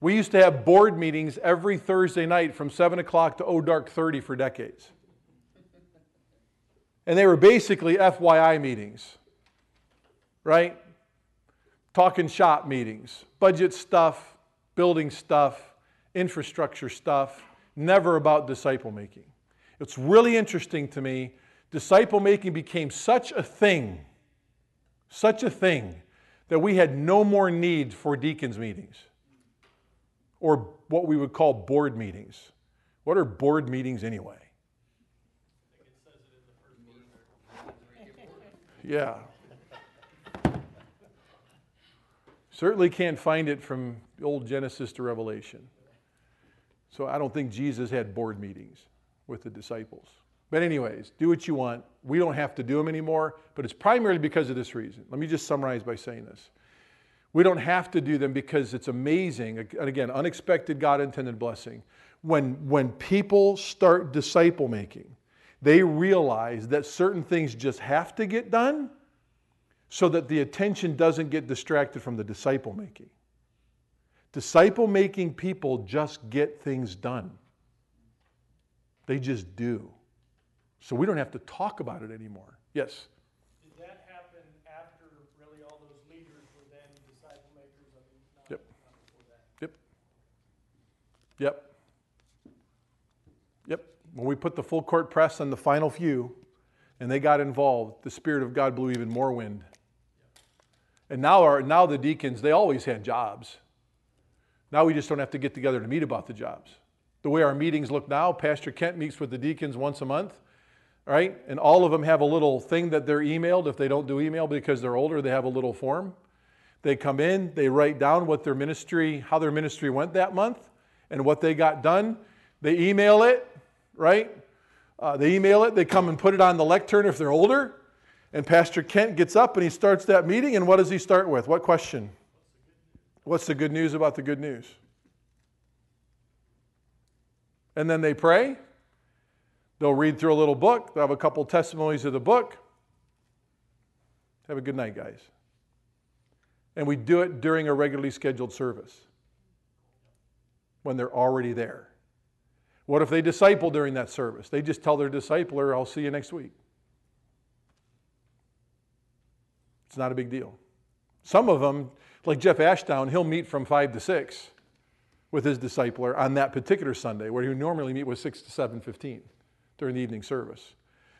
We used to have board meetings every Thursday night from 7 o'clock to oh dark 30 for decades. And they were basically FYI meetings, right? Talking shop meetings, budget stuff, building stuff, infrastructure stuff, never about disciple making. It's really interesting to me. Disciple making became such a thing, such a thing, that we had no more need for deacons' meetings or what we would call board meetings. What are board meetings anyway? Yeah. Certainly can't find it from old Genesis to Revelation. So I don't think Jesus had board meetings with the disciples. But, anyways, do what you want. We don't have to do them anymore, but it's primarily because of this reason. Let me just summarize by saying this. We don't have to do them because it's amazing, and again, unexpected God intended blessing. When, when people start disciple making, they realize that certain things just have to get done so that the attention doesn't get distracted from the disciple making. Disciple making people just get things done, they just do. So we don't have to talk about it anymore. Yes? Did that happen after really all those leaders were then disciple makers? I mean, not, Yep. not before that? Yep. Yep. Yep. When we put the full court press on the final few and they got involved, the Spirit of God blew even more wind. And now, our, now the deacons, they always had jobs. Now we just don't have to get together to meet about the jobs. The way our meetings look now, Pastor Kent meets with the deacons once a month, right? And all of them have a little thing that they're emailed. If they don't do email because they're older, they have a little form. They come in, they write down what their ministry, how their ministry went that month, and what they got done. They email it, right? Uh, they email it, they come and put it on the lectern if they're older. And Pastor Kent gets up and he starts that meeting, and what does he start with? What question? What's the good news about the good news? And then they pray. They'll read through a little book. They'll have a couple testimonies of the book. Have a good night, guys. And we do it during a regularly scheduled service when they're already there. What if they disciple during that service? They just tell their discipler, I'll see you next week. It's not a big deal. Some of them, like Jeff Ashdown, he'll meet from 5 to 6 with his discipler on that particular Sunday, where he would normally meet with 6 to 7.15 during the evening service.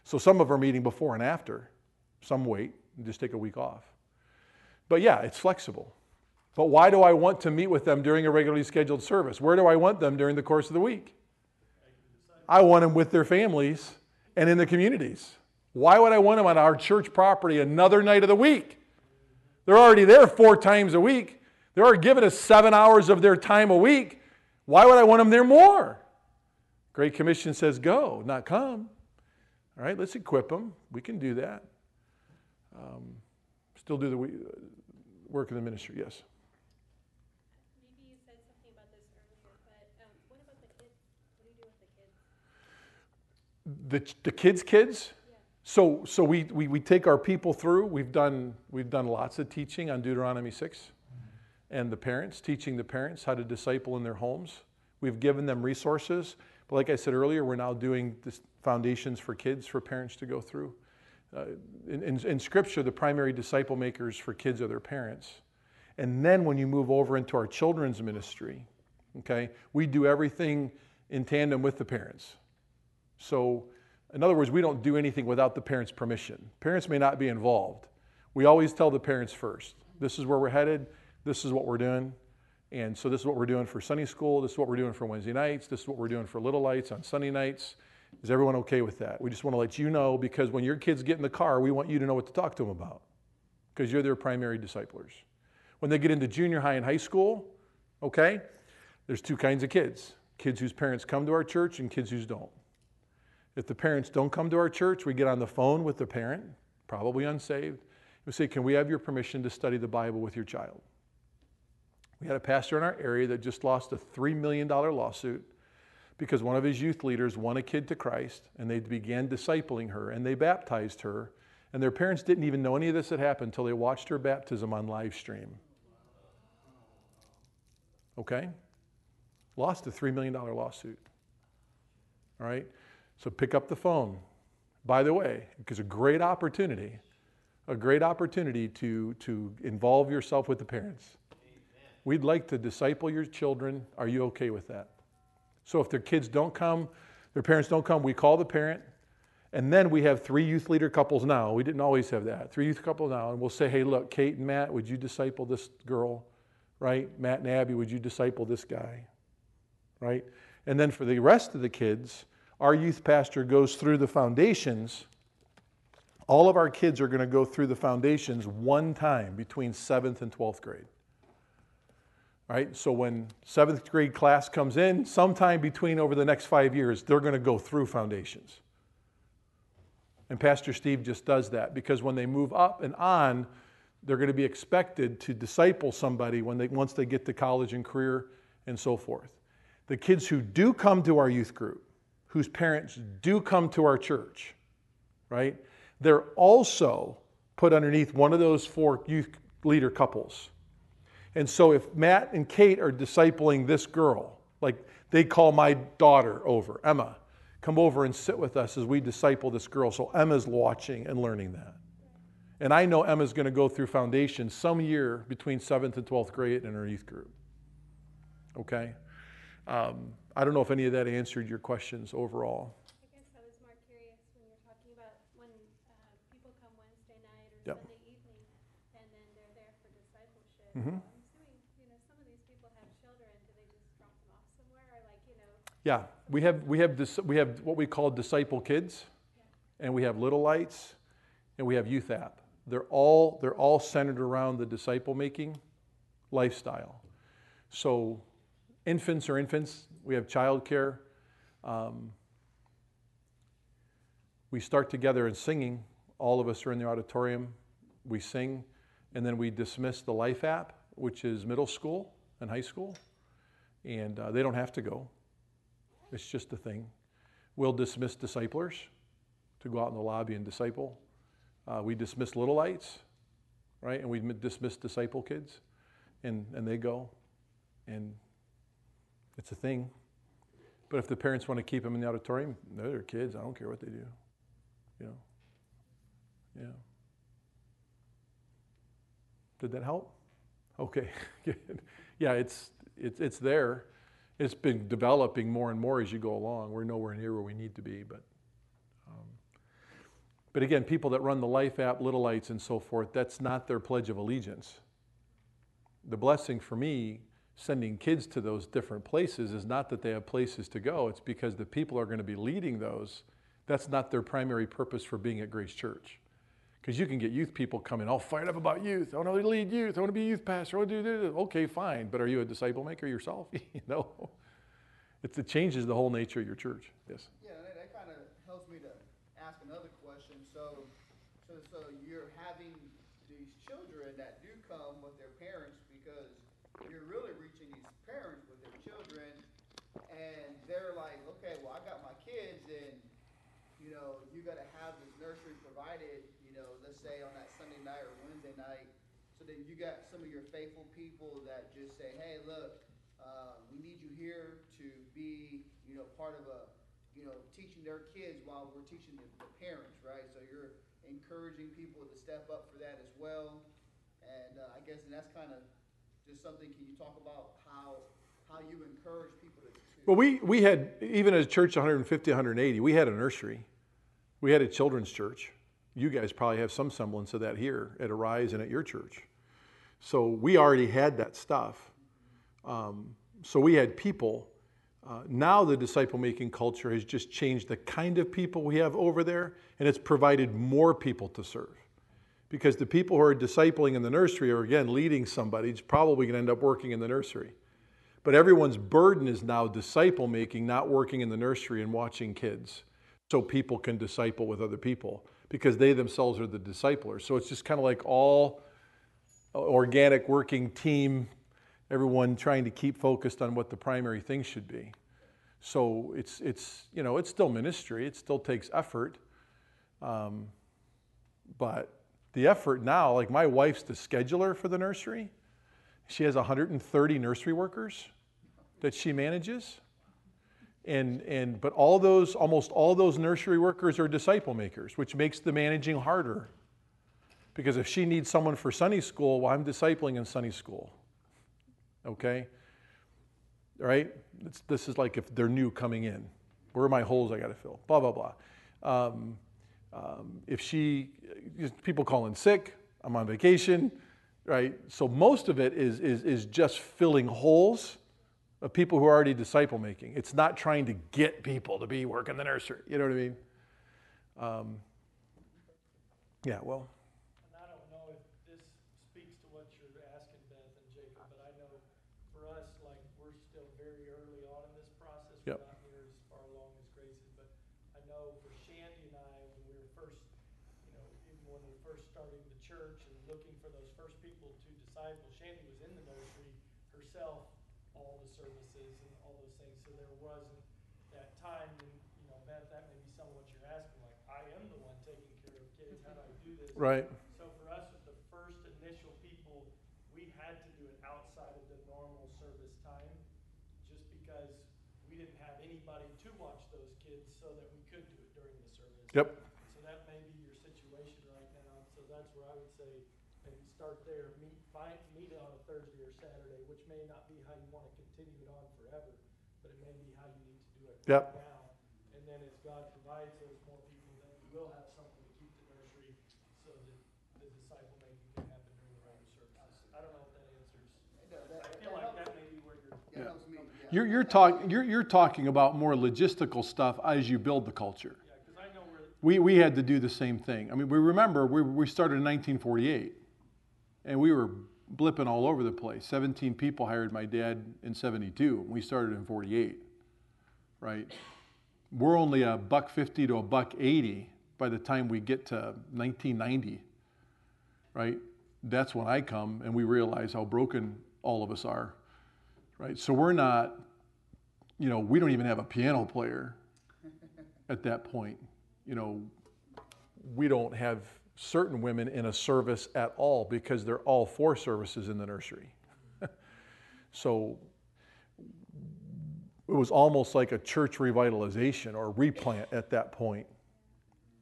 So some of them are meeting before and after. Some wait and just take a week off. But yeah, it's flexible. But why do I want to meet with them during a regularly scheduled service? Where do I want them during the course of the week? I want them with their families and in the communities. Why would I want them on our church property another night of the week? They're already there four times a week. They're already giving us seven hours of their time a week. Why would I want them there more? Great Commission says go, not come. All right, let's equip them. We can do that. Um, still do the work of the ministry, yes. Maybe you said something about this earlier, but um, what about the the kids' kids? So, so we, we, we take our people through. We've done, we've done lots of teaching on Deuteronomy 6 and the parents, teaching the parents how to disciple in their homes. We've given them resources. But like I said earlier, we're now doing this foundations for kids for parents to go through. Uh, in, in, in Scripture, the primary disciple makers for kids are their parents. And then when you move over into our children's ministry, okay, we do everything in tandem with the parents. So, in other words, we don't do anything without the parents' permission. Parents may not be involved. We always tell the parents first this is where we're headed, this is what we're doing. And so, this is what we're doing for Sunday school, this is what we're doing for Wednesday nights, this is what we're doing for Little Lights on Sunday nights. Is everyone okay with that? We just want to let you know because when your kids get in the car, we want you to know what to talk to them about because you're their primary disciplers. When they get into junior high and high school, okay, there's two kinds of kids kids whose parents come to our church and kids whose don't. If the parents don't come to our church, we get on the phone with the parent, probably unsaved. We say, Can we have your permission to study the Bible with your child? We had a pastor in our area that just lost a $3 million lawsuit because one of his youth leaders won a kid to Christ and they began discipling her and they baptized her. And their parents didn't even know any of this had happened until they watched her baptism on live stream. Okay? Lost a $3 million lawsuit. All right? So pick up the phone. By the way, it's a great opportunity, a great opportunity to, to involve yourself with the parents. We'd like to disciple your children. Are you okay with that? So if their kids don't come, their parents don't come, we call the parent. And then we have three youth leader couples now. We didn't always have that. Three youth couples now. And we'll say, hey, look, Kate and Matt, would you disciple this girl? Right? Matt and Abby, would you disciple this guy? Right? And then for the rest of the kids, our youth pastor goes through the foundations. All of our kids are going to go through the foundations one time between seventh and 12th grade. Right? So when seventh grade class comes in, sometime between over the next five years, they're going to go through foundations. And Pastor Steve just does that because when they move up and on, they're going to be expected to disciple somebody when they, once they get to college and career and so forth. The kids who do come to our youth group, whose parents do come to our church, right? They're also put underneath one of those four youth leader couples. And so if Matt and Kate are discipling this girl, like they call my daughter over, Emma, come over and sit with us as we disciple this girl. So Emma's watching and learning that. And I know Emma's going to go through foundation some year between 7th and 12th grade in her youth group. Okay? Um, I don't know if any of that answered your questions overall. I guess I was more curious when you're talking about when uh, people come Wednesday night or Yep. Sunday evening, and then they're there for discipleship. Mhm. I'm assuming, you know, some of these people have children, do they just drop them off somewhere, or like, you know? Yeah, we have, we have, dis- we have what we call disciple kids, and we have little lights, and we have youth app. They're all, they're all centered around the disciple making lifestyle. So infants are infants, we have childcare. Um, we start together in singing. All of us are in the auditorium, we sing, and then we dismiss the Life app, which is middle school and high school, and uh, they don't have to go. It's just a thing. We'll dismiss disciplers to go out in the lobby and disciple. Uh, we dismiss little lights, right? And we dismiss disciple kids, and, and they go. And it's a thing. But if the parents want to keep them in the auditorium, they're their kids. I don't care what they do. You know? Yeah. Did that help? Okay. Yeah, it's, it's, it's there. It's been developing more and more as you go along. We're nowhere near where we need to be, but um, but again, people that run the Life app, Little Lights, and so forth, that's not their pledge of allegiance. The blessing for me, sending kids to those different places, is not that they have places to go. It's because the people are going to be leading those. That's not their primary purpose for being at Grace Church. Because you can get youth people coming all fired up about youth. I want to lead youth. I want to be a youth pastor. I want to do this. Okay, fine. But are you a disciple maker yourself? you know, it's, it changes the whole nature of your church. Yes. Yeah, that, kind of helps me to ask another question. So, so, so you're having these children that do come with their parents because you're really parents with their children, and they're like, okay, well, I got my kids, and you know, you gotta have this nursery provided, you know, let's say on that Sunday night or Wednesday night, so then you got some of your faithful people that just say, hey, look, uh, we need you here to be, you know, part of a, you know, teaching their kids while we're teaching the, the parents, right? So you're encouraging people to step up for that as well. And, uh, I guess, and that's kind of just something, can you talk about how, you encourage people to? Well, we, we had, even as church 150, 180, we had a nursery. We had a children's church. You guys probably have some semblance of that here at Arise and at your church. So we already had that stuff. Um, so we had people. Uh, now the disciple making culture has just changed the kind of people we have over there, and it's provided more people to serve. Because the people who are discipling in the nursery are, again, leading somebody, it's probably going to end up working in the nursery. But everyone's burden is now disciple making, not working in the nursery and watching kids so people can disciple with other people because they themselves are the disciplers. So it's just kind of like all organic working team, everyone trying to keep focused on what the primary thing should be. So it's, it's you know, it's still ministry, it still takes effort. Um, but the effort now, like my wife's the scheduler for the nursery. She has 130 nursery workers that she manages. And, and but all those almost all those nursery workers are disciple makers, which makes the managing harder. Because if she needs someone for Sunday school, well, I'm discipling in Sunday school. Okay? Right? It's, this is like if they're new coming in. Where are my holes I got to fill? Blah, blah, blah. Um, um, if she, people call in sick, I'm on vacation, right? So most of it is, is, is just filling holes of people who are already disciple making. It's not trying to get people to be working the nursery. You know what I mean? Um, yeah, well, And I don't know if this speaks to what you're asking Beth and Jacob, but I know for us, like, we're still very early on in this process. Yep. We're not near as far along as Grace is, but I know for Shandy and I, when we were first, you know, even when we were first starting the church and looking for those first people to disciple, Shandy was in the nursery herself, all the services and all those things, so there wasn't that time when, you know, Beth, that may be some of what you're asking, like, I am the one taking care of kids, how do I do this? Right. So for us, with the first initial people, we had to do it outside of the normal service time, just because we didn't have anybody to watch those kids so that we could do it during the service. Yep. So that may be your situation right now, so that's where I would say, maybe start there, meet, find, meet on a Thursday or Saturday, which may not be how you wanna continue it on forever, but it may be how you need to do it Yep. right now. And then as God provides those more people, then we will have something to keep the nursery so that the disciple making can happen during the regular services. I don't know if that answers, No, that- I that feel like helps. that may be where you're. That helps me, yeah. You're, you're, talk, you're, you're talking about more logistical stuff as you build the culture. Yeah, cause I know where, We, we had to do the same thing. I mean, we remember we, we started in 1948 and we were blipping all over the place. 17 people hired my dad in 72. and We started in 48, right? We're only a buck 50 to a buck 80 by the time we get to 1990, right? That's when I come and we realize how broken all of us are, right? So we're not, you know, we don't even have a piano player at that point. You know, we don't have certain women in a service at all because they're all four services in the nursery. so it was almost like a church revitalization or replant at that point.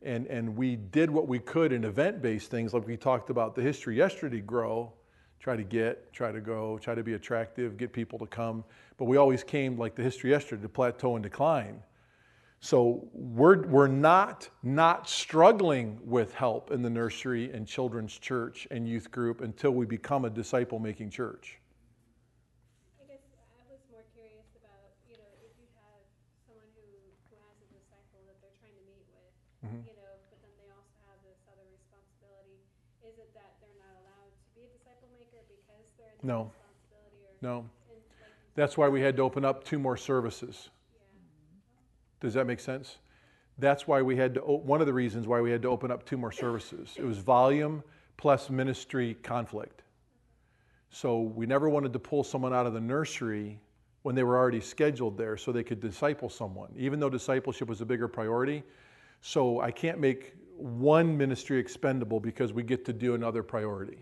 And, and we did what we could in event based things, like we talked about the history yesterday grow, try to get, try to go, try to be attractive, get people to come. But we always came, like the history yesterday, to plateau and decline. So we're, we're not not struggling with help in the nursery and children's church and youth group until we become a disciple making church. I guess I was more curious about, you know, if you have someone who, who has a disciple that they're trying to meet with, Mhm. you know, but then they also have this other responsibility, is it that they're not allowed to be a disciple maker because they're in No. No. That's why we had to open up two more services. Does that make sense? That's why we had to, one of the reasons why we had to open up two more services. It was volume plus ministry conflict. So we never wanted to pull someone out of the nursery when they were already scheduled there so they could disciple someone, even though discipleship was a bigger priority. So I can't make one ministry expendable because we get to do another priority.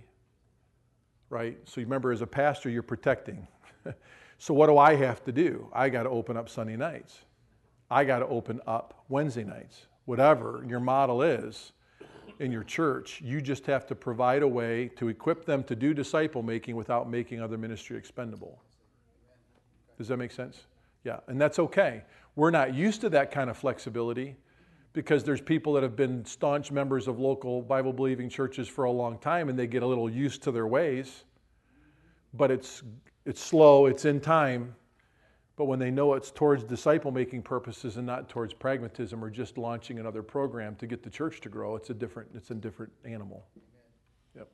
Right? So you remember, as a pastor, you're protecting. so what do I have to do? I got to open up Sunday nights. I got to open up Wednesday nights. Whatever your model is in your church, you just have to provide a way to equip them to do disciple making without making other ministry expendable. Does that make sense? Yeah, and that's okay. We're not used to that kind of flexibility because there's people that have been staunch members of local Bible believing churches for a long time and they get a little used to their ways. But it's it's slow, it's in time. But when they know it's towards disciple making purposes and not towards pragmatism or just launching another program to get the church to grow, it's a different it's a different animal. Yep.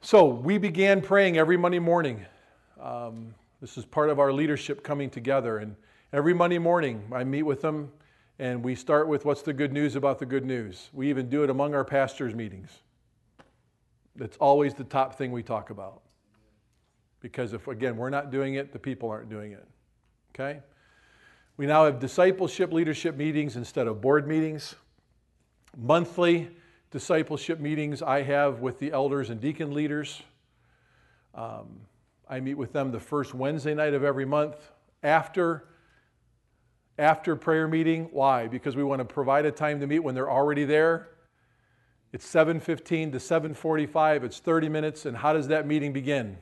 So we began praying every Monday morning. Um, this is part of our leadership coming together. And every Monday morning, I meet with them and we start with what's the good news about the good news. We even do it among our pastors' meetings. That's always the top thing we talk about. Because if, again, we're not doing it, the people aren't doing it. Okay? We now have discipleship leadership meetings instead of board meetings. Monthly discipleship meetings I have with the elders and deacon leaders. Um, I meet with them the first Wednesday night of every month after after prayer meeting. Why? Because we want to provide a time to meet when they're already there. It's 7:15 to 7:45. It's 30 minutes and how does that meeting begin?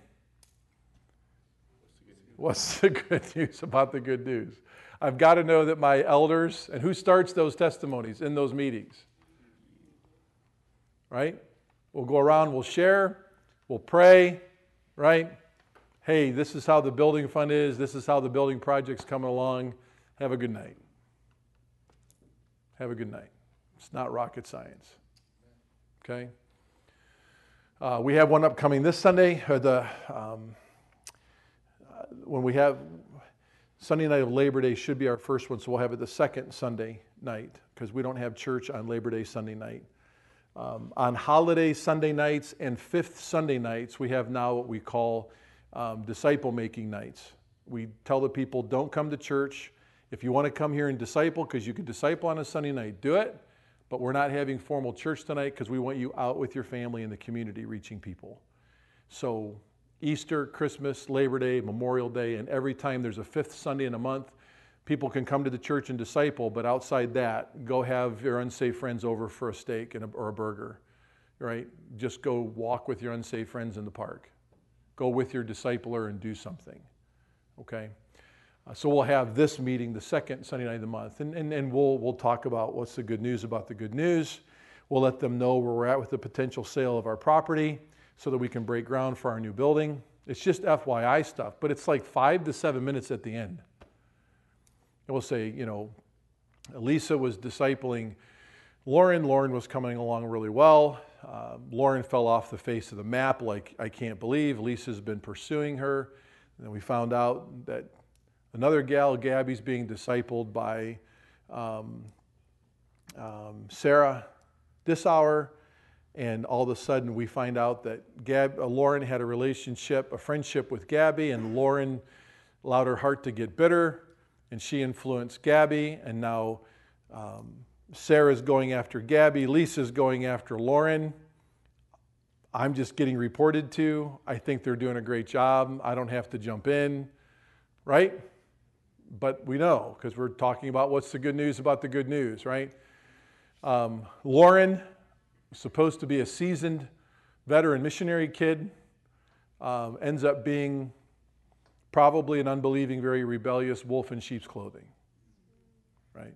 What's the good news about the good news? I've got to know that my elders and who starts those testimonies in those meetings? Right? We'll go around, we'll share, we'll pray, right? hey, this is how the building fund is, this is how the building project's coming along. Have a good night. Have a good night. It's not rocket science. Okay? Uh, we have one upcoming this Sunday. Or the, um, uh, when we have Sunday night of Labor Day should be our first one, so we'll have it the second Sunday night because we don't have church on Labor Day Sunday night. Um, on holiday Sunday nights and fifth Sunday nights, we have now what we call um, disciple making nights. We tell the people, don't come to church. If you want to come here and disciple, because you can disciple on a Sunday night, do it. But we're not having formal church tonight because we want you out with your family in the community reaching people. So, Easter, Christmas, Labor Day, Memorial Day, and every time there's a fifth Sunday in a month, people can come to the church and disciple, but outside that, go have your unsafe friends over for a steak and a, or a burger, right? Just go walk with your unsafe friends in the park. Go with your discipler and do something. Okay? Uh, so we'll have this meeting the second Sunday night of the month, and, and, and we'll, we'll talk about what's the good news about the good news. We'll let them know where we're at with the potential sale of our property so that we can break ground for our new building. It's just FYI stuff, but it's like five to seven minutes at the end. And we'll say, you know, Lisa was discipling Lauren. Lauren was coming along really well. Uh, Lauren fell off the face of the map like I can't believe. Lisa's been pursuing her. And then we found out that another gal, Gabby's being discipled by um, um, Sarah this hour. And all of a sudden, we find out that Gab, uh, Lauren had a relationship, a friendship with Gabby, and Lauren allowed her heart to get bitter, and she influenced Gabby. And now um, Sarah's going after Gabby, Lisa's going after Lauren. I'm just getting reported to. I think they're doing a great job. I don't have to jump in, right? But we know because we're talking about what's the good news about the good news, right? Um, Lauren, supposed to be a seasoned veteran missionary kid, um, ends up being probably an unbelieving, very rebellious wolf in sheep's clothing, right?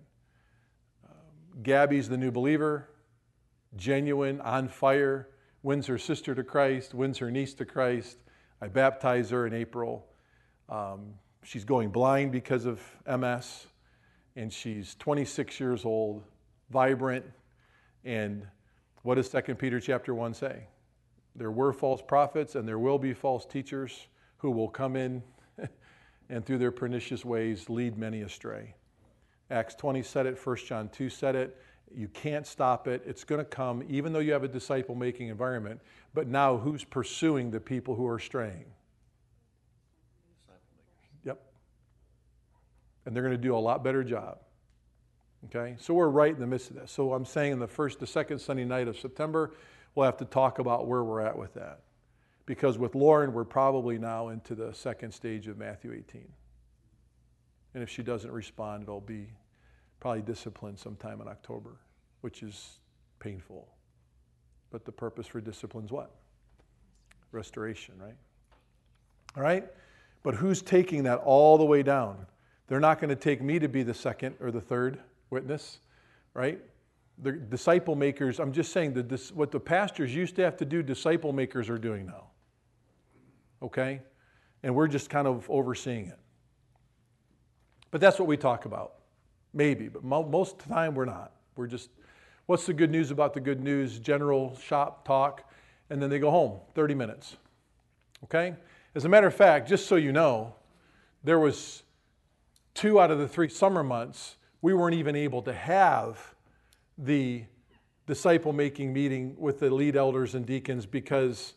Gabby's the new believer, genuine, on fire, wins her sister to Christ, wins her niece to Christ. I baptize her in April. Um, she's going blind because of MS, and she's 26 years old, vibrant. And what does 2 Peter chapter 1 say? There were false prophets and there will be false teachers who will come in and through their pernicious ways lead many astray. Acts 20 said it, 1 John 2 said it. You can't stop it. It's going to come, even though you have a disciple making environment. But now, who's pursuing the people who are straying? Yep. And they're going to do a lot better job. Okay, so we're right in the midst of this. So I'm saying in the first, the second Sunday night of September, we'll have to talk about where we're at with that. Because with Lauren, we're probably now into the second stage of Matthew 18. And if she doesn't respond, it'll be probably discipline sometime in October, which is painful. But the purpose for discipline is what? Restoration, right? All right? But who's taking that all the way down? They're not going to take me to be the second or the third witness, right? The disciple makers, I'm just saying that what the pastors used to have to do, disciple makers are doing now. Okay? And we're just kind of overseeing it. But that's what we talk about. Maybe, but mo- most of the time we're not. We're just, what's the good news about the good news? General shop talk, and then they go home, 30 minutes. Okay? As a matter of fact, just so you know, there was two out of the three summer months, we weren't even able to have the disciple making meeting with the lead elders and deacons because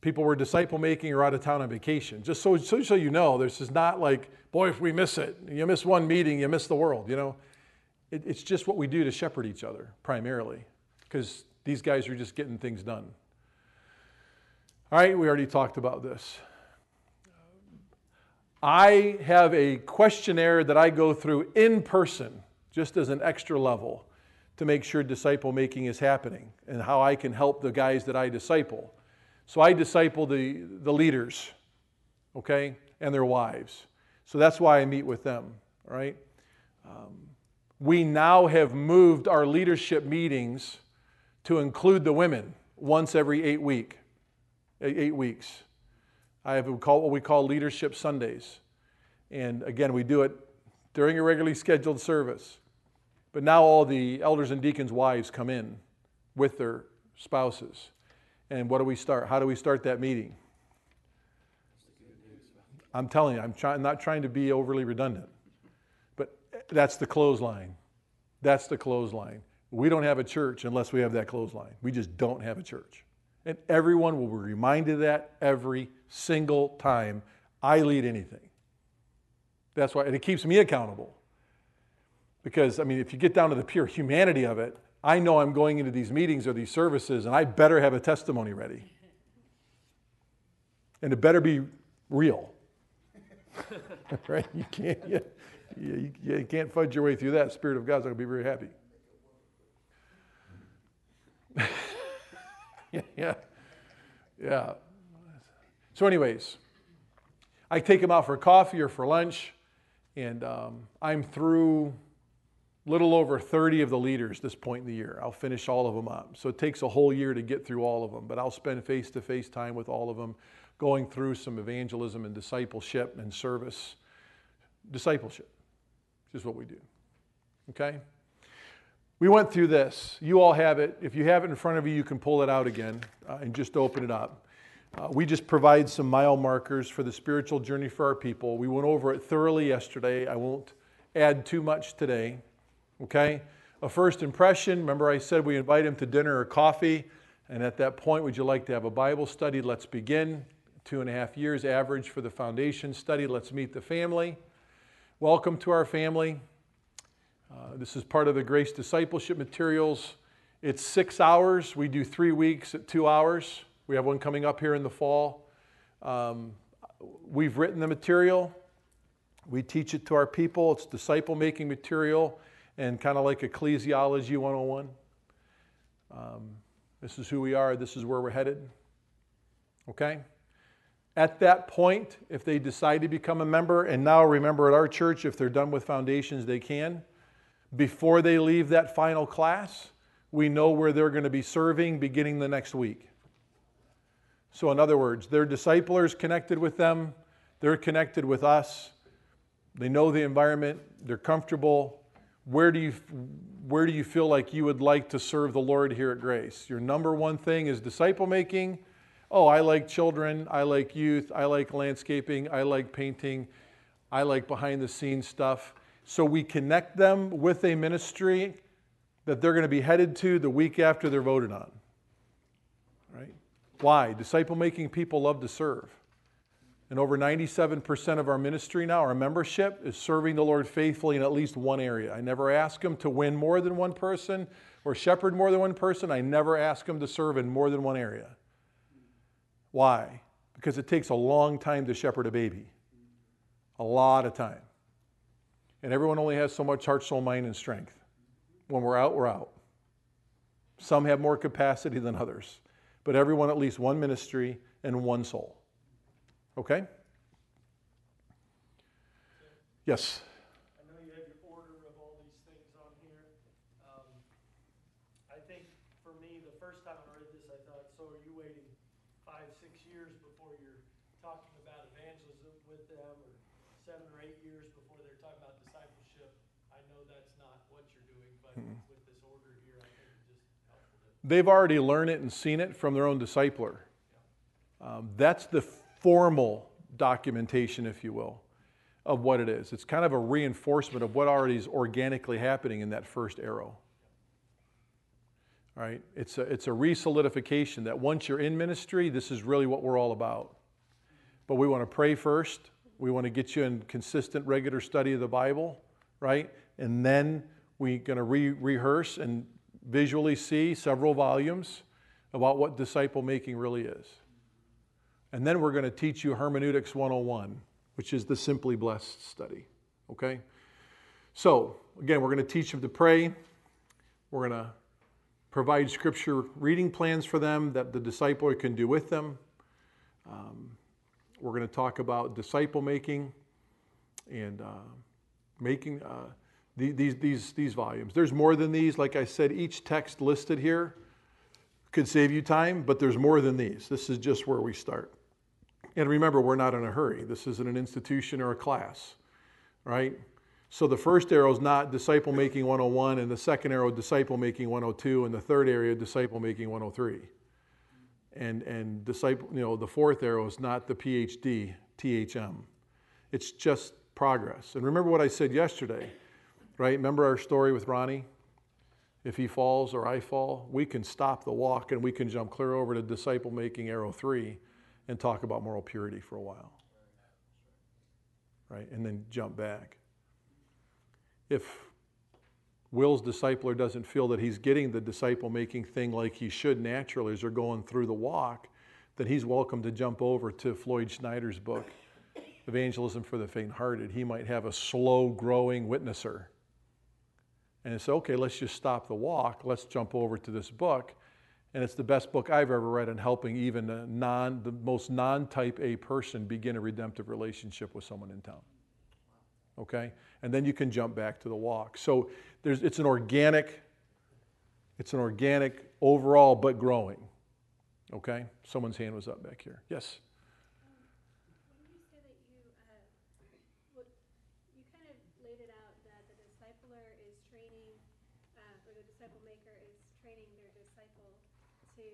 people were disciple making or out of town on vacation. Just so, so, so you know, this is not like, boy, if we miss it, you miss one meeting, you miss the world, you know. It, it's just what we do to shepherd each other primarily because these guys are just getting things done. All right, we already talked about this. I have a questionnaire that I go through in person, just as an extra level, to make sure disciple making is happening and how I can help the guys that I disciple. So I disciple the, the leaders, okay, and their wives. So that's why I meet with them, right? Um, we now have moved our leadership meetings to include the women once every eight week, eight weeks. I have what we call Leadership Sundays. And again, we do it during a regularly scheduled service. But now all the elders and deacons' wives come in with their spouses. And what do we start? How do we start that meeting? I'm telling you, I'm try- not trying to be overly redundant. But that's the clothesline. That's the clothesline. We don't have a church unless we have that clothesline. We just don't have a church. And everyone will be reminded of that every single time I lead anything. That's why, and it keeps me accountable. Because, I mean, if you get down to the pure humanity of it, I know I'm going into these meetings or these services, and I better have a testimony ready. And it better be real. right? You can't, you, you, can't fudge your way through that. Spirit of God's not going to be very happy. yeah, yeah. So, anyways, I take them out for coffee or for lunch, and um, I'm through a little over 30 of the leaders this point in the year. I'll finish all of them up. So it takes a whole year to get through all of them, but I'll spend face to face time with all of them, going through some evangelism and discipleship and service. Discipleship which is what we do. Okay? We went through this. You all have it. If you have it in front of you, you can pull it out again uh, and just open it up. Uh, we just provide some mile markers for the spiritual journey for our people. We went over it thoroughly yesterday. I won't add too much today. Okay? A first impression. Remember, I said we invite them to dinner or coffee. And at that point, would you like to have a Bible study? Let's begin. Two and a half years average for the foundation study. Let's meet the family. Welcome to our family. Uh, this is part of the Grace Discipleship materials. It's six hours. We do three weeks at two hours. We have one coming up here in the fall. Um, we've written the material. We teach it to our people. It's disciple making material and kind of like ecclesiology 101. Um, this is who we are. This is where we're headed. Okay? At that point, if they decide to become a member, and now remember at our church, if they're done with foundations, they can. Before they leave that final class, we know where they're going to be serving beginning the next week. So, in other words, their disciplers connected with them, they're connected with us. They know the environment, they're comfortable. Where do you, where do you feel like you would like to serve the Lord here at Grace? Your number one thing is disciple making. Oh, I like children, I like youth, I like landscaping, I like painting, I like behind the scenes stuff. So we connect them with a ministry that they're going to be headed to the week after they're voted on. Right? Why? Disciple making people love to serve. And over 97% of our ministry now, our membership, is serving the Lord faithfully in at least one area. I never ask them to win more than one person or shepherd more than one person. I never ask them to serve in more than one area. Why? Because it takes a long time to shepherd a baby. A lot of time. And everyone only has so much heart, soul, mind, and strength. When we're out, we're out. Some have more capacity than others, but everyone at least one ministry and one soul. Okay? Yes. I know you have your order of all these things on here. Um, I think for me, the first time I read this, I thought, so are you waiting five, six years before you're talking about evangelism with them, or seven or eight years before they're talking about discipleship? I know that's not what you're doing, but with this order here, I think it's just helpful to. They've already learned it and seen it from their own discipler. Um, that's the formal documentation, if you will, of what it is. It's kind of a reinforcement of what already is organically happening in that first arrow. All right? It's a, it's a re-solidification that once you're in ministry, this is really what we're all about. But we want to pray first. We want to get you in consistent, regular study of the Bible, right? And then we're going to re- rehearse and visually see several volumes about what disciple making really is. And then we're going to teach you Hermeneutics 101, which is the Simply Blessed study. Okay? So, again, we're going to teach them to pray. We're going to provide scripture reading plans for them that the discipler can do with them. Um, we're going to talk about disciple making and uh, making uh, the- these, these, these volumes. There's more than these. Like I said, each text listed here could save you time, but there's more than these. This is just where we start. And remember, we're not in a hurry. This isn't an institution or a class, right? So the first arrow is not disciple making 101, and the second arrow, disciple making 102, and the third area, disciple making 103. And, and disciple, you know, the fourth arrow is not the PhD, THM. It's just progress. And remember what I said yesterday, right? Remember our story with Ronnie? If he falls or I fall, we can stop the walk and we can jump clear over to disciple making arrow three and talk about moral purity for a while. Right? And then jump back. If Will's discipler doesn't feel that he's getting the disciple making thing like he should naturally as they're going through the walk, then he's welcome to jump over to Floyd Schneider's book, Evangelism for the Faint Hearted. He might have a slow growing witnesser. And it's okay, let's just stop the walk. Let's jump over to this book. And it's the best book I've ever read in helping even a non, the most non type A person begin a redemptive relationship with someone in town. Okay? And then you can jump back to the walk. So there's, it's an organic, it's an organic overall, but growing. Okay? Someone's hand was up back here. Yes? When you say that you, uh, what, you kind of laid it out that the discipler is training, uh, or the disciple maker is training their disciple to,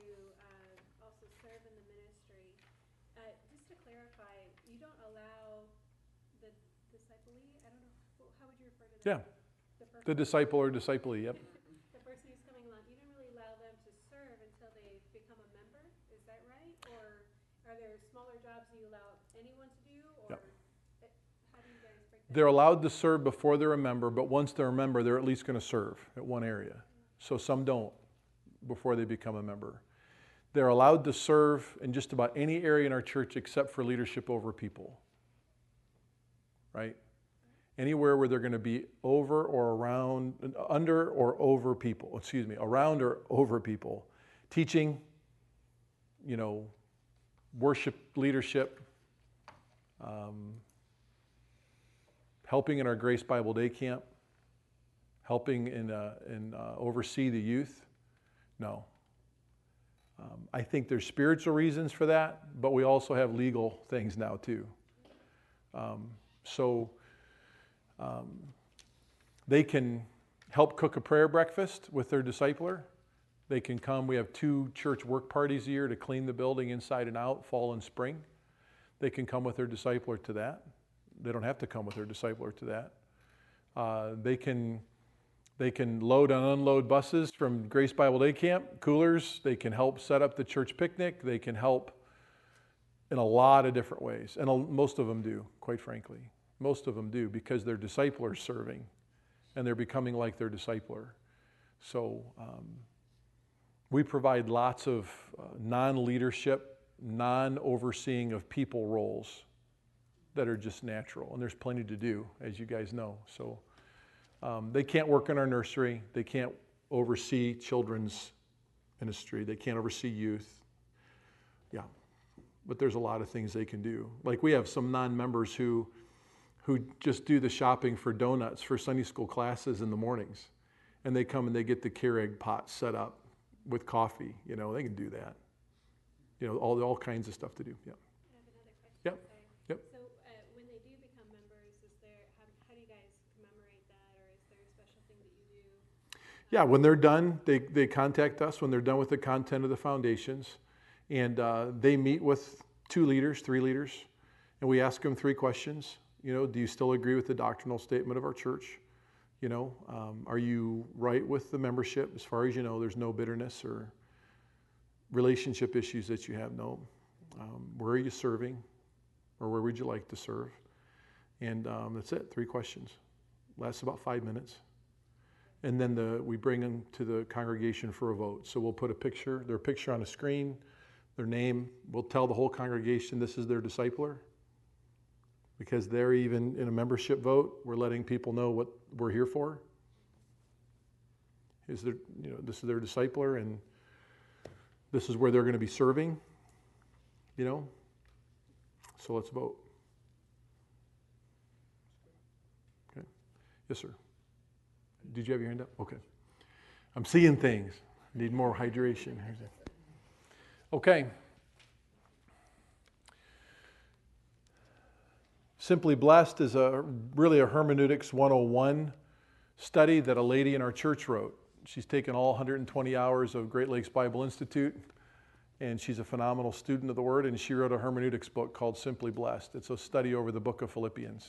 uh, also serve in the ministry. Uh, just to clarify, you don't allow the disciplee, I don't know, wh- how would you refer to that? Yeah. The The disciple or disciplee, yep. The person who's coming along, you don't really allow them to serve until they become a member, is that right? Or are there smaller jobs you allow anyone to do, or Yep. how do you guys break? They're allowed to serve before they're a member, but once they're a member, they're at least going to serve at one area. Mm-hmm. So some don't before they become a member. They're allowed to serve in just about any area in our church except for leadership over people. Right? Anywhere where they're going to be over or around, under or over people, excuse me, around or over people. Teaching, you know, worship leadership, um, helping in our Grace Bible Day Camp, helping in, uh, in uh, oversee the youth. No. Um, I think there's spiritual reasons for that, but we also have legal things now too. Um, so um, they can help cook a prayer breakfast with their discipler. They can come. We have two church work parties a year to clean the building inside and out, fall and spring. They can come with their discipler to that. They don't have to come with their discipler to that. Uh, they can they can load and unload buses from Grace Bible Day Camp, coolers. They can help set up the church picnic. They can help in a lot of different ways. And most of them do, quite frankly. Most of them do because their discipler is serving and they're becoming like their discipler. So um, we provide lots of uh, non leadership, non overseeing of people roles that are just natural. And there's plenty to do, as you guys know. So um, they can't work in our nursery, they can't oversee children's ministry, they can't oversee youth. Yeah, but there's a lot of things they can do. Like we have some non-members who who just do the shopping for donuts for Sunday school classes in the mornings, and they come and they get the Keurig pot set up with coffee. You know, they can do that. You know, all all kinds of stuff to do. Yeah. I have another question. Yep, yep. So, uh, when they do become members, is there, how, how do you guys commemorate that, or is there a special thing that you do? Yeah, when they're done, they, they contact us when they're done with the content of the foundations. And uh, they meet with two leaders, three leaders, and we ask them three questions. You know, do you still agree with the doctrinal statement of our church? You know, um, are you right with the membership? As far as you know, there's no bitterness or relationship issues that you have. No. Um, where are you serving? Or where would you like to serve? And um, that's it, three questions. Lasts about five minutes. And then the, we bring them to the congregation for a vote. So we'll put a picture, their picture on a screen, their name. We'll tell the whole congregation this is their discipler. Because they're even in a membership vote, we're letting people know what we're here for. Is there, you know, this is their discipler and this is where they're going to be serving, you know? So let's vote. Okay. Yes, sir. Did you have your hand up? Okay. I'm seeing things. Need more hydration. Okay. Simply Blessed is a really a hermeneutics 101 study that a lady in our church wrote. She's taken all 120 hours of Great Lakes Bible Institute and she's a phenomenal student of the word and she wrote a hermeneutics book called Simply Blessed. It's a study over the book of Philippians.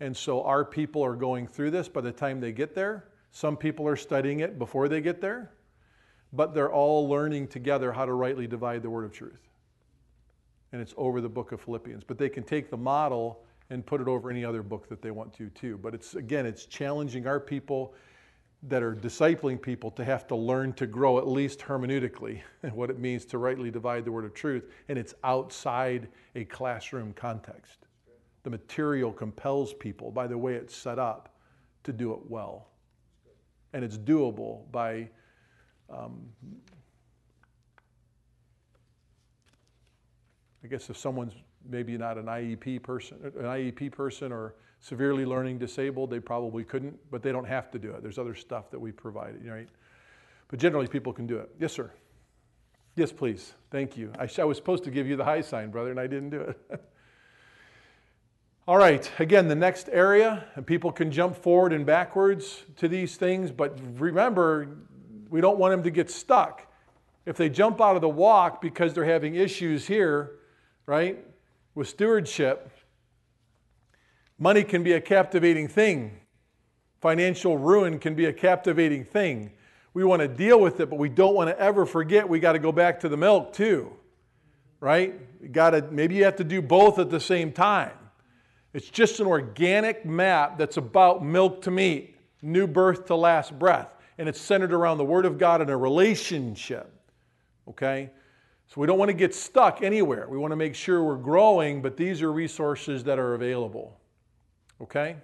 And so our people are going through this by the time they get there. Some people are studying it before they get there, but they're all learning together how to rightly divide the word of truth. And it's over the book of Philippians. But they can take the model and put it over any other book that they want to, too. But it's, again, it's challenging our people that are discipling people to have to learn to grow at least hermeneutically and what it means to rightly divide the word of truth. And it's outside a classroom context. The material compels people by the way it's set up to do it well. And it's doable by um, I guess if someone's maybe not an IEP person, an IEP person or severely learning disabled, they probably couldn't, but they don't have to do it. There's other stuff that we provide, right? But generally, people can do it. Yes, sir. Yes, please. Thank you. I, I was supposed to give you the high sign, brother, and I didn't do it. All right, again, the next area, and people can jump forward and backwards to these things, but remember, we don't want them to get stuck. If they jump out of the walk because they're having issues here, right, with stewardship, money can be a captivating thing. Financial ruin can be a captivating thing. We want to deal with it, but we don't want to ever forget we got to go back to the milk too. Right? Got to maybe you have to do both at the same time. It's just an organic map that's about milk to meat, new birth to last breath, and it's centered around the word of God and a relationship. Okay? So we don't want to get stuck anywhere. We want to make sure we're growing, but these are resources that are available. Okay?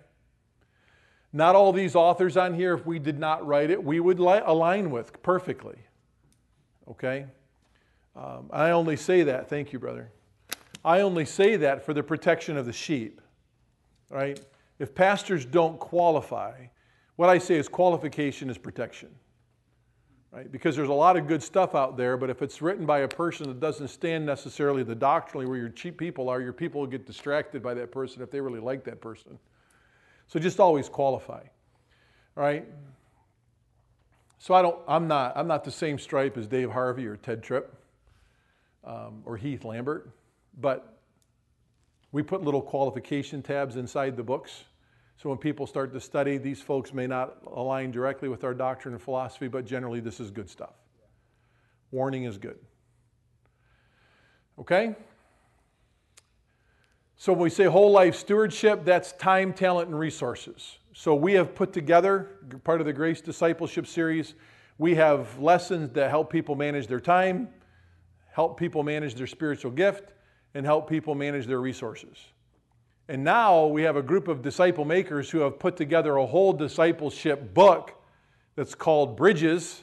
Not all these authors on here, if we did not write it, we would li- align with perfectly. Okay? Um, I only say that, thank you, brother. I only say that for the protection of the sheep. Right? If pastors don't qualify, what I say is qualification is protection. Right? Because there's a lot of good stuff out there, but if it's written by a person that doesn't stand necessarily the doctrinally where your cheap people are, your people will get distracted by that person if they really like that person. So just always qualify. right? So I don't, I'm not, I'm not the same stripe as Dave Harvey or Tedd Tripp um, or Heath Lambert, but we put little qualification tabs inside the books. So when people start to study, these folks may not align directly with our doctrine and philosophy, but generally this is good stuff. Warning is good. Okay? So when we say whole life stewardship, that's time, talent, and resources. So we have put together, part of the Grace Discipleship Series, we have lessons that help people manage their time, help people manage their spiritual gift, and help people manage their resources. And now we have a group of disciple makers who have put together a whole discipleship book that's called Bridges,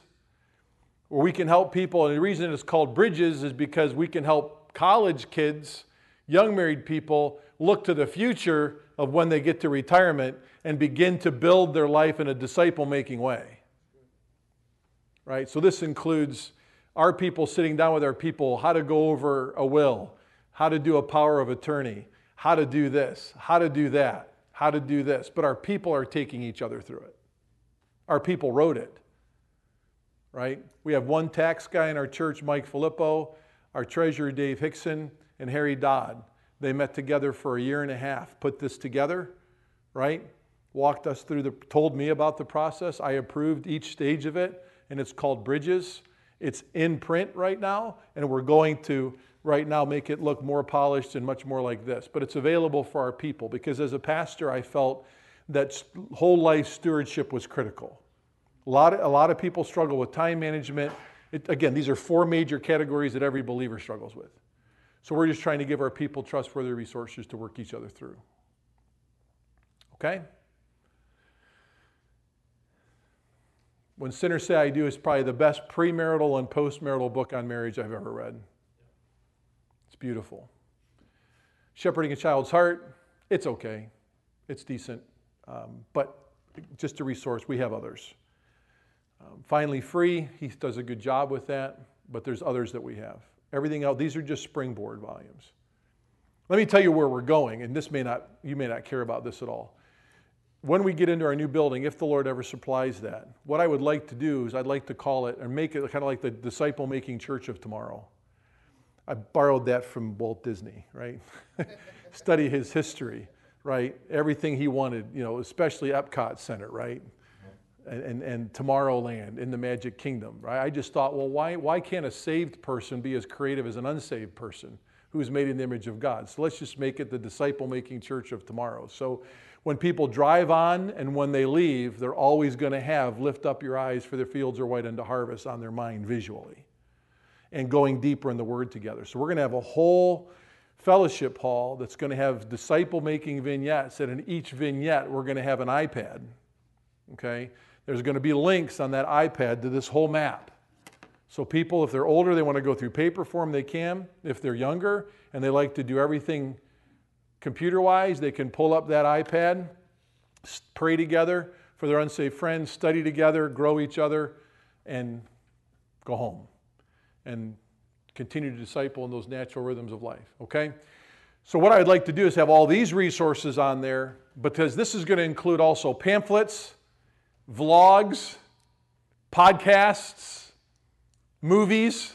where we can help people. And the reason it's called Bridges is because we can help college kids, young married people, look to the future of when they get to retirement and begin to build their life in a disciple making way. Right? So this includes our people sitting down with our people, how to go over a will, how to do a power of attorney, how to do this, how to do that, how to do this. But our people are taking each other through it. Our people wrote it. Right? We have one tax guy in our church, Mike Filippo, our treasurer, Dave Hickson, and Harry Dodd. They met together for a year and a half, put this together, right? Walked us through the, told me about the process. I approved each stage of it, and it's called Bridges. It's in print right now, and we're going to right now make it look more polished and much more like this. But it's available for our people because as a pastor, I felt that whole life stewardship was critical. A lot of, a lot of people struggle with time management. It, again, these are four major categories that every believer struggles with. So we're just trying to give our people trustworthy resources to work each other through. Okay? When Sinners Say I Do is probably the best premarital and postmarital book on marriage I've ever read. It's beautiful. Shepherding a Child's Heart, it's okay. It's decent. Um, but just a resource, we have others. Um, Finally Free, he does a good job with that, but there's others that we have. Everything else, these are just springboard volumes. Let me tell you where we're going, and this may not, you may not care about this at all. When we get into our new building, if the Lord ever supplies that, what I would like to do is I'd like to call it, or make it kind of like the disciple making church of tomorrow. I borrowed that from Walt Disney, right? Study his history, right? Everything he wanted, you know, especially Epcot Center, right? And, and, and Tomorrowland in the Magic Kingdom, right? I just thought, well, why, why can't a saved person be as creative as an unsaved person who's made in the image of God? So let's just make it the disciple making church of tomorrow. So when people drive on and when they leave, they're always going to have lift up your eyes for the fields are white unto harvest on their mind visually and going deeper in the word together. So we're going to have a whole fellowship hall that's going to have disciple making vignettes and in each vignette we're going to have an iPad. Okay? There's going to be links on that iPad to this whole map. So people if they're older they want to go through paper form they can. If they're younger and they like to do everything computer wise, they can pull up that iPad, pray together for their unsaved friends, study together, grow each other and go home and continue to disciple in those natural rhythms of life. Okay? So, what I'd like to do is have all these resources on there because this is going to include also pamphlets, vlogs, podcasts, movies.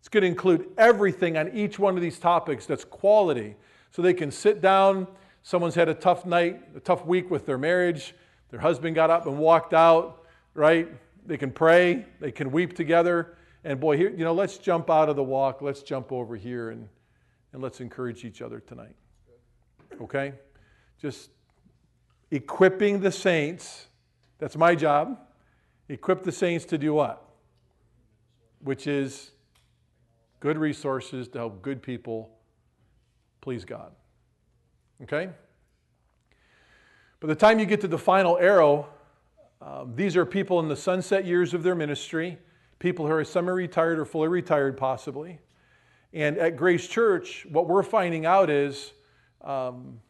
It's going to include everything on each one of these topics that's quality so they can sit down. Someone's had a tough night, a tough week with their marriage. Their husband got up and walked out, right? They can pray, they can weep together. And boy, here, you know, let's jump out of the walk. Let's jump over here and, and let's encourage each other tonight. Okay? Just equipping the saints. That's my job. Equip the saints to do what? Which is good resources to help good people please God. Okay? By the time you get to the final arrow, um, these are people in the sunset years of their ministry, people who are semi retired or fully retired, possibly. And at Grace Church, what we're finding out is um,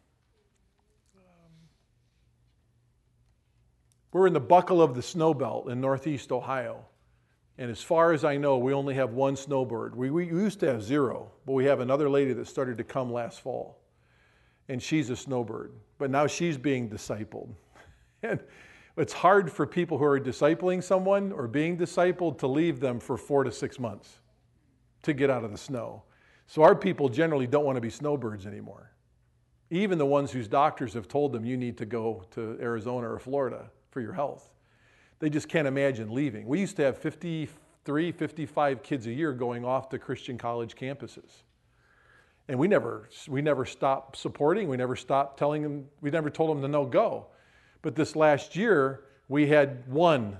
we're in the buckle of the snow belt in northeast Ohio. And as far as I know, we only have one snowbird. We, we used to have zero, but we have another lady that started to come last fall. And she's a snowbird, but now she's being discipled. And it's hard for people who are discipling someone or being discipled to leave them for four to six months to get out of the snow. So our people generally don't want to be snowbirds anymore. Even the ones whose doctors have told them you need to go to Arizona or Florida for your health. They just can't imagine leaving. We used to have 53, 55 kids a year going off to Christian college campuses. And we never, we never stopped supporting, we never stopped telling them, we never told them to no go. But this last year, we had one.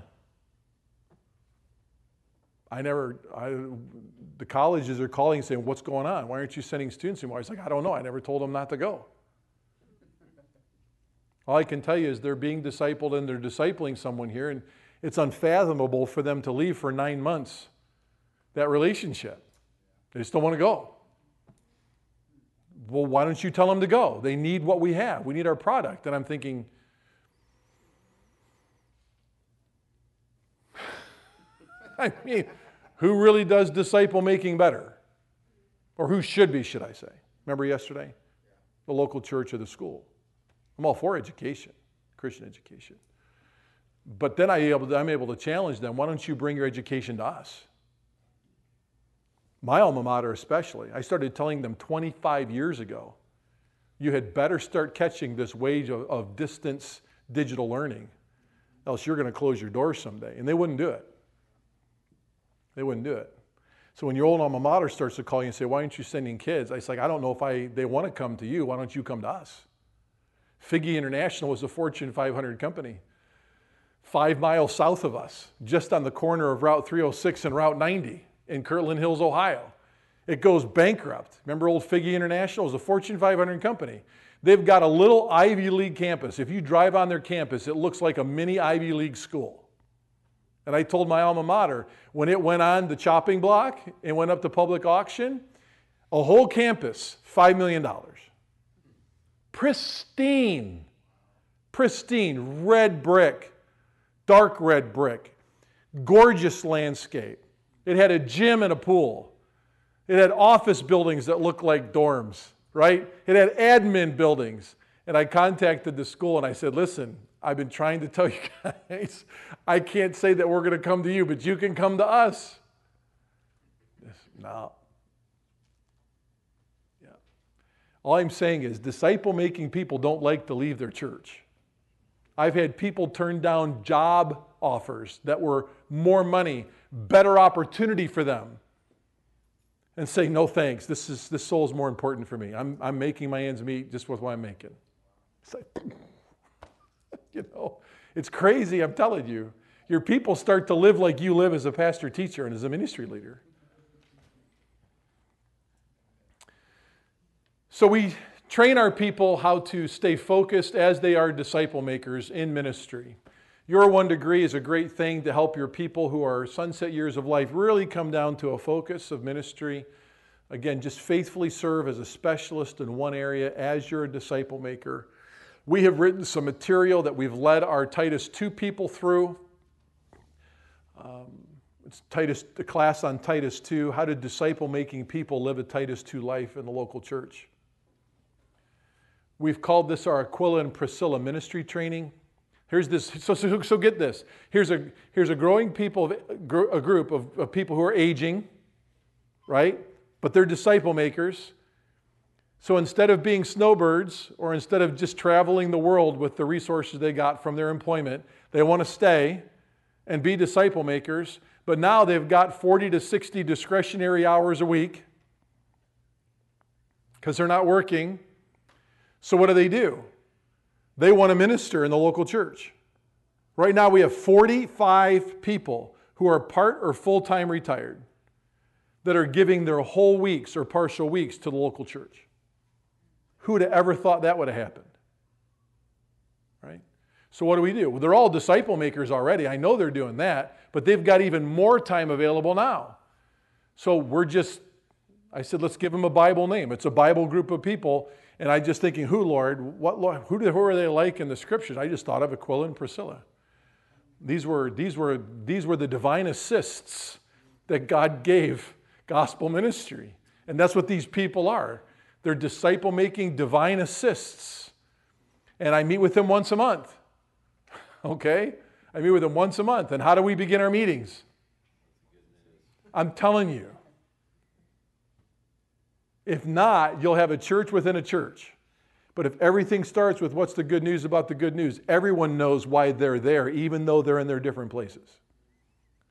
I never, I, the colleges are calling saying, What's going on? Why aren't you sending students anymore? I was like, I don't know. I never told them not to go. All I can tell you is they're being discipled and they're discipling someone here, and it's unfathomable for them to leave for nine months that relationship. They just don't want to go. Well, why don't you tell them to go? They need what we have. We need our product. And I'm thinking, I mean, who really does disciple making better? Or who should be, should I say? Remember yesterday? The local church or the school. I'm all for education, Christian education. But then I able to, I'm able to challenge them why don't you bring your education to us? My alma mater, especially. I started telling them 25 years ago you had better start catching this wave of, of distance digital learning, else you're going to close your doors someday. And they wouldn't do it. They wouldn't do it. So when your old alma mater starts to call you and say, Why aren't you sending kids? I like, I don't know if I, they want to come to you. Why don't you come to us? Figgie International was a Fortune 500 company, five miles south of us, just on the corner of Route 306 and Route 90 in Kirtland Hills, Ohio. It goes bankrupt. Remember old Figgie International? Was a Fortune 500 company. They've got a little Ivy League campus. If you drive on their campus, it looks like a mini Ivy League school. And I told my alma mater, when it went on the chopping block and went up to public auction, a whole campus, $5 million. Pristine, pristine, red brick, dark red brick, gorgeous landscape. It had a gym and a pool. It had office buildings that looked like dorms, right? It had admin buildings. And I contacted the school and I said, listen, I've been trying to tell you guys, I can't say that we're going to come to you, but you can come to us. No. Yeah. All I'm saying is, disciple making people don't like to leave their church. I've had people turn down job offers that were more money, better opportunity for them, and say, no thanks, this, is, this soul is more important for me. I'm, I'm making my ends meet just with what I'm making. It's like, you know, it's crazy, I'm telling you. Your people start to live like you live as a pastor teacher and as a ministry leader. So we train our people how to stay focused as they are disciple makers in ministry. Your one degree is a great thing to help your people who are sunset years of life really come down to a focus of ministry. Again, just faithfully serve as a specialist in one area as you're a disciple maker. We have written some material that we've led our Titus 2 people through. Um, it's Titus, the class on Titus 2, how to disciple making people live a Titus 2 life in the local church. We've called this our Aquila and Priscilla ministry training. Here's this, so, so, so get this. Here's a, here's a growing people, a group of, of people who are aging, right? But they're disciple makers. So instead of being snowbirds or instead of just traveling the world with the resources they got from their employment, they want to stay and be disciple makers. But now they've got 40 to 60 discretionary hours a week because they're not working. So what do they do? They want to minister in the local church. Right now we have 45 people who are part or full time retired that are giving their whole weeks or partial weeks to the local church. Who would have ever thought that would have happened? Right? So, what do we do? Well, they're all disciple makers already. I know they're doing that, but they've got even more time available now. So, we're just, I said, let's give them a Bible name. It's a Bible group of people. And I'm just thinking, who, Lord? What? Who, who are they like in the scriptures? I just thought of Aquila and Priscilla. These were, these, were, these were the divine assists that God gave gospel ministry. And that's what these people are. They're disciple making divine assists. And I meet with them once a month. Okay? I meet with them once a month. And how do we begin our meetings? I'm telling you. If not, you'll have a church within a church. But if everything starts with what's the good news about the good news, everyone knows why they're there, even though they're in their different places.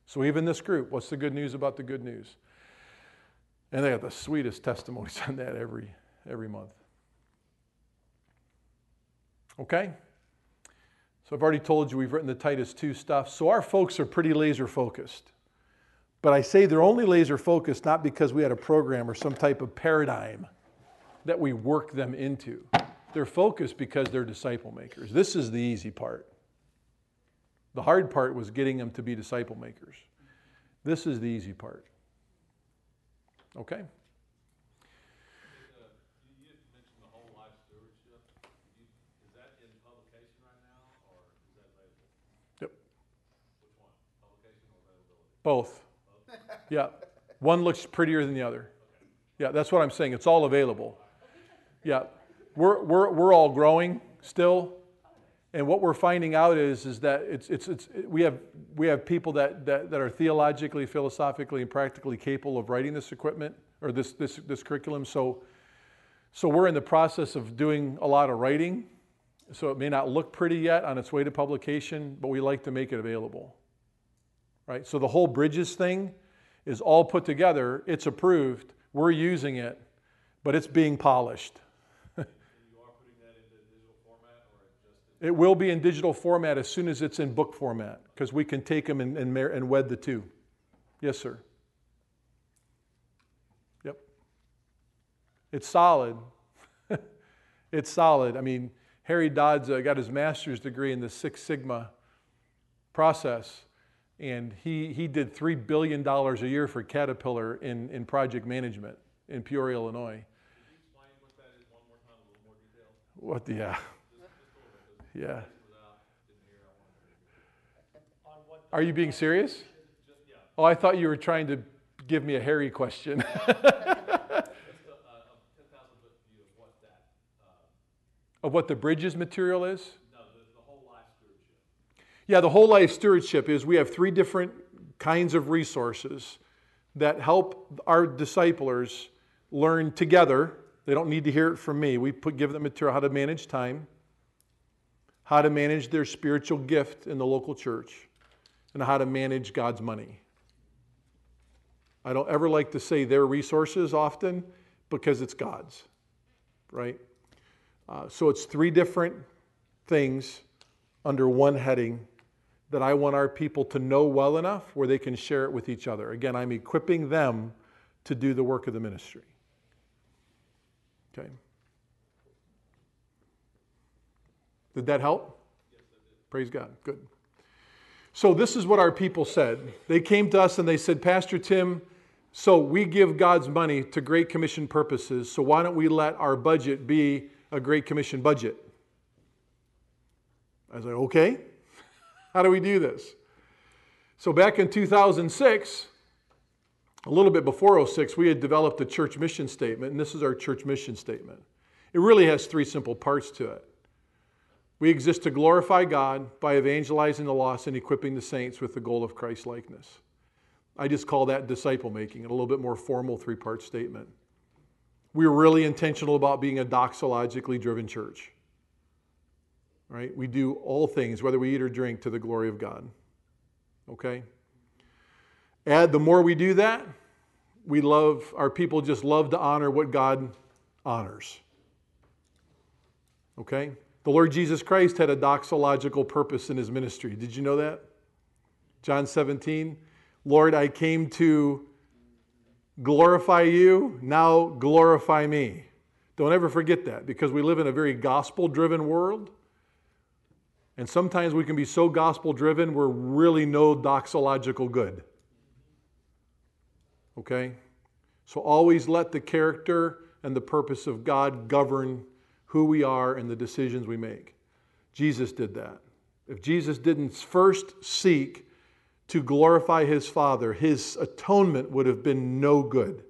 So, even this group, what's the good news about the good news? And they got the sweetest testimonies on that every, every month. Okay? So I've already told you we've written the Titus 2 stuff. So our folks are pretty laser focused. But I say they're only laser focused not because we had a program or some type of paradigm that we work them into. They're focused because they're disciple makers. This is the easy part. The hard part was getting them to be disciple makers. This is the easy part. Okay? You, you mentioned the whole life stewardship. You, is that in publication right now, or is that available? Yep. Which one? Publication or availability? Both. Yeah. One looks prettier than the other. Yeah, that's what I'm saying. It's all available. Yeah. We're, we're, we're all growing still. And what we're finding out is, is that it's, it's, it's, we, have, we have people that, that, that are theologically, philosophically, and practically capable of writing this equipment or this, this, this curriculum. So, so we're in the process of doing a lot of writing. So it may not look pretty yet on its way to publication, but we like to make it available. Right? So the whole bridges thing is all put together, it's approved, we're using it, but it's being polished. And you are putting that into digital format, or just in? It will be in digital format as soon as it's in book format, because we can take them and, and, and wed the two. Yes, sir. Yep. It's solid. it's solid. I mean, Harry Dodds uh, got his master's degree in the Six Sigma process, and he, he did $3 billion a year for Caterpillar in, in project management in Peoria, Illinois. Can you explain what that is one more time, a little more detail? What the, yeah. Yeah. Without, didn't hear, I wanted to. On what Are you being serious? Oh, I thought you were trying to give me a hairy question. of what the bridges material is? no, the, the whole life stewardship. Yeah, the whole life stewardship is we have three different kinds of resources that help our disciplers learn together. They don't need to hear it from me. We put, give them material how to manage time, how to manage their spiritual gift in the local church, and how to manage God's money. I don't ever like to say their resources often because it's God's, right? Uh, so it's three different things under one heading that I want our people to know well enough where they can share it with each other. Again, I'm equipping them to do the work of the ministry. Okay. Did that help? Praise God. Good. So, this is what our people said. They came to us and they said, Pastor Tim, so we give God's money to Great Commission purposes, so why don't we let our budget be a Great Commission budget? I was like, okay, how do we do this? So back in 2006, a little bit before 06, we had developed a church mission statement, and this is our church mission statement. It really has three simple parts to it. We exist to glorify God by evangelizing the lost and equipping the saints with the goal of Christ likeness. I just call that disciple making, a little bit more formal three part statement. We're really intentional about being a doxologically driven church. Right? We do all things, whether we eat or drink, to the glory of God. Okay? Add the more we do that, we love, our people just love to honor what God honors. Okay? The Lord Jesus Christ had a doxological purpose in his ministry. Did you know that? John 17. Lord, I came to glorify you, now glorify me. Don't ever forget that because we live in a very gospel driven world. And sometimes we can be so gospel driven, we're really no doxological good. Okay? So always let the character and the purpose of God govern who we are and the decisions we make. Jesus did that. If Jesus didn't first seek to glorify his Father, his atonement would have been no good.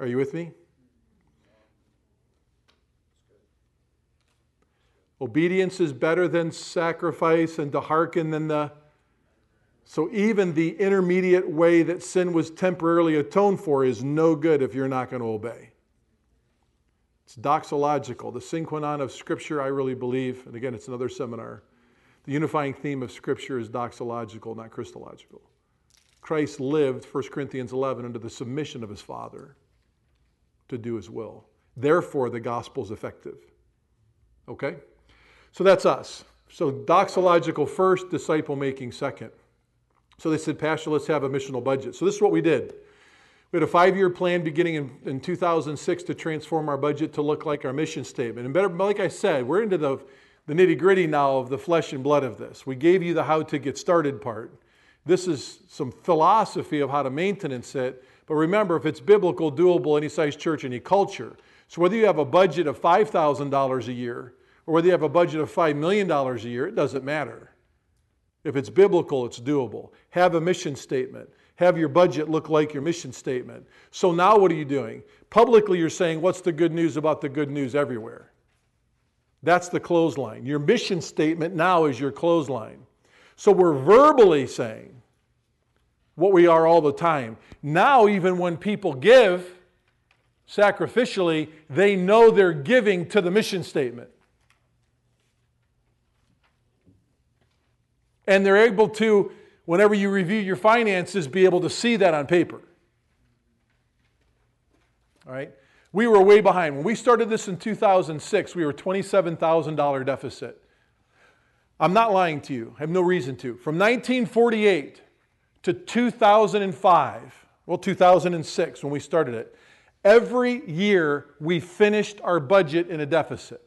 Are you with me? Obedience is better than sacrifice, and to hearken than the. So, even the intermediate way that sin was temporarily atoned for is no good if you're not going to obey. It's doxological. The sine qua non of Scripture, I really believe, and again, it's another seminar. The unifying theme of Scripture is doxological, not Christological. Christ lived, 1 Corinthians 11, under the submission of his Father to do his will. Therefore, the gospel is effective. Okay? So that's us. So doxological first, disciple making second. So they said, Pastor, let's have a missional budget. So this is what we did. We had a five year plan beginning in, in 2006 to transform our budget to look like our mission statement. And better, like I said, we're into the, the nitty gritty now of the flesh and blood of this. We gave you the how to get started part. This is some philosophy of how to maintenance it. But remember, if it's biblical, doable, any size church, any culture. So whether you have a budget of $5,000 a year or whether you have a budget of $5 million a year, it doesn't matter. If it's biblical, it's doable. Have a mission statement. Have your budget look like your mission statement. So now what are you doing? Publicly, you're saying, What's the good news about the good news everywhere? That's the clothesline. Your mission statement now is your clothesline. So we're verbally saying what we are all the time. Now, even when people give sacrificially, they know they're giving to the mission statement. And they're able to, whenever you review your finances, be able to see that on paper. All right? We were way behind. When we started this in 2006, we were $27,000 deficit. I'm not lying to you. I have no reason to. From 1948 to 2005, well, 2006 when we started it, every year we finished our budget in a deficit.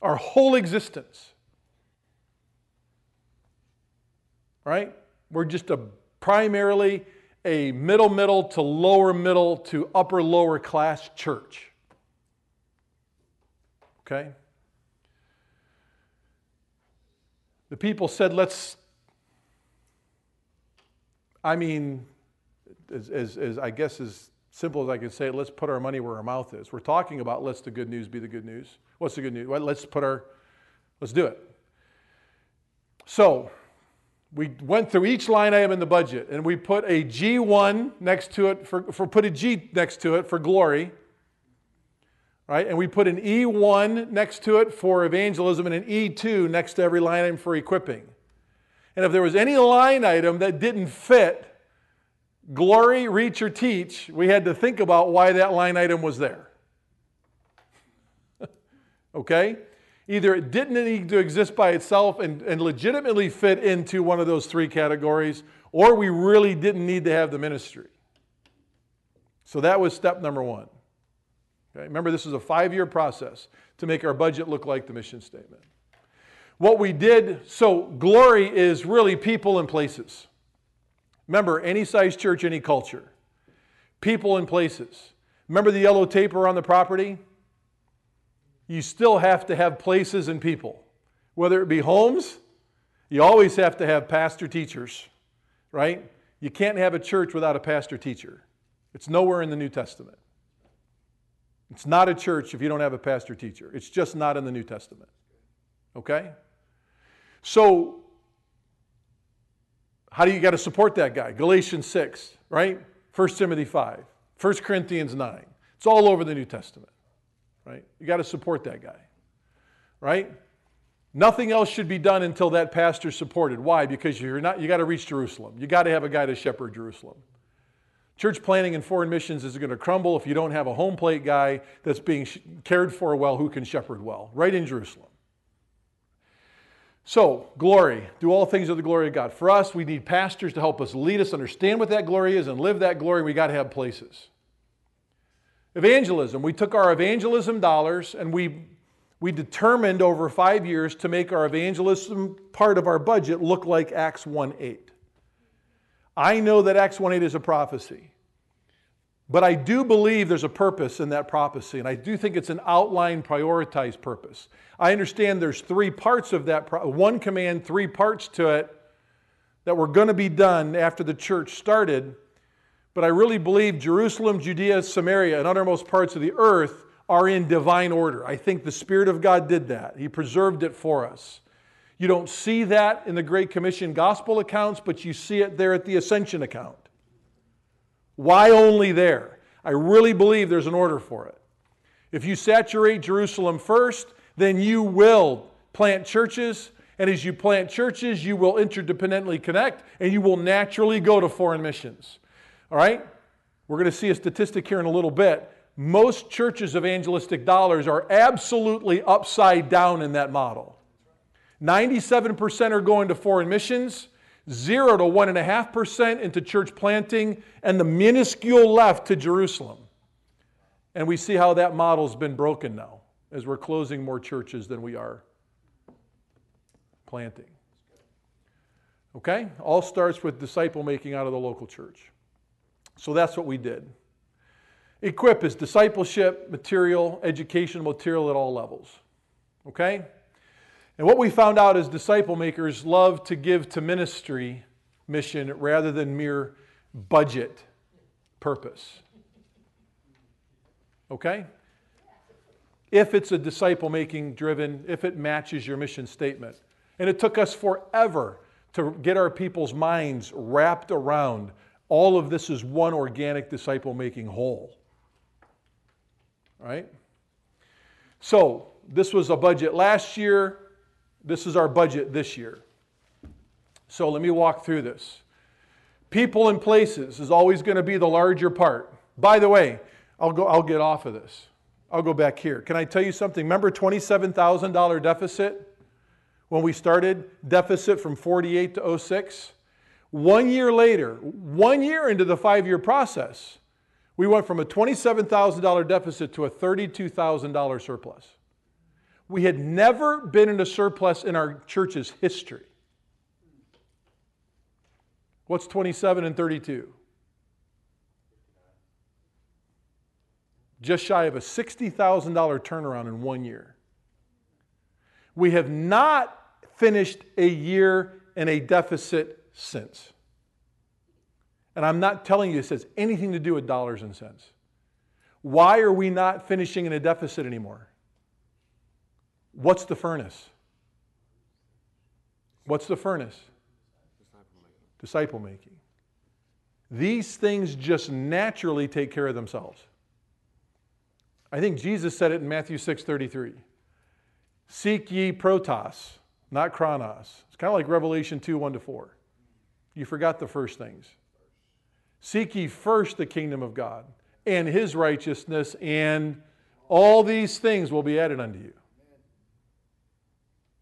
Our whole existence. Right? We're just a primarily a middle middle to lower middle to upper lower class church. Okay? The people said, let's, I mean, as, as, as I guess as simple as I can say it, let's put our money where our mouth is. We're talking about let's the good news be the good news. What's the good news? Well, let's put our, let's do it. So, we went through each line item in the budget and we put a G1 next to it for, for put a G next to it for glory. Right? And we put an E1 next to it for evangelism and an E2 next to every line item for equipping. And if there was any line item that didn't fit glory, reach, or teach, we had to think about why that line item was there. okay? Either it didn't need to exist by itself and, and legitimately fit into one of those three categories, or we really didn't need to have the ministry. So that was step number one. Okay? Remember, this is a five year process to make our budget look like the mission statement. What we did, so glory is really people and places. Remember, any size church, any culture. People and places. Remember the yellow tape around the property? You still have to have places and people. Whether it be homes, you always have to have pastor teachers, right? You can't have a church without a pastor teacher. It's nowhere in the New Testament. It's not a church if you don't have a pastor teacher. It's just not in the New Testament. Okay? So, how do you got to support that guy? Galatians 6, right? 1 Timothy 5, 1 Corinthians 9. It's all over the New Testament, right? You got to support that guy, right? Nothing else should be done until that pastor's supported. Why? Because you're not, you got to reach Jerusalem. You got to have a guy to shepherd Jerusalem. Church planning and foreign missions is going to crumble if you don't have a home plate guy that's being cared for well who can shepherd well, right in Jerusalem. So, glory. Do all things of the glory of God. For us, we need pastors to help us lead us, understand what that glory is, and live that glory. We got to have places. Evangelism. We took our evangelism dollars and we, we determined over five years to make our evangelism part of our budget look like Acts 1 8. I know that Acts 1 8 is a prophecy. But I do believe there's a purpose in that prophecy, and I do think it's an outline, prioritized purpose. I understand there's three parts of that, pro- one command, three parts to it that were going to be done after the church started. But I really believe Jerusalem, Judea, Samaria, and uttermost parts of the earth are in divine order. I think the Spirit of God did that. He preserved it for us. You don't see that in the Great Commission gospel accounts, but you see it there at the ascension account. Why only there? I really believe there's an order for it. If you saturate Jerusalem first, then you will plant churches And as you plant churches, you will interdependently connect and you will naturally go to foreign missions. All right? We're going to see a statistic here in a little bit. Most churches' evangelistic dollars are absolutely upside down in that model. 97% are going to foreign missions, 0 to 1.5% into church planting, and the minuscule left to Jerusalem. And we see how that model's been broken now as we're closing more churches than we are planting. Okay? All starts with disciple making out of the local church. So that's what we did. Equip is discipleship material, educational material at all levels. Okay? And what we found out is disciple makers love to give to ministry mission rather than mere budget purpose. Okay? If it's a disciple making driven, if it matches your mission statement. And it took us forever to get our people's minds wrapped around all of this is one organic disciple making whole. Right? So, this was a budget last year. This is our budget this year. So, let me walk through this. People and places is always going to be the larger part. By the way, I'll, go, I'll get off of this. I'll go back here. Can I tell you something? Remember $27,000 deficit when we started? Deficit from 48 to 06? One year later, one year into the five year process, we went from a $27,000 deficit to a $32,000 surplus. We had never been in a surplus in our church's history. What's 27 and 32? Just shy of a $60,000 turnaround in one year. We have not finished a year in a deficit since. And I'm not telling you this has anything to do with dollars and cents. Why are we not finishing in a deficit anymore? What's the furnace? What's the furnace? Disciple making. These things just naturally take care of themselves. I think Jesus said it in Matthew 6:33. Seek ye protos, not chronos. It's kind of like Revelation 2, 1 to 4. You forgot the first things. Seek ye first the kingdom of God and his righteousness, and all these things will be added unto you.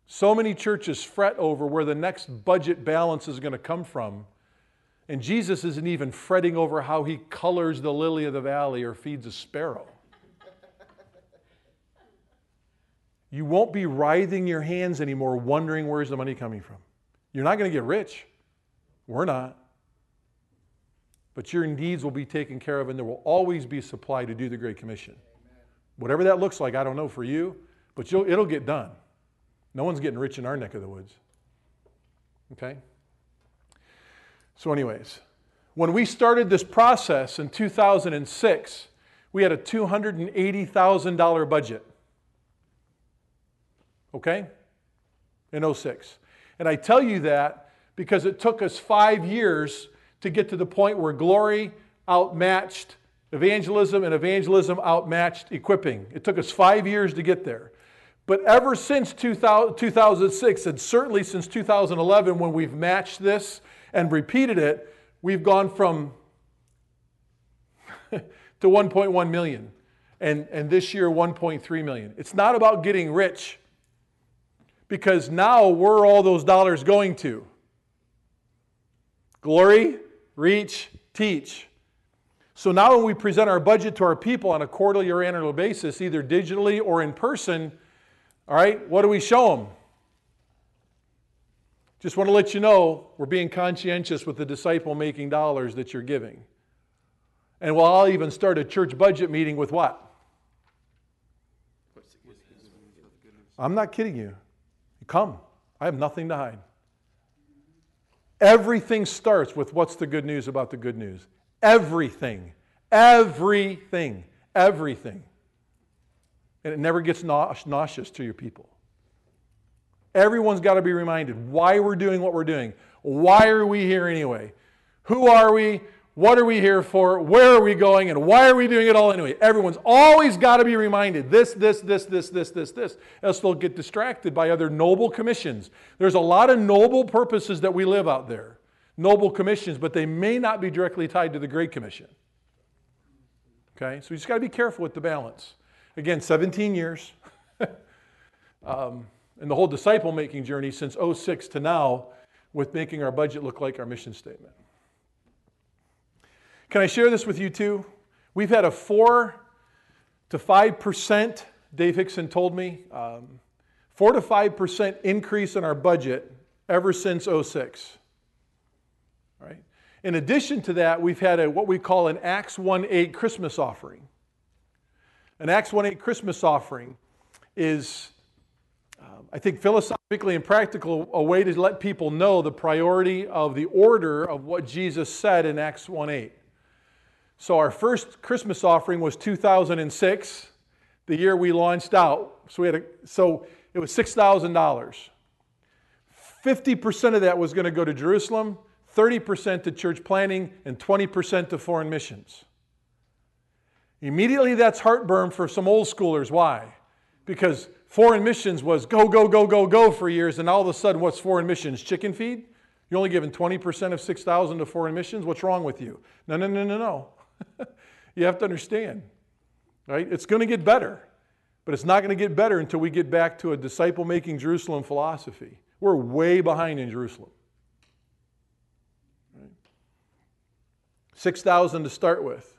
So many churches fret over where the next budget balance is going to come from. And Jesus isn't even fretting over how he colors the lily of the valley or feeds a sparrow. You won't be writhing your hands anymore, wondering where's the money coming from. You're not going to get rich. We're not. But your needs will be taken care of, and there will always be supply to do the Great Commission. Whatever that looks like, I don't know for you, but it'll get done. No one's getting rich in our neck of the woods. Okay? So, anyways, when we started this process in 2006, we had a $280,000 budget. Okay? In 06. And I tell you that because it took us five years to get to the point where glory outmatched evangelism and evangelism outmatched equipping. It took us five years to get there. But ever since 2000, 2006, and certainly since 2011, when we've matched this and repeated it, we've gone from to 1.1 million. And, and this year, 1.3 million. It's not about getting rich because now where are all those dollars going to? Glory, reach, teach. So now when we present our budget to our people on a quarterly or annual basis, either digitally or in person, all right, what do we show them? Just want to let you know we're being conscientious with the disciple making dollars that you're giving. And well, I'll even start a church budget meeting with what? I'm not kidding you. Come. I have nothing to hide. Everything starts with what's the good news about the good news. Everything. Everything. Everything. And it never gets nauseous to your people. Everyone's got to be reminded why we're doing what we're doing. Why are we here anyway? Who are we? What are we here for? Where are we going? And why are we doing it all anyway? Everyone's always got to be reminded this, this, this, this, this, this, this. Else they'll get distracted by other noble commissions. There's a lot of noble purposes that we live out there, noble commissions, but they may not be directly tied to the Great Commission. Okay? So you just got to be careful with the balance. Again, 17 years. um, and the whole disciple making journey since 06 to now with making our budget look like our mission statement. Can I share this with you too? We've had a 4 to 5%, Dave Hickson told me, um, 4 to 5% increase in our budget ever since 06. Right? In addition to that, we've had a, what we call an Acts 1 8 Christmas offering. An Acts 1 8 Christmas offering is, um, I think, philosophically and practical, a way to let people know the priority of the order of what Jesus said in Acts 1 8. So our first Christmas offering was 2006, the year we launched out. So we had a, so it was $6,000. 50% of that was going to go to Jerusalem, 30% to church planting, and 20% to foreign missions. Immediately that's heartburn for some old schoolers. Why? Because foreign missions was go, go, go, go, go for years, and all of a sudden, what's foreign missions? Chicken feed? You're only giving 20% of 6,000 to foreign missions? What's wrong with you? No, no, no, no, no. you have to understand, right? It's going to get better, but it's not going to get better until we get back to a disciple making Jerusalem philosophy. We're way behind in Jerusalem. Right? 6,000 to start with.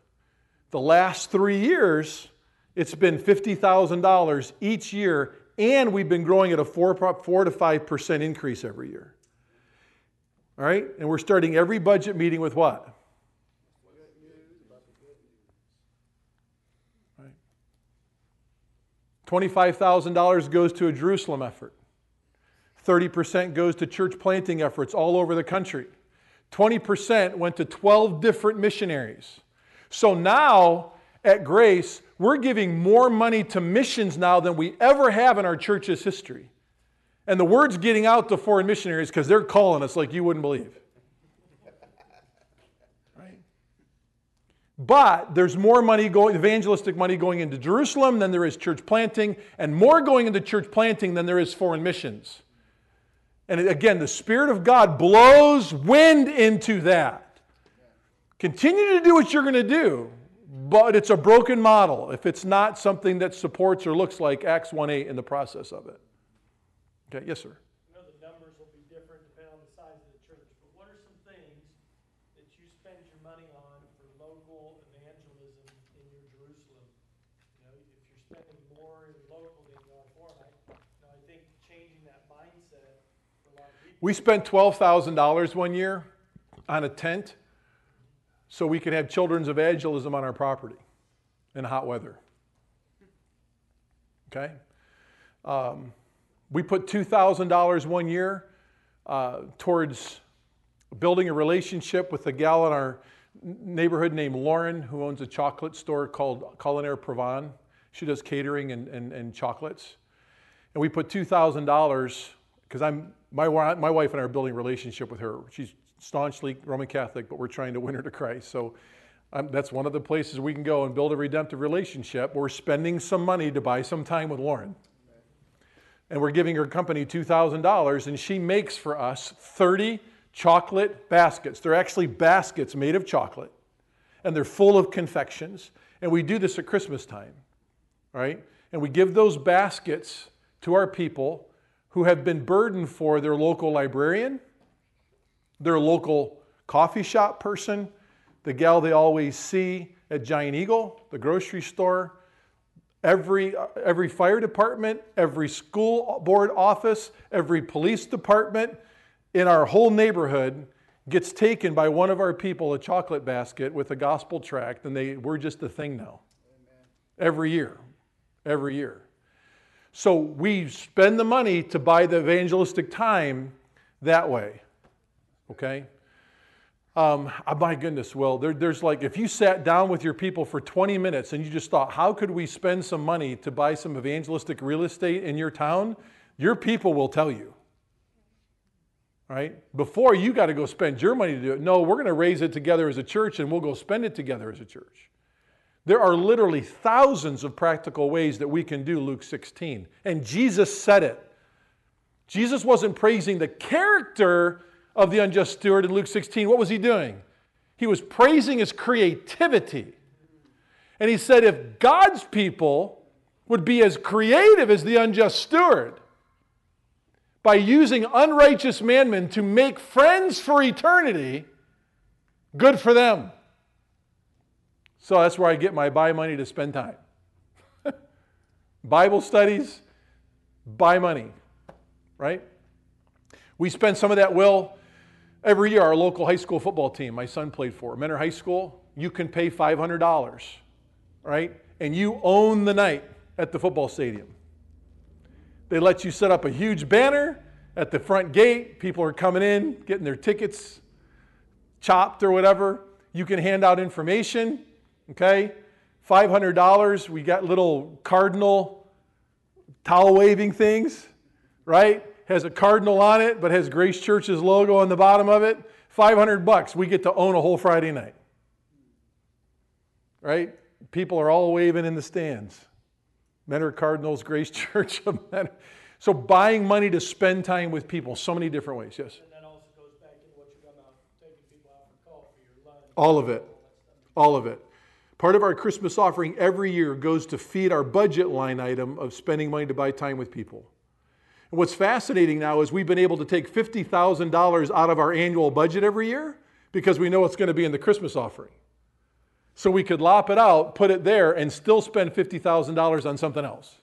The last three years, it's been $50,000 each year, and we've been growing at a 4, 4 to 5% increase every year. All right? And we're starting every budget meeting with what? $25,000 goes to a Jerusalem effort. 30% goes to church planting efforts all over the country. 20% went to 12 different missionaries. So now at Grace, we're giving more money to missions now than we ever have in our church's history. And the word's getting out to foreign missionaries because they're calling us like you wouldn't believe. But there's more money going, evangelistic money going into Jerusalem than there is church planting, and more going into church planting than there is foreign missions. And again, the Spirit of God blows wind into that. Continue to do what you're going to do, but it's a broken model if it's not something that supports or looks like Acts 1 8 in the process of it. Okay, yes, sir. We spent $12,000 one year on a tent so we could have children's evangelism on our property in hot weather. Okay? Um, we put $2,000 one year uh, towards building a relationship with a gal in our neighborhood named Lauren who owns a chocolate store called Culinaire Provence. She does catering and, and, and chocolates. And we put $2,000 because I'm my, my wife and I are building a relationship with her. She's staunchly Roman Catholic, but we're trying to win her to Christ. So um, that's one of the places we can go and build a redemptive relationship. We're spending some money to buy some time with Lauren. And we're giving her company $2,000, and she makes for us 30 chocolate baskets. They're actually baskets made of chocolate, and they're full of confections. And we do this at Christmas time, right? And we give those baskets to our people who have been burdened for their local librarian, their local coffee shop person, the gal they always see at Giant Eagle, the grocery store, every, every fire department, every school board office, every police department in our whole neighborhood gets taken by one of our people a chocolate basket with a gospel tract, and they, we're just a thing now. Amen. Every year. Every year. So we spend the money to buy the evangelistic time that way. Okay? Um, oh my goodness, Will, there, there's like, if you sat down with your people for 20 minutes and you just thought, how could we spend some money to buy some evangelistic real estate in your town? Your people will tell you. right? Before you got to go spend your money to do it. No, we're going to raise it together as a church and we'll go spend it together as a church. There are literally thousands of practical ways that we can do Luke 16. And Jesus said it. Jesus wasn't praising the character of the unjust steward in Luke 16. What was he doing? He was praising his creativity. And he said, if God's people would be as creative as the unjust steward by using unrighteous mammon to make friends for eternity, good for them. So that's where I get my buy money to spend time. Bible studies, buy money, right? We spend some of that will every year. Our local high school football team, my son played for, Mentor High School, you can pay $500, right? And you own the night at the football stadium. They let you set up a huge banner at the front gate. People are coming in, getting their tickets chopped or whatever. You can hand out information, okay? $500. We got little cardinal towel waving things, right? Has a cardinal on it, but has Grace Church's logo on the bottom of it. 500 bucks. We get to own a whole Friday night. Right? People are all waving in the stands. Men are Cardinals, Grace Church of Mentor. So buying money to spend time with people, so many different ways, yes. And that also goes back to what you're talking about, taking people out for coffee or lunch. All of it. All of it. Part of our Christmas offering every year goes to feed our budget line item of spending money to buy time with people. And what's fascinating now is we've been able to take $50,000 out of our annual budget every year because we know it's going to be in the Christmas offering. So we could lop it out, put it there, and still spend $50,000 on something else.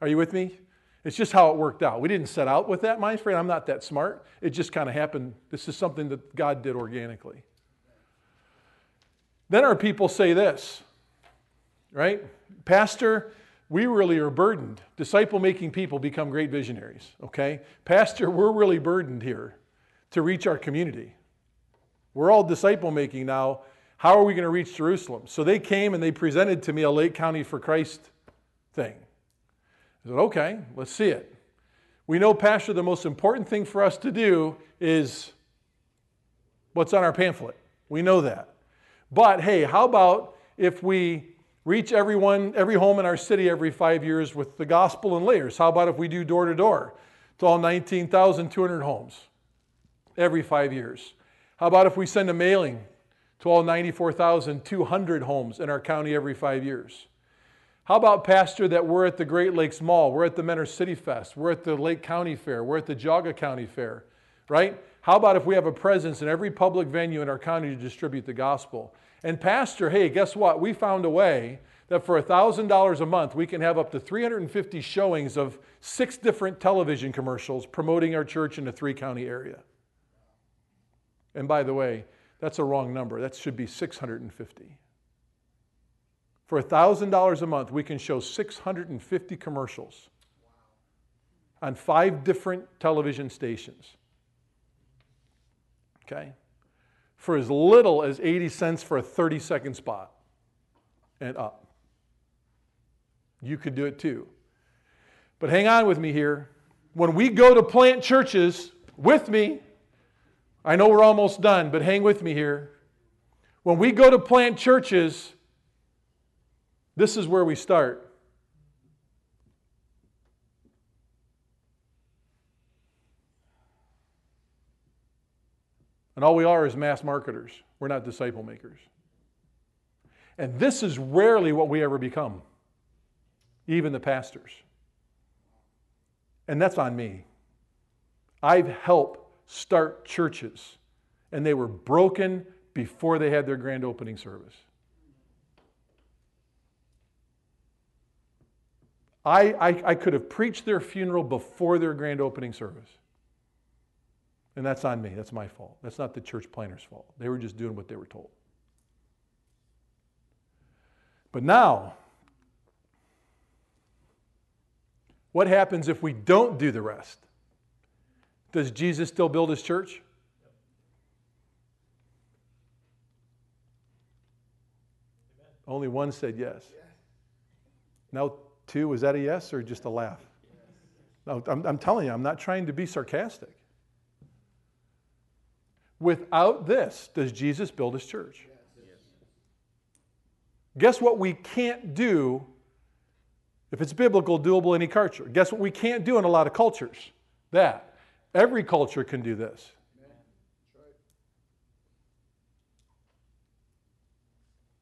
Are you with me? It's just how it worked out. We didn't set out with that mind frame. I'm not that smart. It just kind of happened. This is something that God did organically. Then our people say this, right? Pastor, we really are burdened. Disciple making people become great visionaries, okay? Pastor, we're really burdened here to reach our community. We're all disciple making now. How are we going to reach Jerusalem? So they came and they presented to me a Lake County for Christ thing. I said, okay, let's see it. We know, Pastor, the most important thing for us to do is what's on our pamphlet. We know that. But hey, how about if we reach everyone, every home in our city every five years with the gospel in layers? How about if we do door to door to all 19,200 homes every five years? How about if we send a mailing to all 94,200 homes in our county every five years? How about, Pastor, that we're at the Great Lakes Mall, we're at the Mentor City Fest, we're at the Lake County Fair, we're at the Geauga County Fair, right? How about if we have a presence in every public venue in our county to distribute the gospel? And, Pastor, hey, guess what? We found a way that for $1,000 a month, we can have up to 350 showings of six different television commercials promoting our church in the three county area. And by the way, that's a wrong number. That should be 650. For $1,000 a month, we can show 650 commercials on five different television stations. Okay? For as little as 80 cents for a 30 second spot and up. You could do it too. But hang on with me here. When we go to plant churches, with me, I know we're almost done, but hang with me here. When we go to plant churches, this is where we start. And all we are is mass marketers. We're not disciple makers. And this is rarely what we ever become, even the pastors. And that's on me. I've helped start churches, and they were broken before they had their grand opening service. I, I, I, could have preached their funeral before their grand opening service. And that's on me. That's my fault. That's not the church planner's fault. They were just doing what they were told. But now, what happens if we don't do the rest? Does Jesus still build his church? Only one said yes. Now, two, was that a yes or just a laugh? No, I'm, I'm telling you, I'm not trying to be sarcastic. Without this, does Jesus build his church? Guess what we can't do if it's biblical, doable in any culture? Guess what we can't do in a lot of cultures? That. Every culture can do this.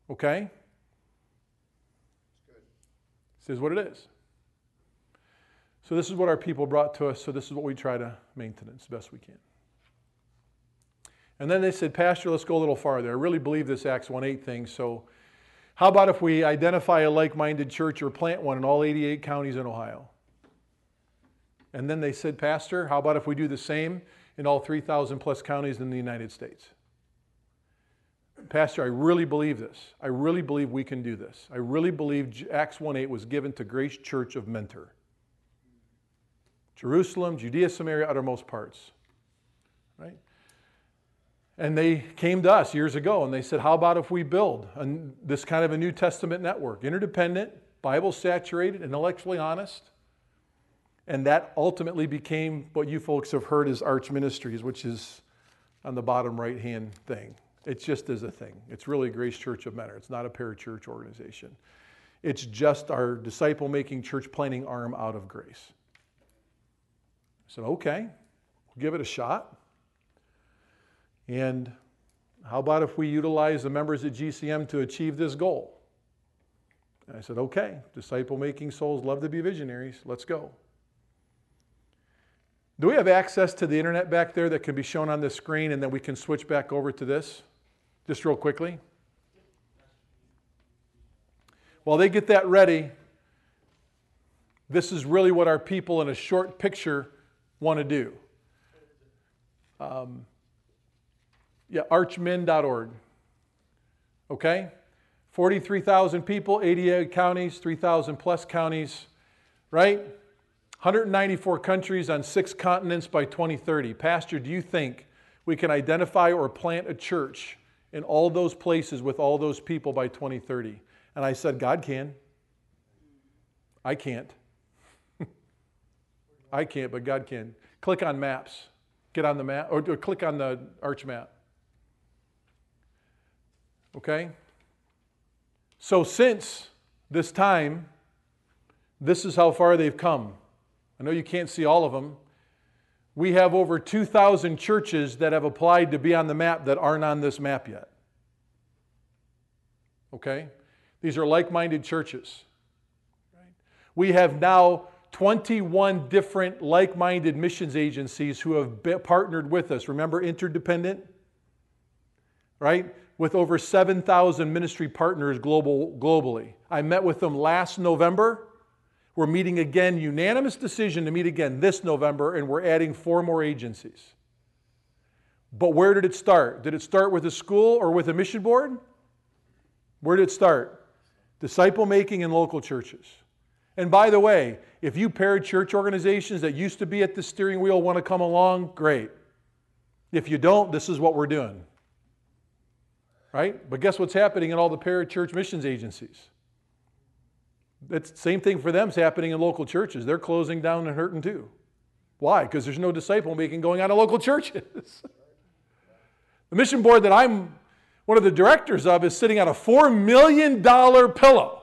Okay? This is what it is. So, this is what our people brought to us, so this is what we try to maintain as best we can. And then they said, Pastor, let's go a little farther. I really believe this Acts 1 8 thing, so how about if we identify a like minded church or plant one in all 88 counties in Ohio? And then they said, Pastor, how about if we do the same in all 3,000 plus counties in the United States? Pastor, I really believe this. I really believe we can do this. I really believe Acts 1 8 was given to Grace Church of Mentor. Jerusalem, Judea, Samaria, uttermost parts. Right? And they came to us years ago and they said, How about if we build a, this kind of a New Testament network? Interdependent, Bible saturated, intellectually honest. And that ultimately became what you folks have heard as Arch Ministries, which is on the bottom right hand thing. It just is a thing. It's really Grace Church of Mentor. It's not a parachurch organization. It's just our disciple making church planting arm out of grace. I said, okay, we'll give it a shot. And how about if we utilize the members at GCM to achieve this goal? And I said, okay, disciple making souls love to be visionaries. Let's go. Do we have access to the internet back there that can be shown on the screen and then we can switch back over to this? Just real quickly. While they get that ready, this is really what our people in a short picture want to do. Um, yeah, archmin.org. Okay? 43,000 people, 88 counties, 3,000 plus counties, right? 194 countries on six continents by 2030. Pastor, do you think we can identify or plant a church in all those places with all those people by 2030? And I said, God can. I can't. I can't, but God can. Click on maps. Get on the map, or, or click on the arch map. Okay? So, since this time, this is how far they've come. I know you can't see all of them. We have over 2,000 churches that have applied to be on the map that aren't on this map yet. Okay? These are like minded churches. We have now 21 different like minded missions agencies who have partnered with us. Remember, interdependent? Right? With over 7,000 ministry partners global, globally. I met with them last November. We're meeting again, unanimous decision to meet again this November, and we're adding four more agencies. But where did it start? Did it start with a school or with a mission board? Where did it start? Disciple making in local churches. And by the way, if you parachurch organizations that used to be at the steering wheel want to come along, great. If you don't, this is what we're doing. Right? But guess what's happening in all the parachurch missions agencies? It's same thing for them is happening in local churches. They're closing down and hurting too. Why? Because there's no disciple making going on in local churches. the mission board that I'm one of the directors of is sitting on a $4 million pillow.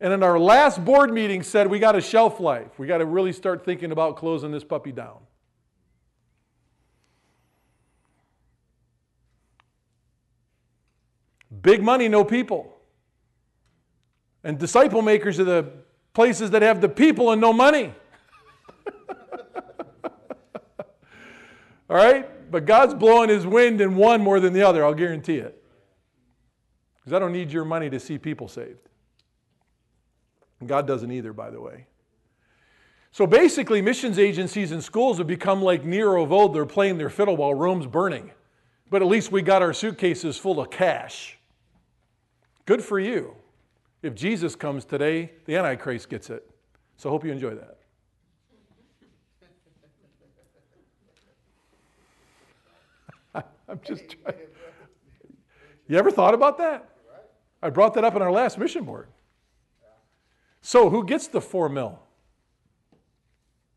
And in our last board meeting said we got a shelf life. We got to really start thinking about closing this puppy down. Big money, no people. And disciple makers are the places that have the people and no money. All right? But God's blowing his wind in one more than the other, I'll guarantee it. Because I don't need your money to see people saved. And God doesn't either, by the way. So basically, missions agencies and schools have become like Nero of old. They're playing their fiddle while Rome's burning. But at least we got our suitcases full of cash. Good for you. If Jesus comes today, the Antichrist gets it. So hope you enjoy that. I'm just trying. You ever thought about that? I brought that up in our last mission board. So, who gets the four mil?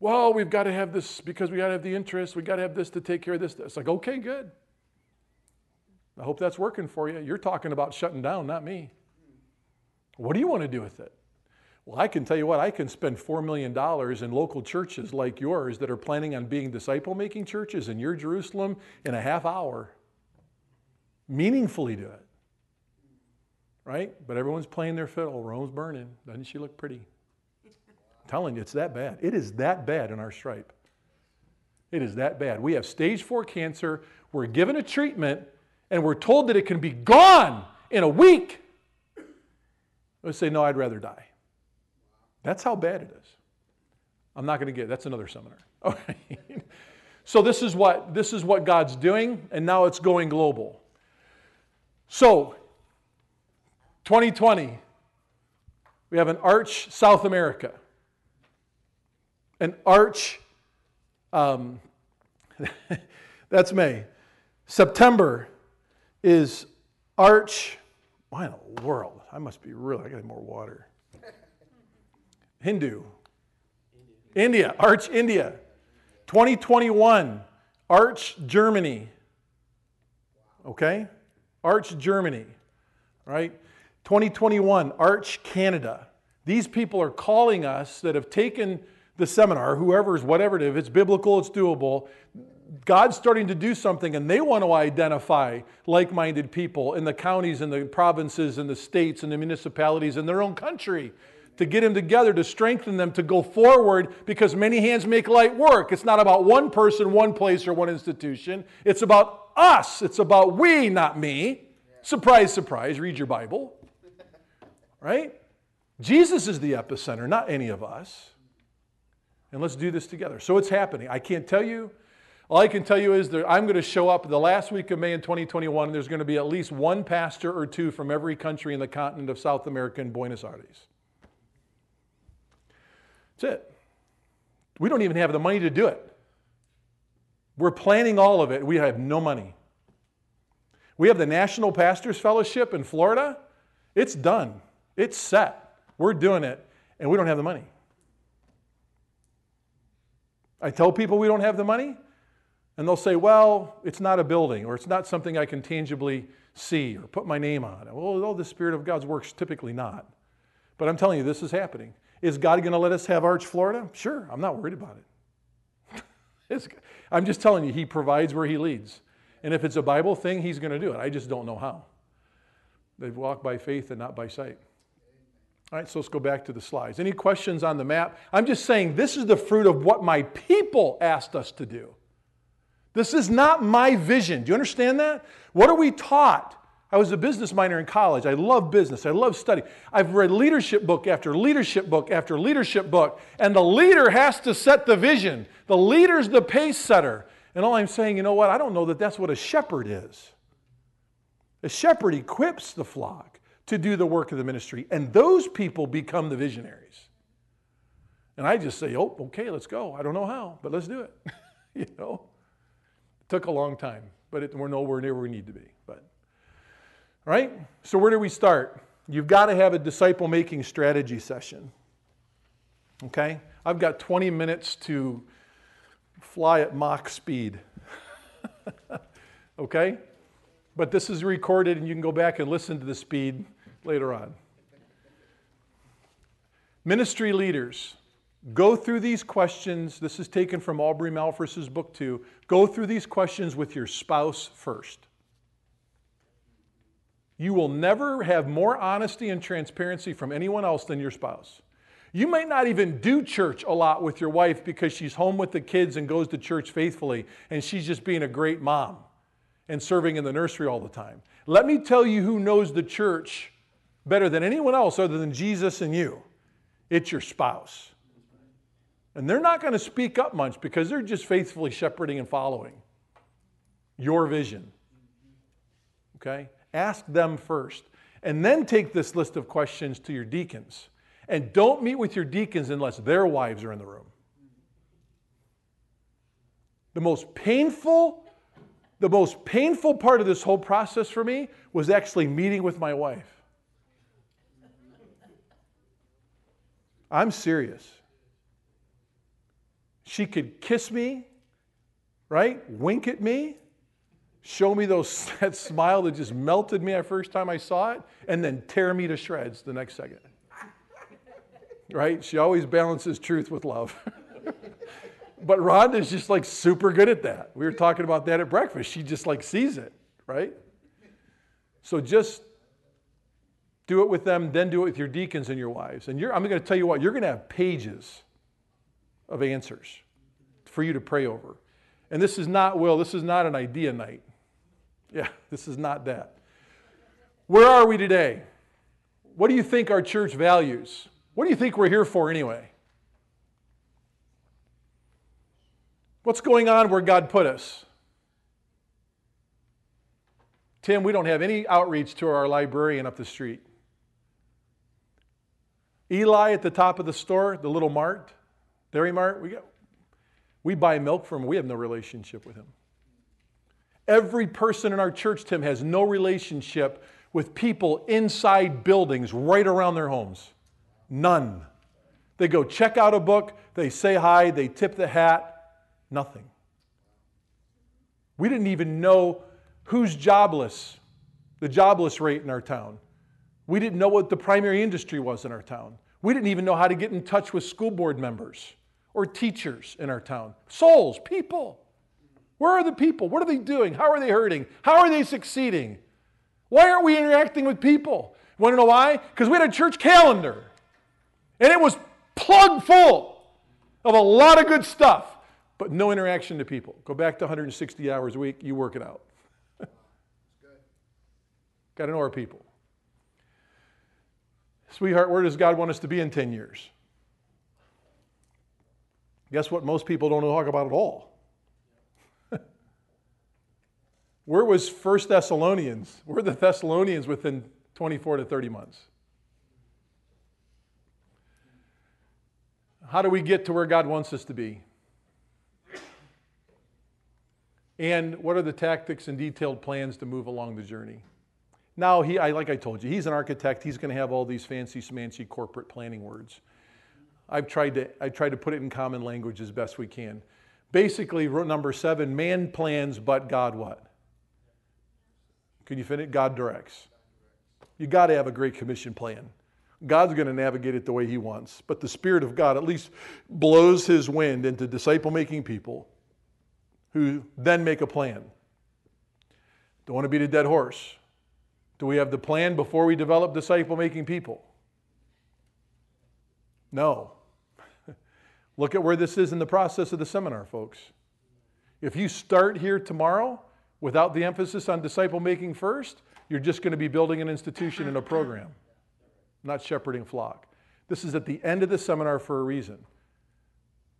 Well, we've got to have this because we got to have the interest. We got to have this to take care of this. It's like, okay, good. I hope that's working for you. You're talking about shutting down, not me. What do you want to do with it? Well, I can tell you what, I can spend $4 million in local churches like yours that are planning on being disciple making churches in your Jerusalem in a half hour. Meaningfully do it. Right? But everyone's playing their fiddle. Rome's burning. Doesn't she look pretty? I'm telling you, it's that bad. It is that bad in our stripe. It is that bad. We have stage four cancer. We're given a treatment, and we're told that it can be gone in a week. Let's say, no, I'd rather die. That's how bad it is. I'm not going to get it. that's another seminar. Okay. so this is what this is what God's doing, and now it's going global. So 2020, we have an arch South America, an arch. Um, that's May. September is arch. Why in the world? I must be really. I got more water. Hindu. India, Arch India. 2021, Arch Germany. Okay? Arch Germany, right? 2021, Arch Canada. These people are calling us that have taken the seminar, whoever's, whatever it is, if it's biblical, it's doable. God's starting to do something and they want to identify like minded people in the counties and the provinces and the states and the municipalities in their own country to get them together, to strengthen them, to go forward because many hands make light work. It's not about one person, one place, or one institution. It's about us. It's about we, not me. Surprise, surprise. Read your Bible. Right? Jesus is the epicenter, not any of us. And let's do this together. So it's happening. I can't tell you. All I can tell you is that I'm going to show up the last week of May in 2021, and there's going to be at least one pastor or two from every country in the continent of South America in Buenos Aires. That's it. We don't even have the money to do it. We're planning all of it. We have no money. We have the National Pastors Fellowship in Florida. It's done, it's set. We're doing it, and we don't have the money. I tell people we don't have the money, and they'll say, well, it's not a building, or it's not something I can tangibly see or put my name on. Well, oh, the Spirit of God's works typically not. But I'm telling you, this is happening. Is God going to let us have Arch Florida? Sure, I'm not worried about it. I'm just telling you, He provides where He leads. And if it's a Bible thing, He's going to do it. I just don't know how. They walk by faith and not by sight. All right, so let's go back to the slides. Any questions on the map? I'm just saying this is the fruit of what my people asked us to do. This is not my vision. Do you understand that? What are we taught? I was a business minor in college. I love business. I love study. I've read leadership book after leadership book after leadership book, and the leader has to set the vision. The leader's the pace setter. And all I'm saying, you know what? I don't know that that's what a shepherd is. A shepherd equips the flock to do the work of the ministry, and those people become the visionaries. And I just say, oh, okay, let's go. I don't know how, but let's do it. you know? Took a long time, but it, we're nowhere near where we need to be. But right? So, where do we start? You've got to have a disciple making strategy session. Okay? I've got 20 minutes to fly at Mach speed. okay? But this is recorded and you can go back and listen to the speed later on. Ministry leaders, go through these questions. This is taken from Aubrey Malphurs's book, too. Go through these questions with your spouse first. You will never have more honesty and transparency from anyone else than your spouse. You might not even do church a lot with your wife because she's home with the kids and goes to church faithfully and she's just being a great mom and serving in the nursery all the time. Let me tell you who knows the church better than anyone else other than Jesus and you it's your spouse. And they're not going to speak up much because they're just faithfully shepherding and following your vision. Okay? Ask them first. And then take this list of questions to your deacons. And don't meet with your deacons unless their wives are in the room. The most painful, the most painful part of this whole process for me was actually meeting with my wife. I'm serious. She could kiss me, right? Wink at me, show me those, that smile that just melted me the first time I saw it, and then tear me to shreds the next second. Right? She always balances truth with love. but Rhonda's just like super good at that. We were talking about that at breakfast. She just like sees it, right? So just do it with them, then do it with your deacons and your wives. And I'm going to tell you what, you're going to have pages of answers for you to pray over. And this is not, Will, this is not an idea night. Yeah, this is not that. Where are we today? What do you think our church values? What do you think we're here for anyway? What's going on where God put us? Tim, we don't have any outreach to our librarian up the street. Eli at the top of the store, the little mart, Dairy Mart, we, got, we buy milk from him. We have no relationship with him. Every person in our church, Tim, has no relationship with people inside buildings right around their homes. None. They go check out a book, they say hi, they tip the hat, nothing. We didn't even know who's jobless, the jobless rate in our town. We didn't know what the primary industry was in our town. We didn't even know how to get in touch with school board members or teachers in our town. Souls, people. Where are the people? What are they doing? How are they hurting? How are they succeeding? Why aren't we interacting with people? Want to know why? Because we had a church calendar and it was plug full of a lot of good stuff, but no interaction to people. Go back to 160 hours a week, you work it out. Got to know our people. Sweetheart, where does God want us to be in 10 years? Guess what most people don't talk about at all? Where was First Thessalonians? Where the Thessalonians within 24 to 30 months? How do we get to where God wants us to be? And what are the tactics and detailed plans to move along the journey? Now, he, I, like I told you, he's an architect. He's going to have all these fancy, smancy corporate planning words. I've tried to, I tried to put it in common language as best we can. Basically, number seven, man plans, but God what? Can you finish? God directs. You got to have a great commission plan. God's going to navigate it the way He wants. But the Spirit of God at least blows His wind into disciple making people who then make a plan. Don't want to beat a dead horse. Do we have the plan before we develop disciple making people? No. Look at where this is in the process of the seminar, folks. If you start here tomorrow without the emphasis on disciple making first, you're just going to be building an institution and a program, not shepherding flock. This is at the end of the seminar for a reason,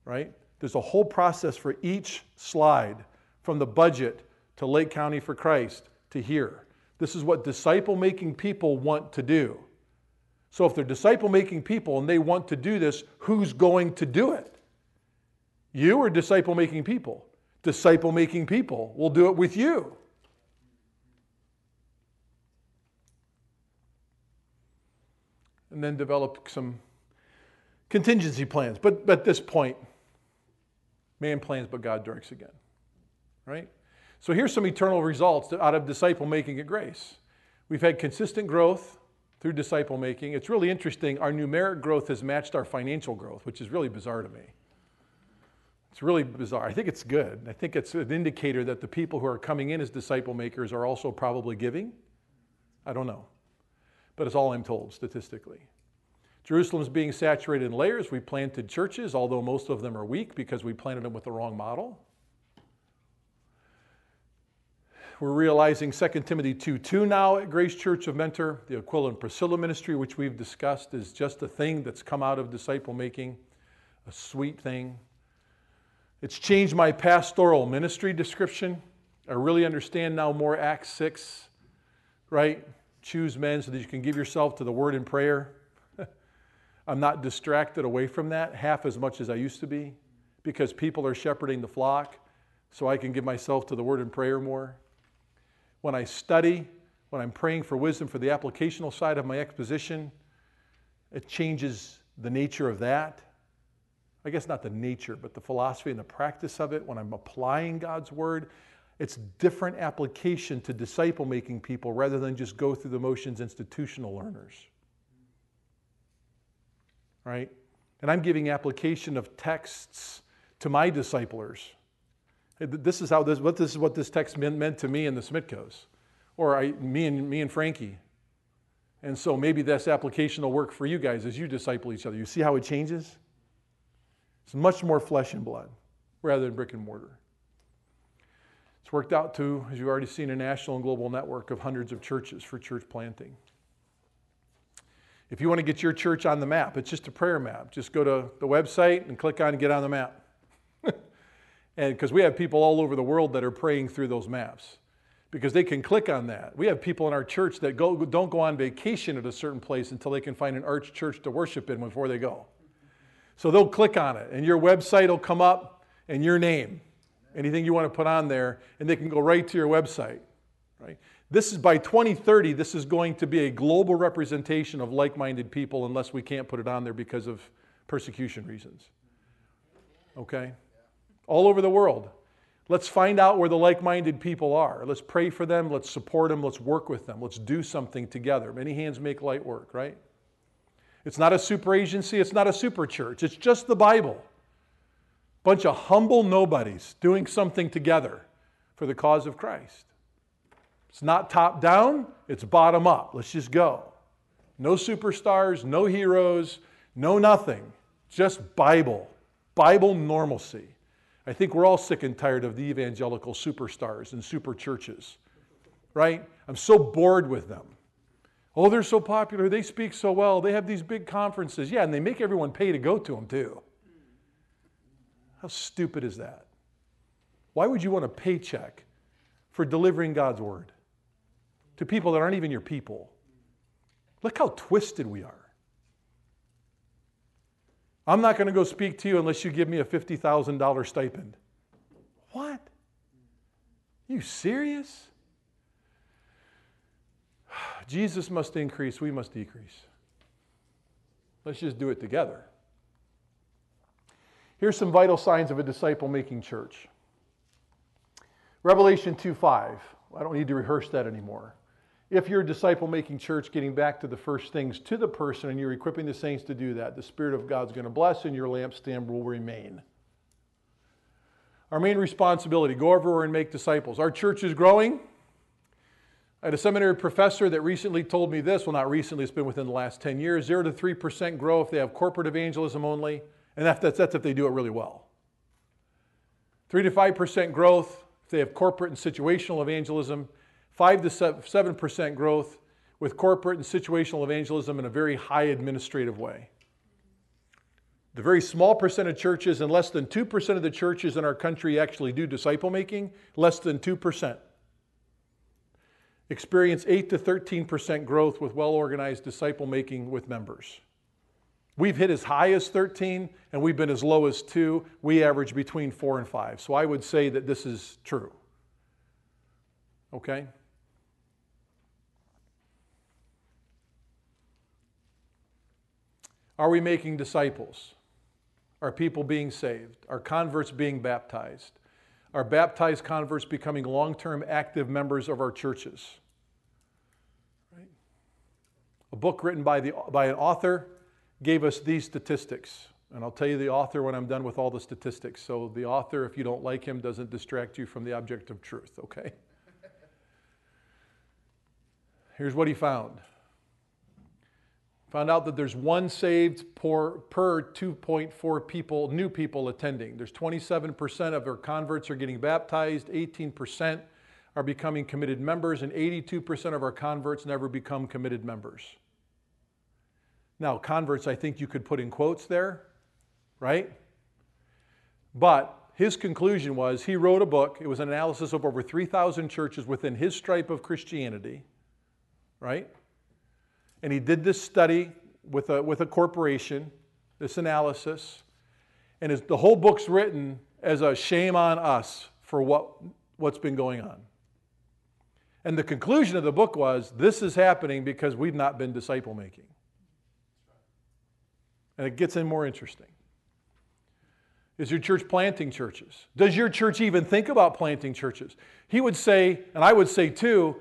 right? There's a whole process for each slide from the budget to Lake County for Christ to here. This is what disciple making people want to do. So, if they're disciple making people and they want to do this, who's going to do it? You or disciple making people? Disciple making people will do it with you. And then develop some contingency plans. But, but at this point, man plans, but God directs again. Right? So here's some eternal results out of disciple making at Grace. We've had consistent growth through disciple making. It's really interesting. Our numeric growth has matched our financial growth, which is really bizarre to me. It's really bizarre. I think it's good. I think it's an indicator that the people who are coming in as disciple makers are also probably giving. I don't know. But it's all I'm told statistically. Jerusalem's being saturated in layers. We planted churches, although most of them are weak because we planted them with the wrong model. We're realizing 2 Timothy 2 2 now at Grace Church of Mentor. The Aquila and Priscilla ministry, which we've discussed, is just a thing that's come out of disciple making, a sweet thing. It's changed my pastoral ministry description. I really understand now more Acts 6, right? Choose men so that you can give yourself to the word and prayer. I'm not distracted away from that half as much as I used to be because people are shepherding the flock so I can give myself to the word and prayer more when I study, when I'm praying for wisdom for the applicational side of my exposition, it changes the nature of that. I guess not the nature, but the philosophy and the practice of it, when I'm applying God's word, it's different application to disciple making people rather than just go through the motions institutional learners. Right? And I'm giving application of texts to my disciplers. This is how this what this is what this text meant, meant to me and the Smitkos. Or I, me and me and Frankie. And so maybe this application will work for you guys as you disciple each other. You see how it changes? It's much more flesh and blood rather than brick and mortar. It's worked out to, as you've already seen, a national and global network of hundreds of churches for church planting. If you want to get your church on the map, it's just a prayer map. Just go to the website and click on get on the map. And because we have people all over the world that are praying through those maps because they can click on that. We have people in our church that go, don't go on vacation at a certain place until they can find an arch church to worship in before they go. So they'll click on it, and your website will come up and your name, anything you want to put on there, and they can go right to your website. Right? This is by 2030, this is going to be a global representation of like minded people unless we can't put it on there because of persecution reasons. Okay? All over the world. Let's find out where the like minded people are. Let's pray for them. Let's support them. Let's work with them. Let's do something together. Many hands make light work, right? It's not a super agency. It's not a super church. It's just the Bible. Bunch of humble nobodies doing something together for the cause of Christ. It's not top down, it's bottom up. Let's just go. No superstars, no heroes, no nothing. Just Bible. Bible normalcy. I think we're all sick and tired of the evangelical superstars and super churches, right? I'm so bored with them. Oh, they're so popular. They speak so well. They have these big conferences. Yeah, and they make everyone pay to go to them, too. How stupid is that? Why would you want a paycheck for delivering God's word to people that aren't even your people? Look how twisted we are. I'm not going to go speak to you unless you give me a $50,000 stipend. What? You serious? Jesus must increase, we must decrease. Let's just do it together. Here's some vital signs of a disciple making church. Revelation 2 5. I don't need to rehearse that anymore. If you're a disciple making church, getting back to the first things to the person, and you're equipping the saints to do that, the Spirit of God's going to bless and your lampstand will remain. Our main responsibility go everywhere and make disciples. Our church is growing. I had a seminary professor that recently told me this. Well, not recently, it's been within the last 10 years 0 to 3% grow if they have corporate evangelism only, and that's, that's if they do it really well. 3 to 5% growth if they have corporate and situational evangelism 5 to 7% growth with corporate and situational evangelism in a very high administrative way. The very small percent of churches, and less than 2% of the churches in our country actually do disciple making, less than 2%. Experience 8 to 13% growth with well organized disciple making with members. We've hit as high as 13 and we've been as low as 2. We average between 4 and 5. So I would say that this is true. Okay? Are we making disciples? Are people being saved? Are converts being baptized? Are baptized converts becoming long term active members of our churches? Right? A book written by, the, by an author gave us these statistics. And I'll tell you the author when I'm done with all the statistics. So the author, if you don't like him, doesn't distract you from the object of truth, okay? Here's what he found Found out that there's one saved per, per 2.4 people, new people attending. There's 27% of our converts are getting baptized, 18% are becoming committed members, and 82% of our converts never become committed members. Now, converts, I think you could put in quotes there, right? But his conclusion was he wrote a book. It was an analysis of over 3,000 churches within his stripe of Christianity, right? And he did this study with a, with a corporation, this analysis. And his, the whole book's written as a shame on us for what, what's been going on. And the conclusion of the book was this is happening because we've not been disciple making. And it gets in more interesting. Is your church planting churches? Does your church even think about planting churches? He would say, and I would say too,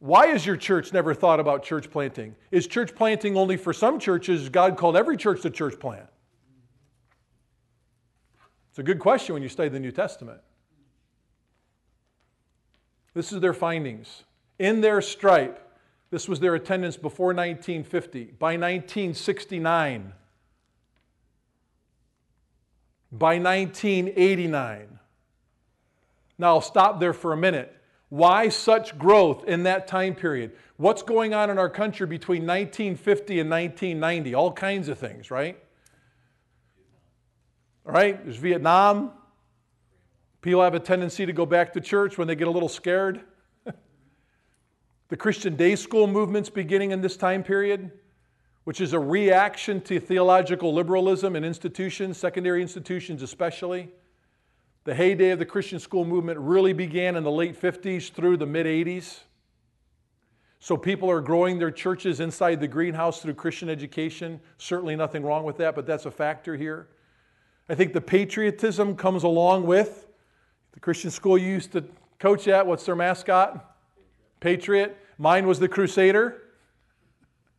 why has your church never thought about church planting? Is church planting only for some churches? God called every church to church plant. It's a good question when you study the New Testament. This is their findings. In their stripe, this was their attendance before 1950. By 1969, by 1989. Now I'll stop there for a minute. Why such growth in that time period? What's going on in our country between 1950 and 1990? All kinds of things, right? All right, there's Vietnam. People have a tendency to go back to church when they get a little scared. the Christian day school movement's beginning in this time period, which is a reaction to theological liberalism in institutions, secondary institutions especially. The heyday of the Christian school movement really began in the late 50s through the mid 80s. So people are growing their churches inside the greenhouse through Christian education. Certainly nothing wrong with that, but that's a factor here. I think the patriotism comes along with the Christian school you used to coach at. What's their mascot? Patriot. Mine was the Crusader.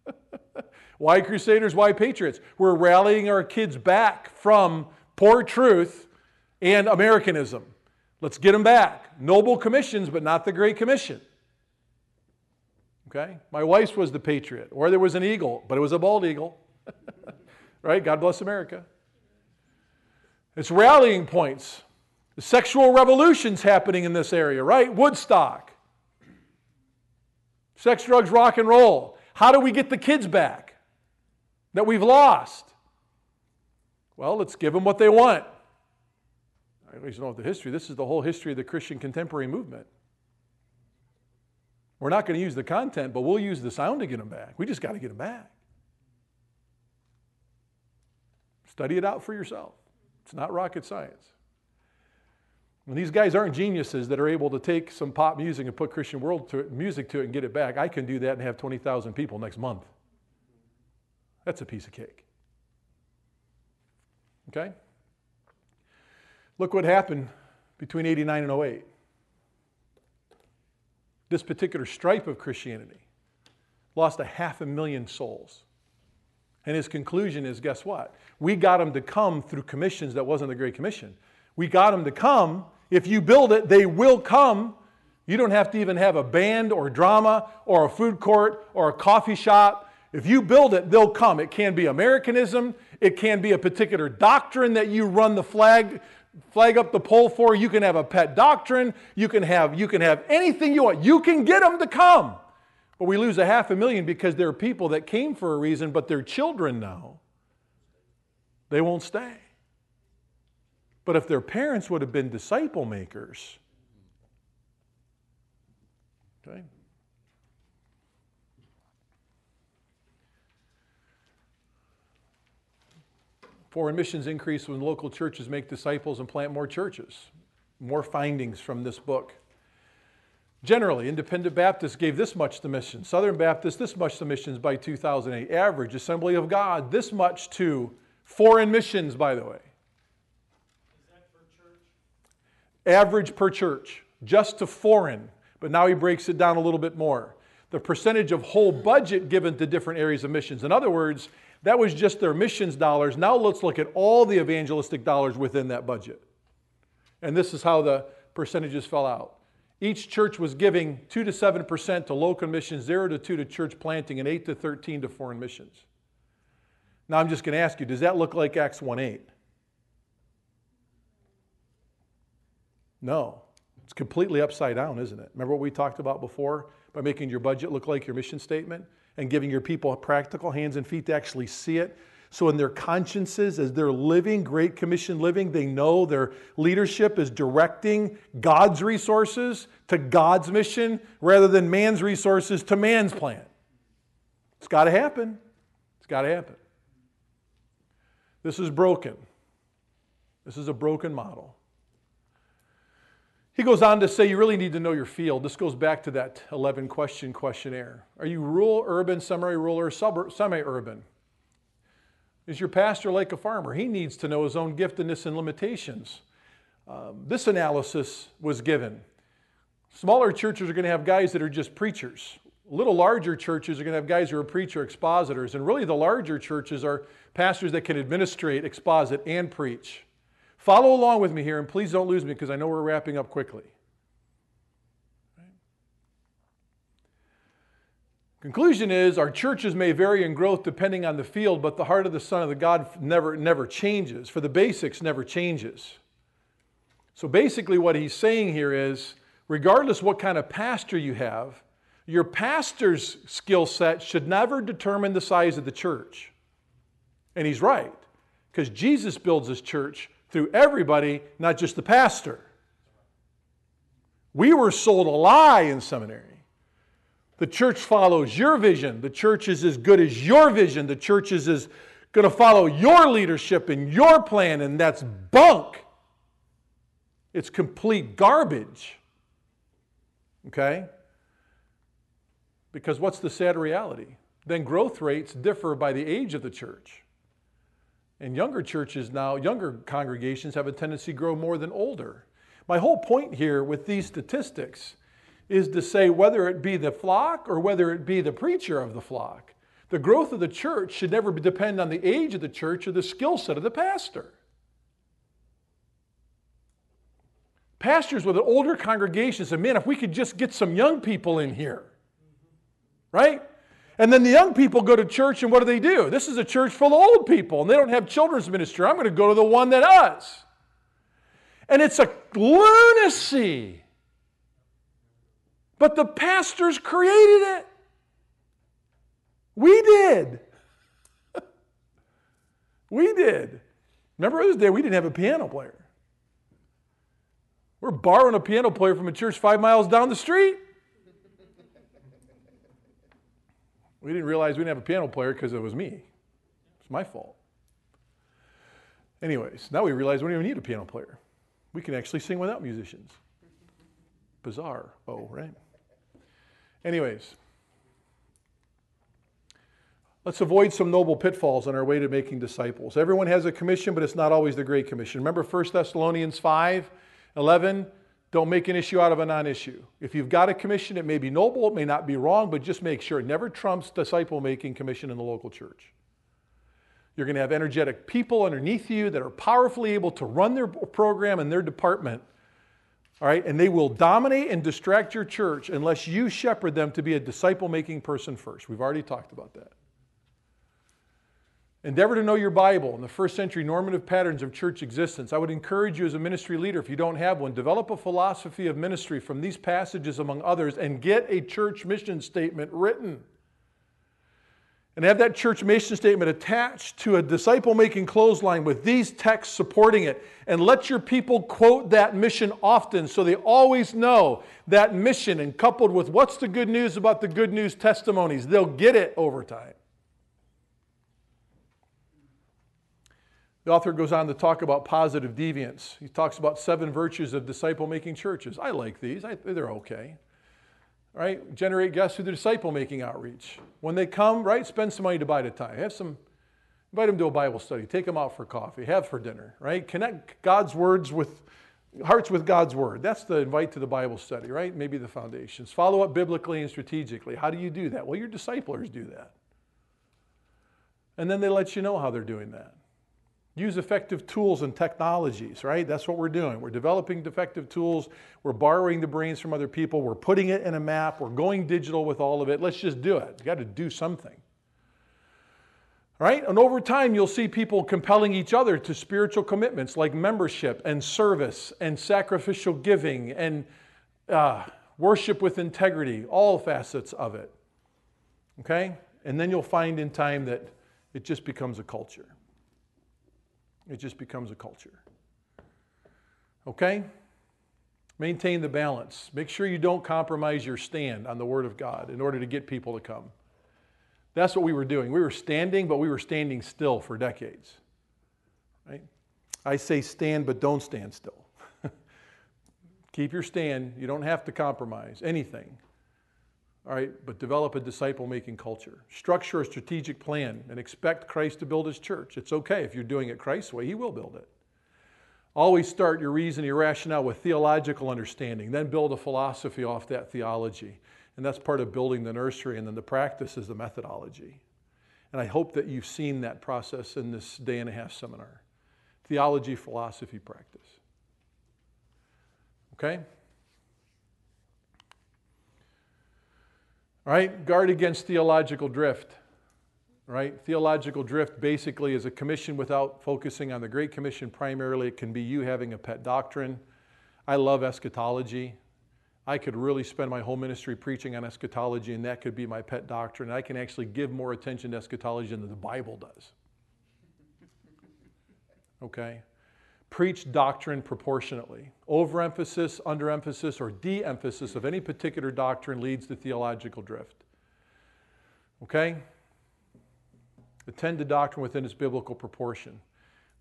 why Crusaders? Why Patriots? We're rallying our kids back from poor truth and Americanism. Let's get them back. Noble commissions, but not the Great Commission. Okay? My wife's was the Patriot, or there was an eagle, but it was a bald eagle. right? God bless America. It's rallying points. The sexual revolution's happening in this area, right? Woodstock. Sex, drugs, rock and roll. How do we get the kids back that we've lost? Well, let's give them what they want. I least know the history. This is the whole history of the Christian contemporary movement. We're not going to use the content, but we'll use the sound to get them back. We just got to get them back. Study it out for yourself. It's not rocket science. And these guys aren't geniuses that are able to take some pop music and put Christian world to it, music to it and get it back. I can do that and have 20,000 people next month. That's a piece of cake. Okay? Look what happened between 89 and 08. This particular stripe of Christianity lost a half a million souls. And his conclusion is guess what? We got them to come through commissions that wasn't the Great Commission. We got them to come. If you build it, they will come. You don't have to even have a band or drama or a food court or a coffee shop. If you build it, they'll come. It can be Americanism, it can be a particular doctrine that you run the flag flag up the pole for. You can have a pet doctrine. You can have, you can have anything you want. You can get them to come. But we lose a half a million because there are people that came for a reason, but they're children now. They won't stay. But if their parents would have been disciple makers, okay? Foreign missions increase when local churches make disciples and plant more churches. More findings from this book. Generally, Independent Baptists gave this much to missions, Southern Baptists this much to missions by 2008. Average, Assembly of God this much to foreign missions, by the way. Average per church, just to foreign, but now he breaks it down a little bit more. The percentage of whole budget given to different areas of missions. In other words, that was just their missions dollars. Now let's look at all the evangelistic dollars within that budget. And this is how the percentages fell out. Each church was giving 2 to 7% to local missions, 0 to 2 to church planting, and 8 to 13 to foreign missions. Now I'm just going to ask you, does that look like Acts 1 8? No. It's completely upside down, isn't it? Remember what we talked about before by making your budget look like your mission statement? And giving your people practical hands and feet to actually see it. So, in their consciences, as they're living Great Commission living, they know their leadership is directing God's resources to God's mission rather than man's resources to man's plan. It's got to happen. It's got to happen. This is broken. This is a broken model. He goes on to say you really need to know your field. This goes back to that 11 question questionnaire. Are you rural, urban, semi rural, or semi urban? Is your pastor like a farmer? He needs to know his own giftedness and limitations. Um, this analysis was given. Smaller churches are going to have guys that are just preachers. Little larger churches are going to have guys who are preacher expositors. And really, the larger churches are pastors that can administrate, exposit, and preach. Follow along with me here, and please don't lose me because I know we're wrapping up quickly. Conclusion is our churches may vary in growth depending on the field, but the heart of the Son of the God never, never changes. For the basics, never changes. So basically, what he's saying here is regardless what kind of pastor you have, your pastor's skill set should never determine the size of the church. And he's right, because Jesus builds his church through everybody, not just the pastor. We were sold a lie in seminary. The church follows your vision. The church is as good as your vision. The church is as going to follow your leadership and your plan, and that's bunk. It's complete garbage. Okay? Because what's the sad reality? Then growth rates differ by the age of the church. And younger churches now, younger congregations have a tendency to grow more than older. My whole point here with these statistics is to say whether it be the flock or whether it be the preacher of the flock, the growth of the church should never depend on the age of the church or the skill set of the pastor. Pastors with an older congregation say, man, if we could just get some young people in here, right? And then the young people go to church and what do they do? This is a church full of old people and they don't have children's ministry. I'm going to go to the one that does. And it's a lunacy. But the pastors created it. We did. we did. Remember this day we didn't have a piano player. We're borrowing a piano player from a church five miles down the street. We didn't realize we didn't have a piano player because it was me. It's my fault. Anyways, now we realize we don't even need a piano player. We can actually sing without musicians. Bizarre. Oh, right? Anyways, let's avoid some noble pitfalls on our way to making disciples. Everyone has a commission, but it's not always the Great Commission. Remember 1 Thessalonians 5 11? Don't make an issue out of a non issue. If you've got a commission, it may be noble, it may not be wrong, but just make sure it never trumps disciple making commission in the local church. You're going to have energetic people underneath you that are powerfully able to run their program and their department all right, and they will dominate and distract your church unless you shepherd them to be a disciple making person first. We've already talked about that. Endeavor to know your Bible and the first century normative patterns of church existence. I would encourage you as a ministry leader, if you don't have one, develop a philosophy of ministry from these passages, among others, and get a church mission statement written and have that church mission statement attached to a disciple making clothesline with these texts supporting it. And let your people quote that mission often so they always know that mission. And coupled with what's the good news about the good news testimonies, they'll get it over time. The author goes on to talk about positive deviance. He talks about seven virtues of disciple making churches. I like these, I, they're okay right? Generate guests through the disciple making outreach. When they come, right, spend some money to buy the time. Have some, invite them to a Bible study. Take them out for coffee. Have for dinner, right? Connect God's words with hearts with God's word. That's the invite to the Bible study, right? Maybe the foundations. Follow up biblically and strategically. How do you do that? Well, your disciplers do that. And then they let you know how they're doing that. Use effective tools and technologies, right? That's what we're doing. We're developing effective tools. We're borrowing the brains from other people. We're putting it in a map. We're going digital with all of it. Let's just do it. You got to do something. Right? And over time, you'll see people compelling each other to spiritual commitments like membership and service and sacrificial giving and uh, worship with integrity, all facets of it. Okay? And then you'll find in time that it just becomes a culture. It just becomes a culture. Okay? Maintain the balance. Make sure you don't compromise your stand on the Word of God in order to get people to come. That's what we were doing. We were standing, but we were standing still for decades. Right? I say stand, but don't stand still. Keep your stand. You don't have to compromise anything. All right, but develop a disciple making culture. Structure a strategic plan and expect Christ to build his church. It's okay if you're doing it Christ's way, he will build it. Always start your reason, your rationale with theological understanding, then build a philosophy off that theology. And that's part of building the nursery, and then the practice is the methodology. And I hope that you've seen that process in this day and a half seminar theology, philosophy, practice. Okay? Right, guard against theological drift. right? theological drift basically is a commission without focusing on the Great Commission primarily. It can be you having a pet doctrine. I love eschatology. I could really spend my whole ministry preaching on eschatology, and that could be my pet doctrine. I can actually give more attention to eschatology than the Bible does. Okay? Preach doctrine proportionately. Overemphasis, underemphasis, or de emphasis of any particular doctrine leads to theological drift. Okay? Attend to doctrine within its biblical proportion.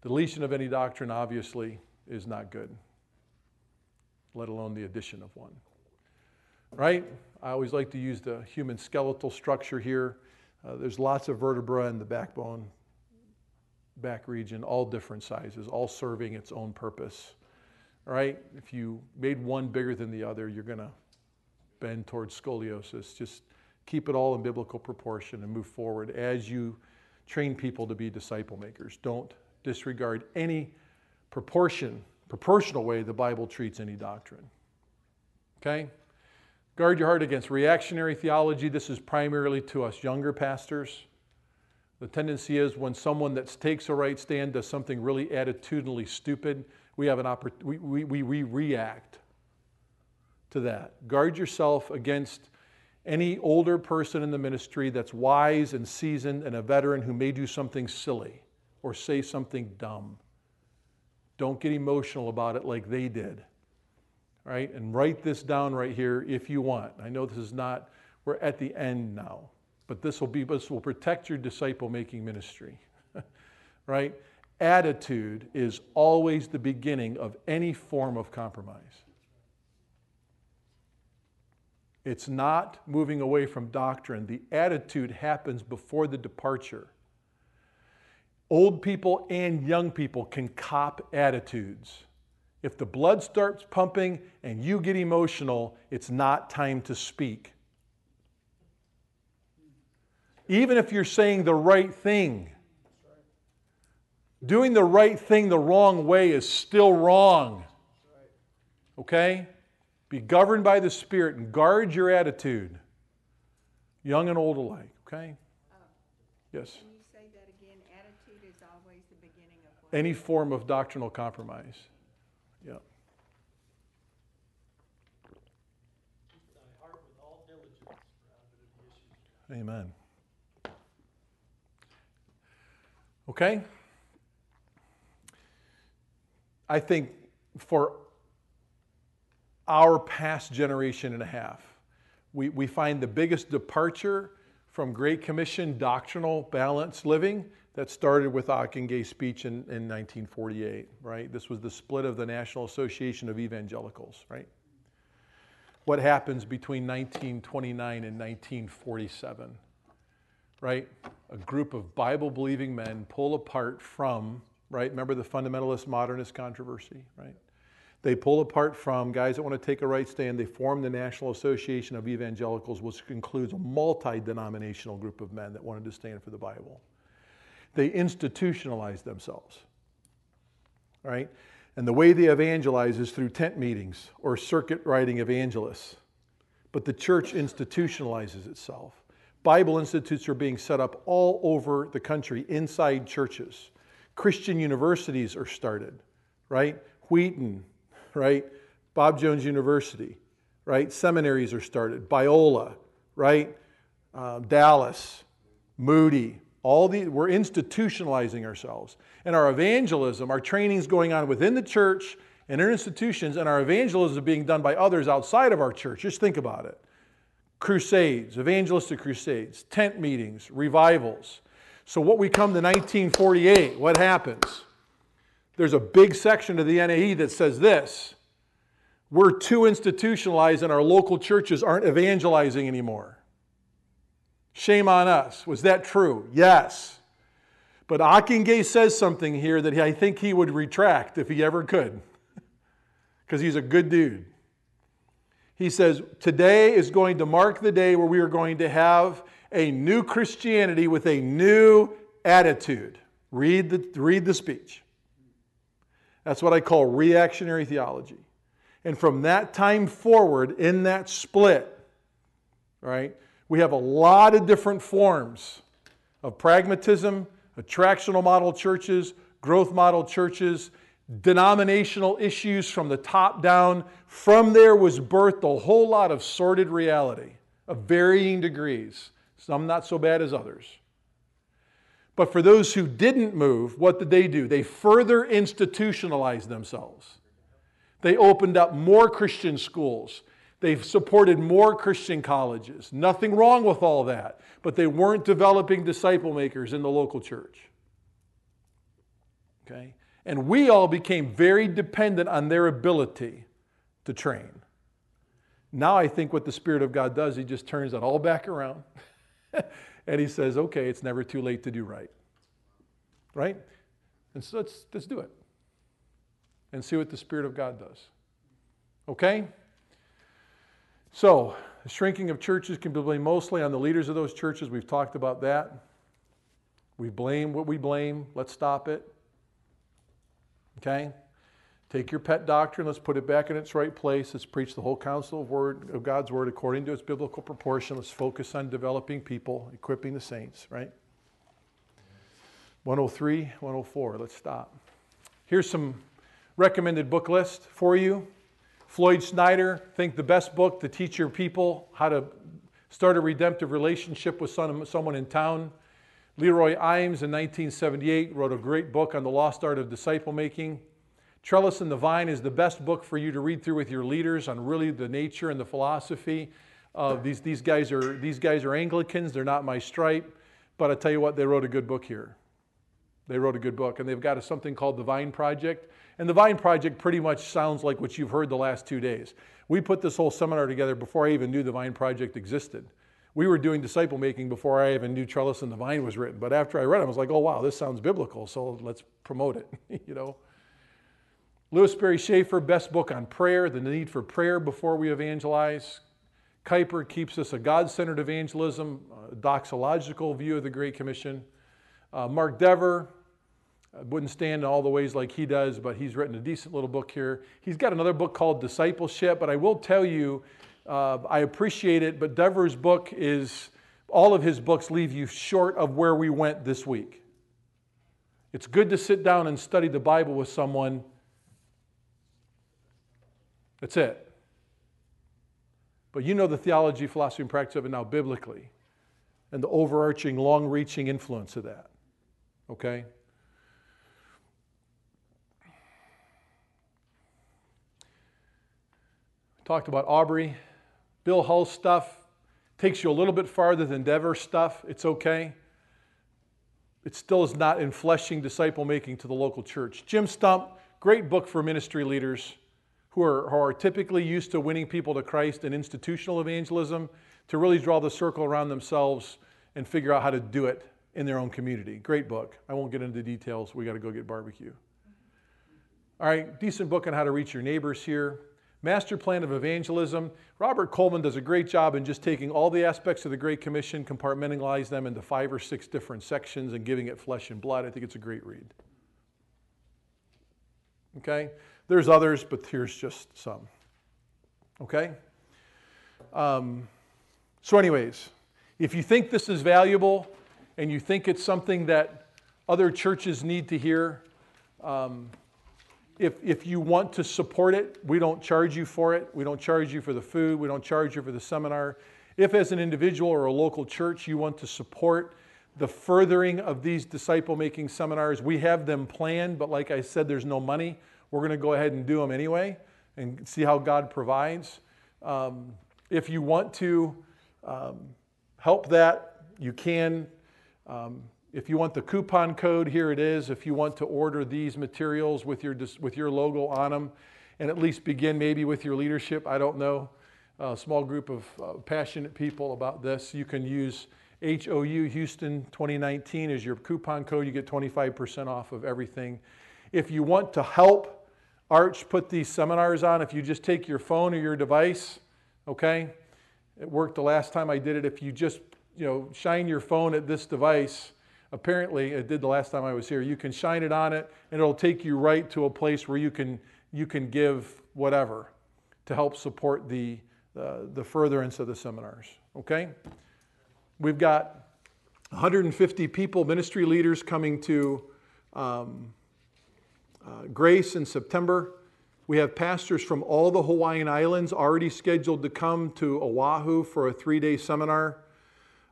Deletion of any doctrine, obviously, is not good, let alone the addition of one. Right? I always like to use the human skeletal structure here. Uh, there's lots of vertebra in the backbone, back region, all different sizes, all serving its own purpose. All right? If you made one bigger than the other, you're going to bend towards scoliosis. Just keep it all in biblical proportion and move forward as you train people to be disciple makers. Don't disregard any proportion, proportional way the Bible treats any doctrine. Okay? Guard your heart against reactionary theology. This is primarily to us younger pastors. The tendency is when someone that takes a right stand does something really attitudinally stupid, we have an oppor- we, we, we, we react to that. Guard yourself against any older person in the ministry that's wise and seasoned and a veteran who may do something silly or say something dumb. Don't get emotional about it like they did. Right? And write this down right here if you want. I know this is not, we're at the end now, but this will be, this will protect your disciple making ministry. right? Attitude is always the beginning of any form of compromise. It's not moving away from doctrine. The attitude happens before the departure. Old people and young people can cop attitudes. If the blood starts pumping and you get emotional, it's not time to speak. Even if you're saying the right thing, doing the right thing the wrong way is still wrong. Okay? Be governed by the Spirit and guard your attitude, young and old alike. Okay? Oh. Yes? Can you say that again? Attitude is always the beginning of what? Any form of doctrinal compromise. Yeah. Thy heart with all diligence, rather than the issues. Amen. Okay? I think for our past generation and a half, we, we find the biggest departure from Great Commission doctrinal balanced living that started with Ockenga's speech in, in 1948, right? This was the split of the National Association of Evangelicals, right? What happens between 1929 and 1947? right? A group of Bible believing men pull apart from, right? Remember the fundamentalist modernist controversy, right? They pull apart from guys that want to take a right stand. They form the National Association of Evangelicals, which includes a multi denominational group of men that wanted to stand for the Bible. They institutionalize themselves, right? And the way they evangelize is through tent meetings or circuit riding evangelists. But the church institutionalizes itself. Bible institutes are being set up all over the country inside churches. Christian universities are started, right? Wheaton, right? Bob Jones University, right? Seminaries are started. Biola, right? Uh, Dallas, Moody, all the we're institutionalizing ourselves. And our evangelism, our training is going on within the church and in institutions, and our evangelism is being done by others outside of our church. Just think about it crusades, evangelistic crusades, tent meetings, revivals. So, what we come to 1948, what happens? There's a big section of the NAE that says this We're too institutionalized, and our local churches aren't evangelizing anymore. Shame on us. Was that true? Yes. But Ockenga says something here that I think he would retract if he ever could, because he's a good dude. He says, Today is going to mark the day where we are going to have a new Christianity with a new attitude. Read the, read the speech. That's what I call reactionary theology. And from that time forward, in that split, right, we have a lot of different forms of pragmatism, attractional model churches, growth model churches, denominational issues from the top down. From there was birthed a whole lot of sordid reality of varying degrees, some not so bad as others. But for those who didn't move, what did they do? They further institutionalized themselves. They opened up more Christian schools. They've supported more Christian colleges. Nothing wrong with all that, but they weren't developing disciple makers in the local church. Okay? And we all became very dependent on their ability to train. Now I think what the Spirit of God does, He just turns it all back around and He says, okay, it's never too late to do right. Right? And so let's, let's do it and see what the Spirit of God does. Okay? So, the shrinking of churches can be blamed mostly on the leaders of those churches. We've talked about that. We blame what we blame. Let's stop it. Okay? Take your pet doctrine, let's put it back in its right place. Let's preach the whole counsel of, word, of God's word according to its biblical proportion. Let's focus on developing people, equipping the saints, right? 103, 104, let's stop. Here's some recommended book list for you. Floyd Schneider, think the best book to teach your people how to start a redemptive relationship with someone in town. Leroy Eims in 1978 wrote a great book on the lost art of disciple making. Trellis and the Vine is the best book for you to read through with your leaders on really the nature and the philosophy of these, these guys are these guys are Anglicans, they're not my stripe, but I tell you what, they wrote a good book here. They wrote a good book, and they've got a, something called the Vine Project. And the Vine Project pretty much sounds like what you've heard the last two days. We put this whole seminar together before I even knew the Vine Project existed. We were doing disciple making before I even knew Trellis and the Vine was written. But after I read it, I was like, oh, wow, this sounds biblical, so let's promote it, you know. Lewis Sperry Chafer, best book on prayer, the need for prayer before we evangelize. Kuiper keeps us a God centered evangelism, a doxological view of the Great Commission. Uh, Mark Dever, I wouldn't stand in all the ways like he does, but he's written a decent little book here. He's got another book called Discipleship, but I will tell you, uh, I appreciate it, but Dever's book is, all of his books leave you short of where we went this week. It's good to sit down and study the Bible with someone. That's it. But you know the theology, philosophy, and practice of it now biblically, and the overarching, long reaching influence of that. Okay? Talked about Aubrey. Bill Hull stuff takes you a little bit farther than Dever's stuff. It's okay. It still is not in fleshing disciple making to the local church. Jim Stump, great book for ministry leaders who are, who are typically used to winning people to Christ in institutional evangelism to really draw the circle around themselves and figure out how to do it in their own community. Great book. I won't get into details. We got to go get barbecue. All right, decent book on how to reach your neighbors here. Master Plan of Evangelism. Robert Coleman does a great job in just taking all the aspects of the Great Commission, compartmentalize them into five or six different sections, and giving it flesh and blood. I think it's a great read. Okay? There's others, but here's just some. Okay? Um, so, anyways, if you think this is valuable and you think it's something that other churches need to hear, um, if, if you want to support it, we don't charge you for it. We don't charge you for the food. We don't charge you for the seminar. If, as an individual or a local church, you want to support the furthering of these disciple making seminars, we have them planned, but like I said, there's no money. We're going to go ahead and do them anyway and see how God provides. Um, if you want to um, help that, you can. Um, if you want the coupon code, here it is. If you want to order these materials with your, with your logo on them and at least begin maybe with your leadership, I don't know, a small group of uh, passionate people about this, you can use HOU Houston 2019 as your coupon code. You get 25% off of everything. If you want to help Arch put these seminars on, if you just take your phone or your device, okay? It worked the last time I did it. If you just, you know, shine your phone at this device, apparently it did the last time I was here. You can shine it on it and it'll take you right to a place where you can you can give whatever to help support the uh, the furtherance of the seminars, okay? We've got 150 people, ministry leaders coming to um, uh, Grace in September. We have pastors from all the Hawaiian Islands already scheduled to come to Oahu for a three day seminar.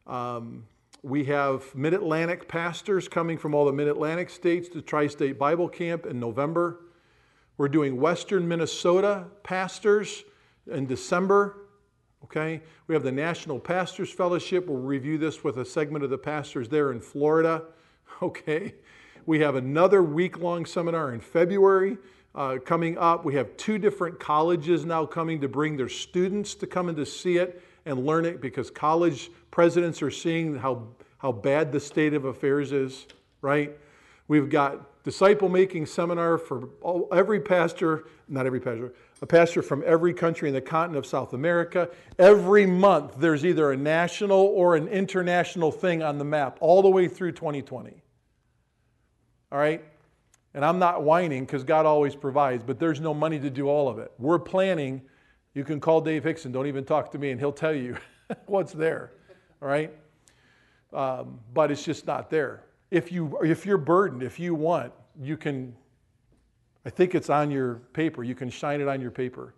Um, we have Mid Atlantic pastors coming from all the Mid Atlantic states to Tri State Bible Camp in November. We're doing Western Minnesota pastors in December. Okay, we have the National Pastors Fellowship. We'll review this with a segment of the pastors there in Florida. Okay, we have another week long seminar in February uh, coming up. We have two different colleges now coming to bring their students to come and to see it and learn it because college presidents are seeing how, how bad the state of affairs is, right? We've got disciple making seminar for all, every pastor, not every pastor, a pastor from every country in the continent of South America. Every month there's either a national or an international thing on the map all the way through 2020. All right? And I'm not whining because God always provides, but there's no money to do all of it. We're planning. You can call Dave Hickson, don't even talk to me, and he'll tell you what's there. All right? Um, but it's just not there. If, you, if you're burdened, if you want, you can, I think it's on your paper. You can shine it on your paper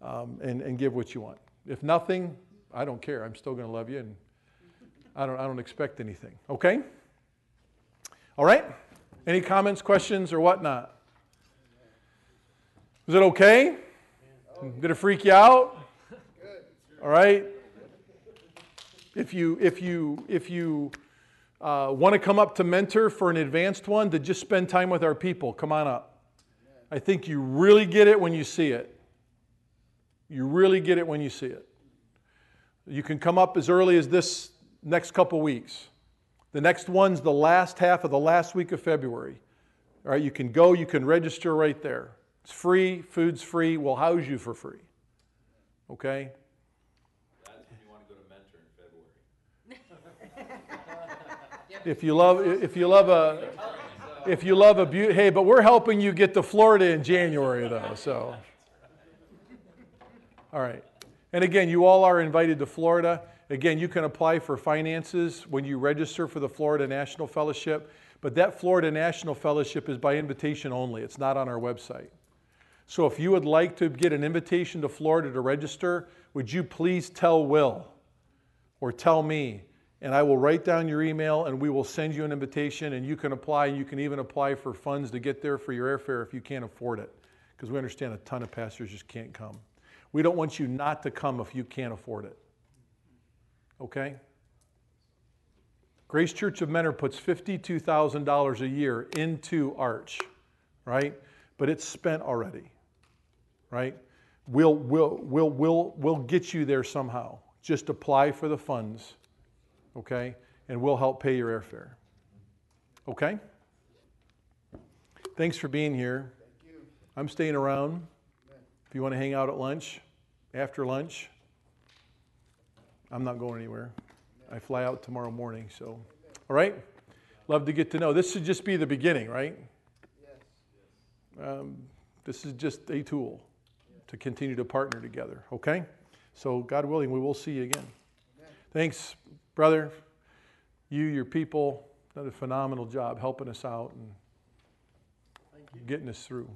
um, and, and give what you want. If nothing, I don't care. I'm still going to love you, and I don't, I don't expect anything. Okay? All right? Any comments, questions, or whatnot? Is it okay? Did it freak you out? All right. If you if you if you uh, want to come up to Mentor for an advanced one, to just spend time with our people, come on up. I think you really get it when you see it. You really get it when you see it. You can come up as early as this next couple weeks. The next one's the last half of the last week of February. All right, you can go, you can register right there. It's free, food's free, we'll house you for free. Okay? That's when you wanna go to Mentor in February. If you love if you love a if you love a beauty hey, but we're helping you get to Florida in January though, so all right. And again, you all are invited to Florida. Again, you can apply for finances when you register for the Florida National Fellowship, but that Florida National Fellowship is by invitation only. It's not on our website. So if you would like to get an invitation to Florida to register, would you please tell Will or tell me, and I will write down your email and we will send you an invitation and you can apply. and You can even apply for funds to get there for your airfare if you can't afford it, because we understand a ton of pastors just can't come. We don't want you not to come if you can't afford it. Okay? Grace Church of Mentor puts $52,000 a year into Arch, right? But it's spent already, right? We'll, we'll, we'll, we'll, we'll get you there somehow. Just apply for the funds, okay? And we'll help pay your airfare. Okay? Thanks for being here. I'm staying around. If you want to hang out at lunch, after lunch, I'm not going anywhere. I fly out tomorrow morning, so. All right? Love to get to know. This should just be the beginning, right? Um, this is just a tool to continue to partner together, okay? So, God willing, we will see you again. Thanks, brother. You, your people, done a phenomenal job helping us out and getting us through.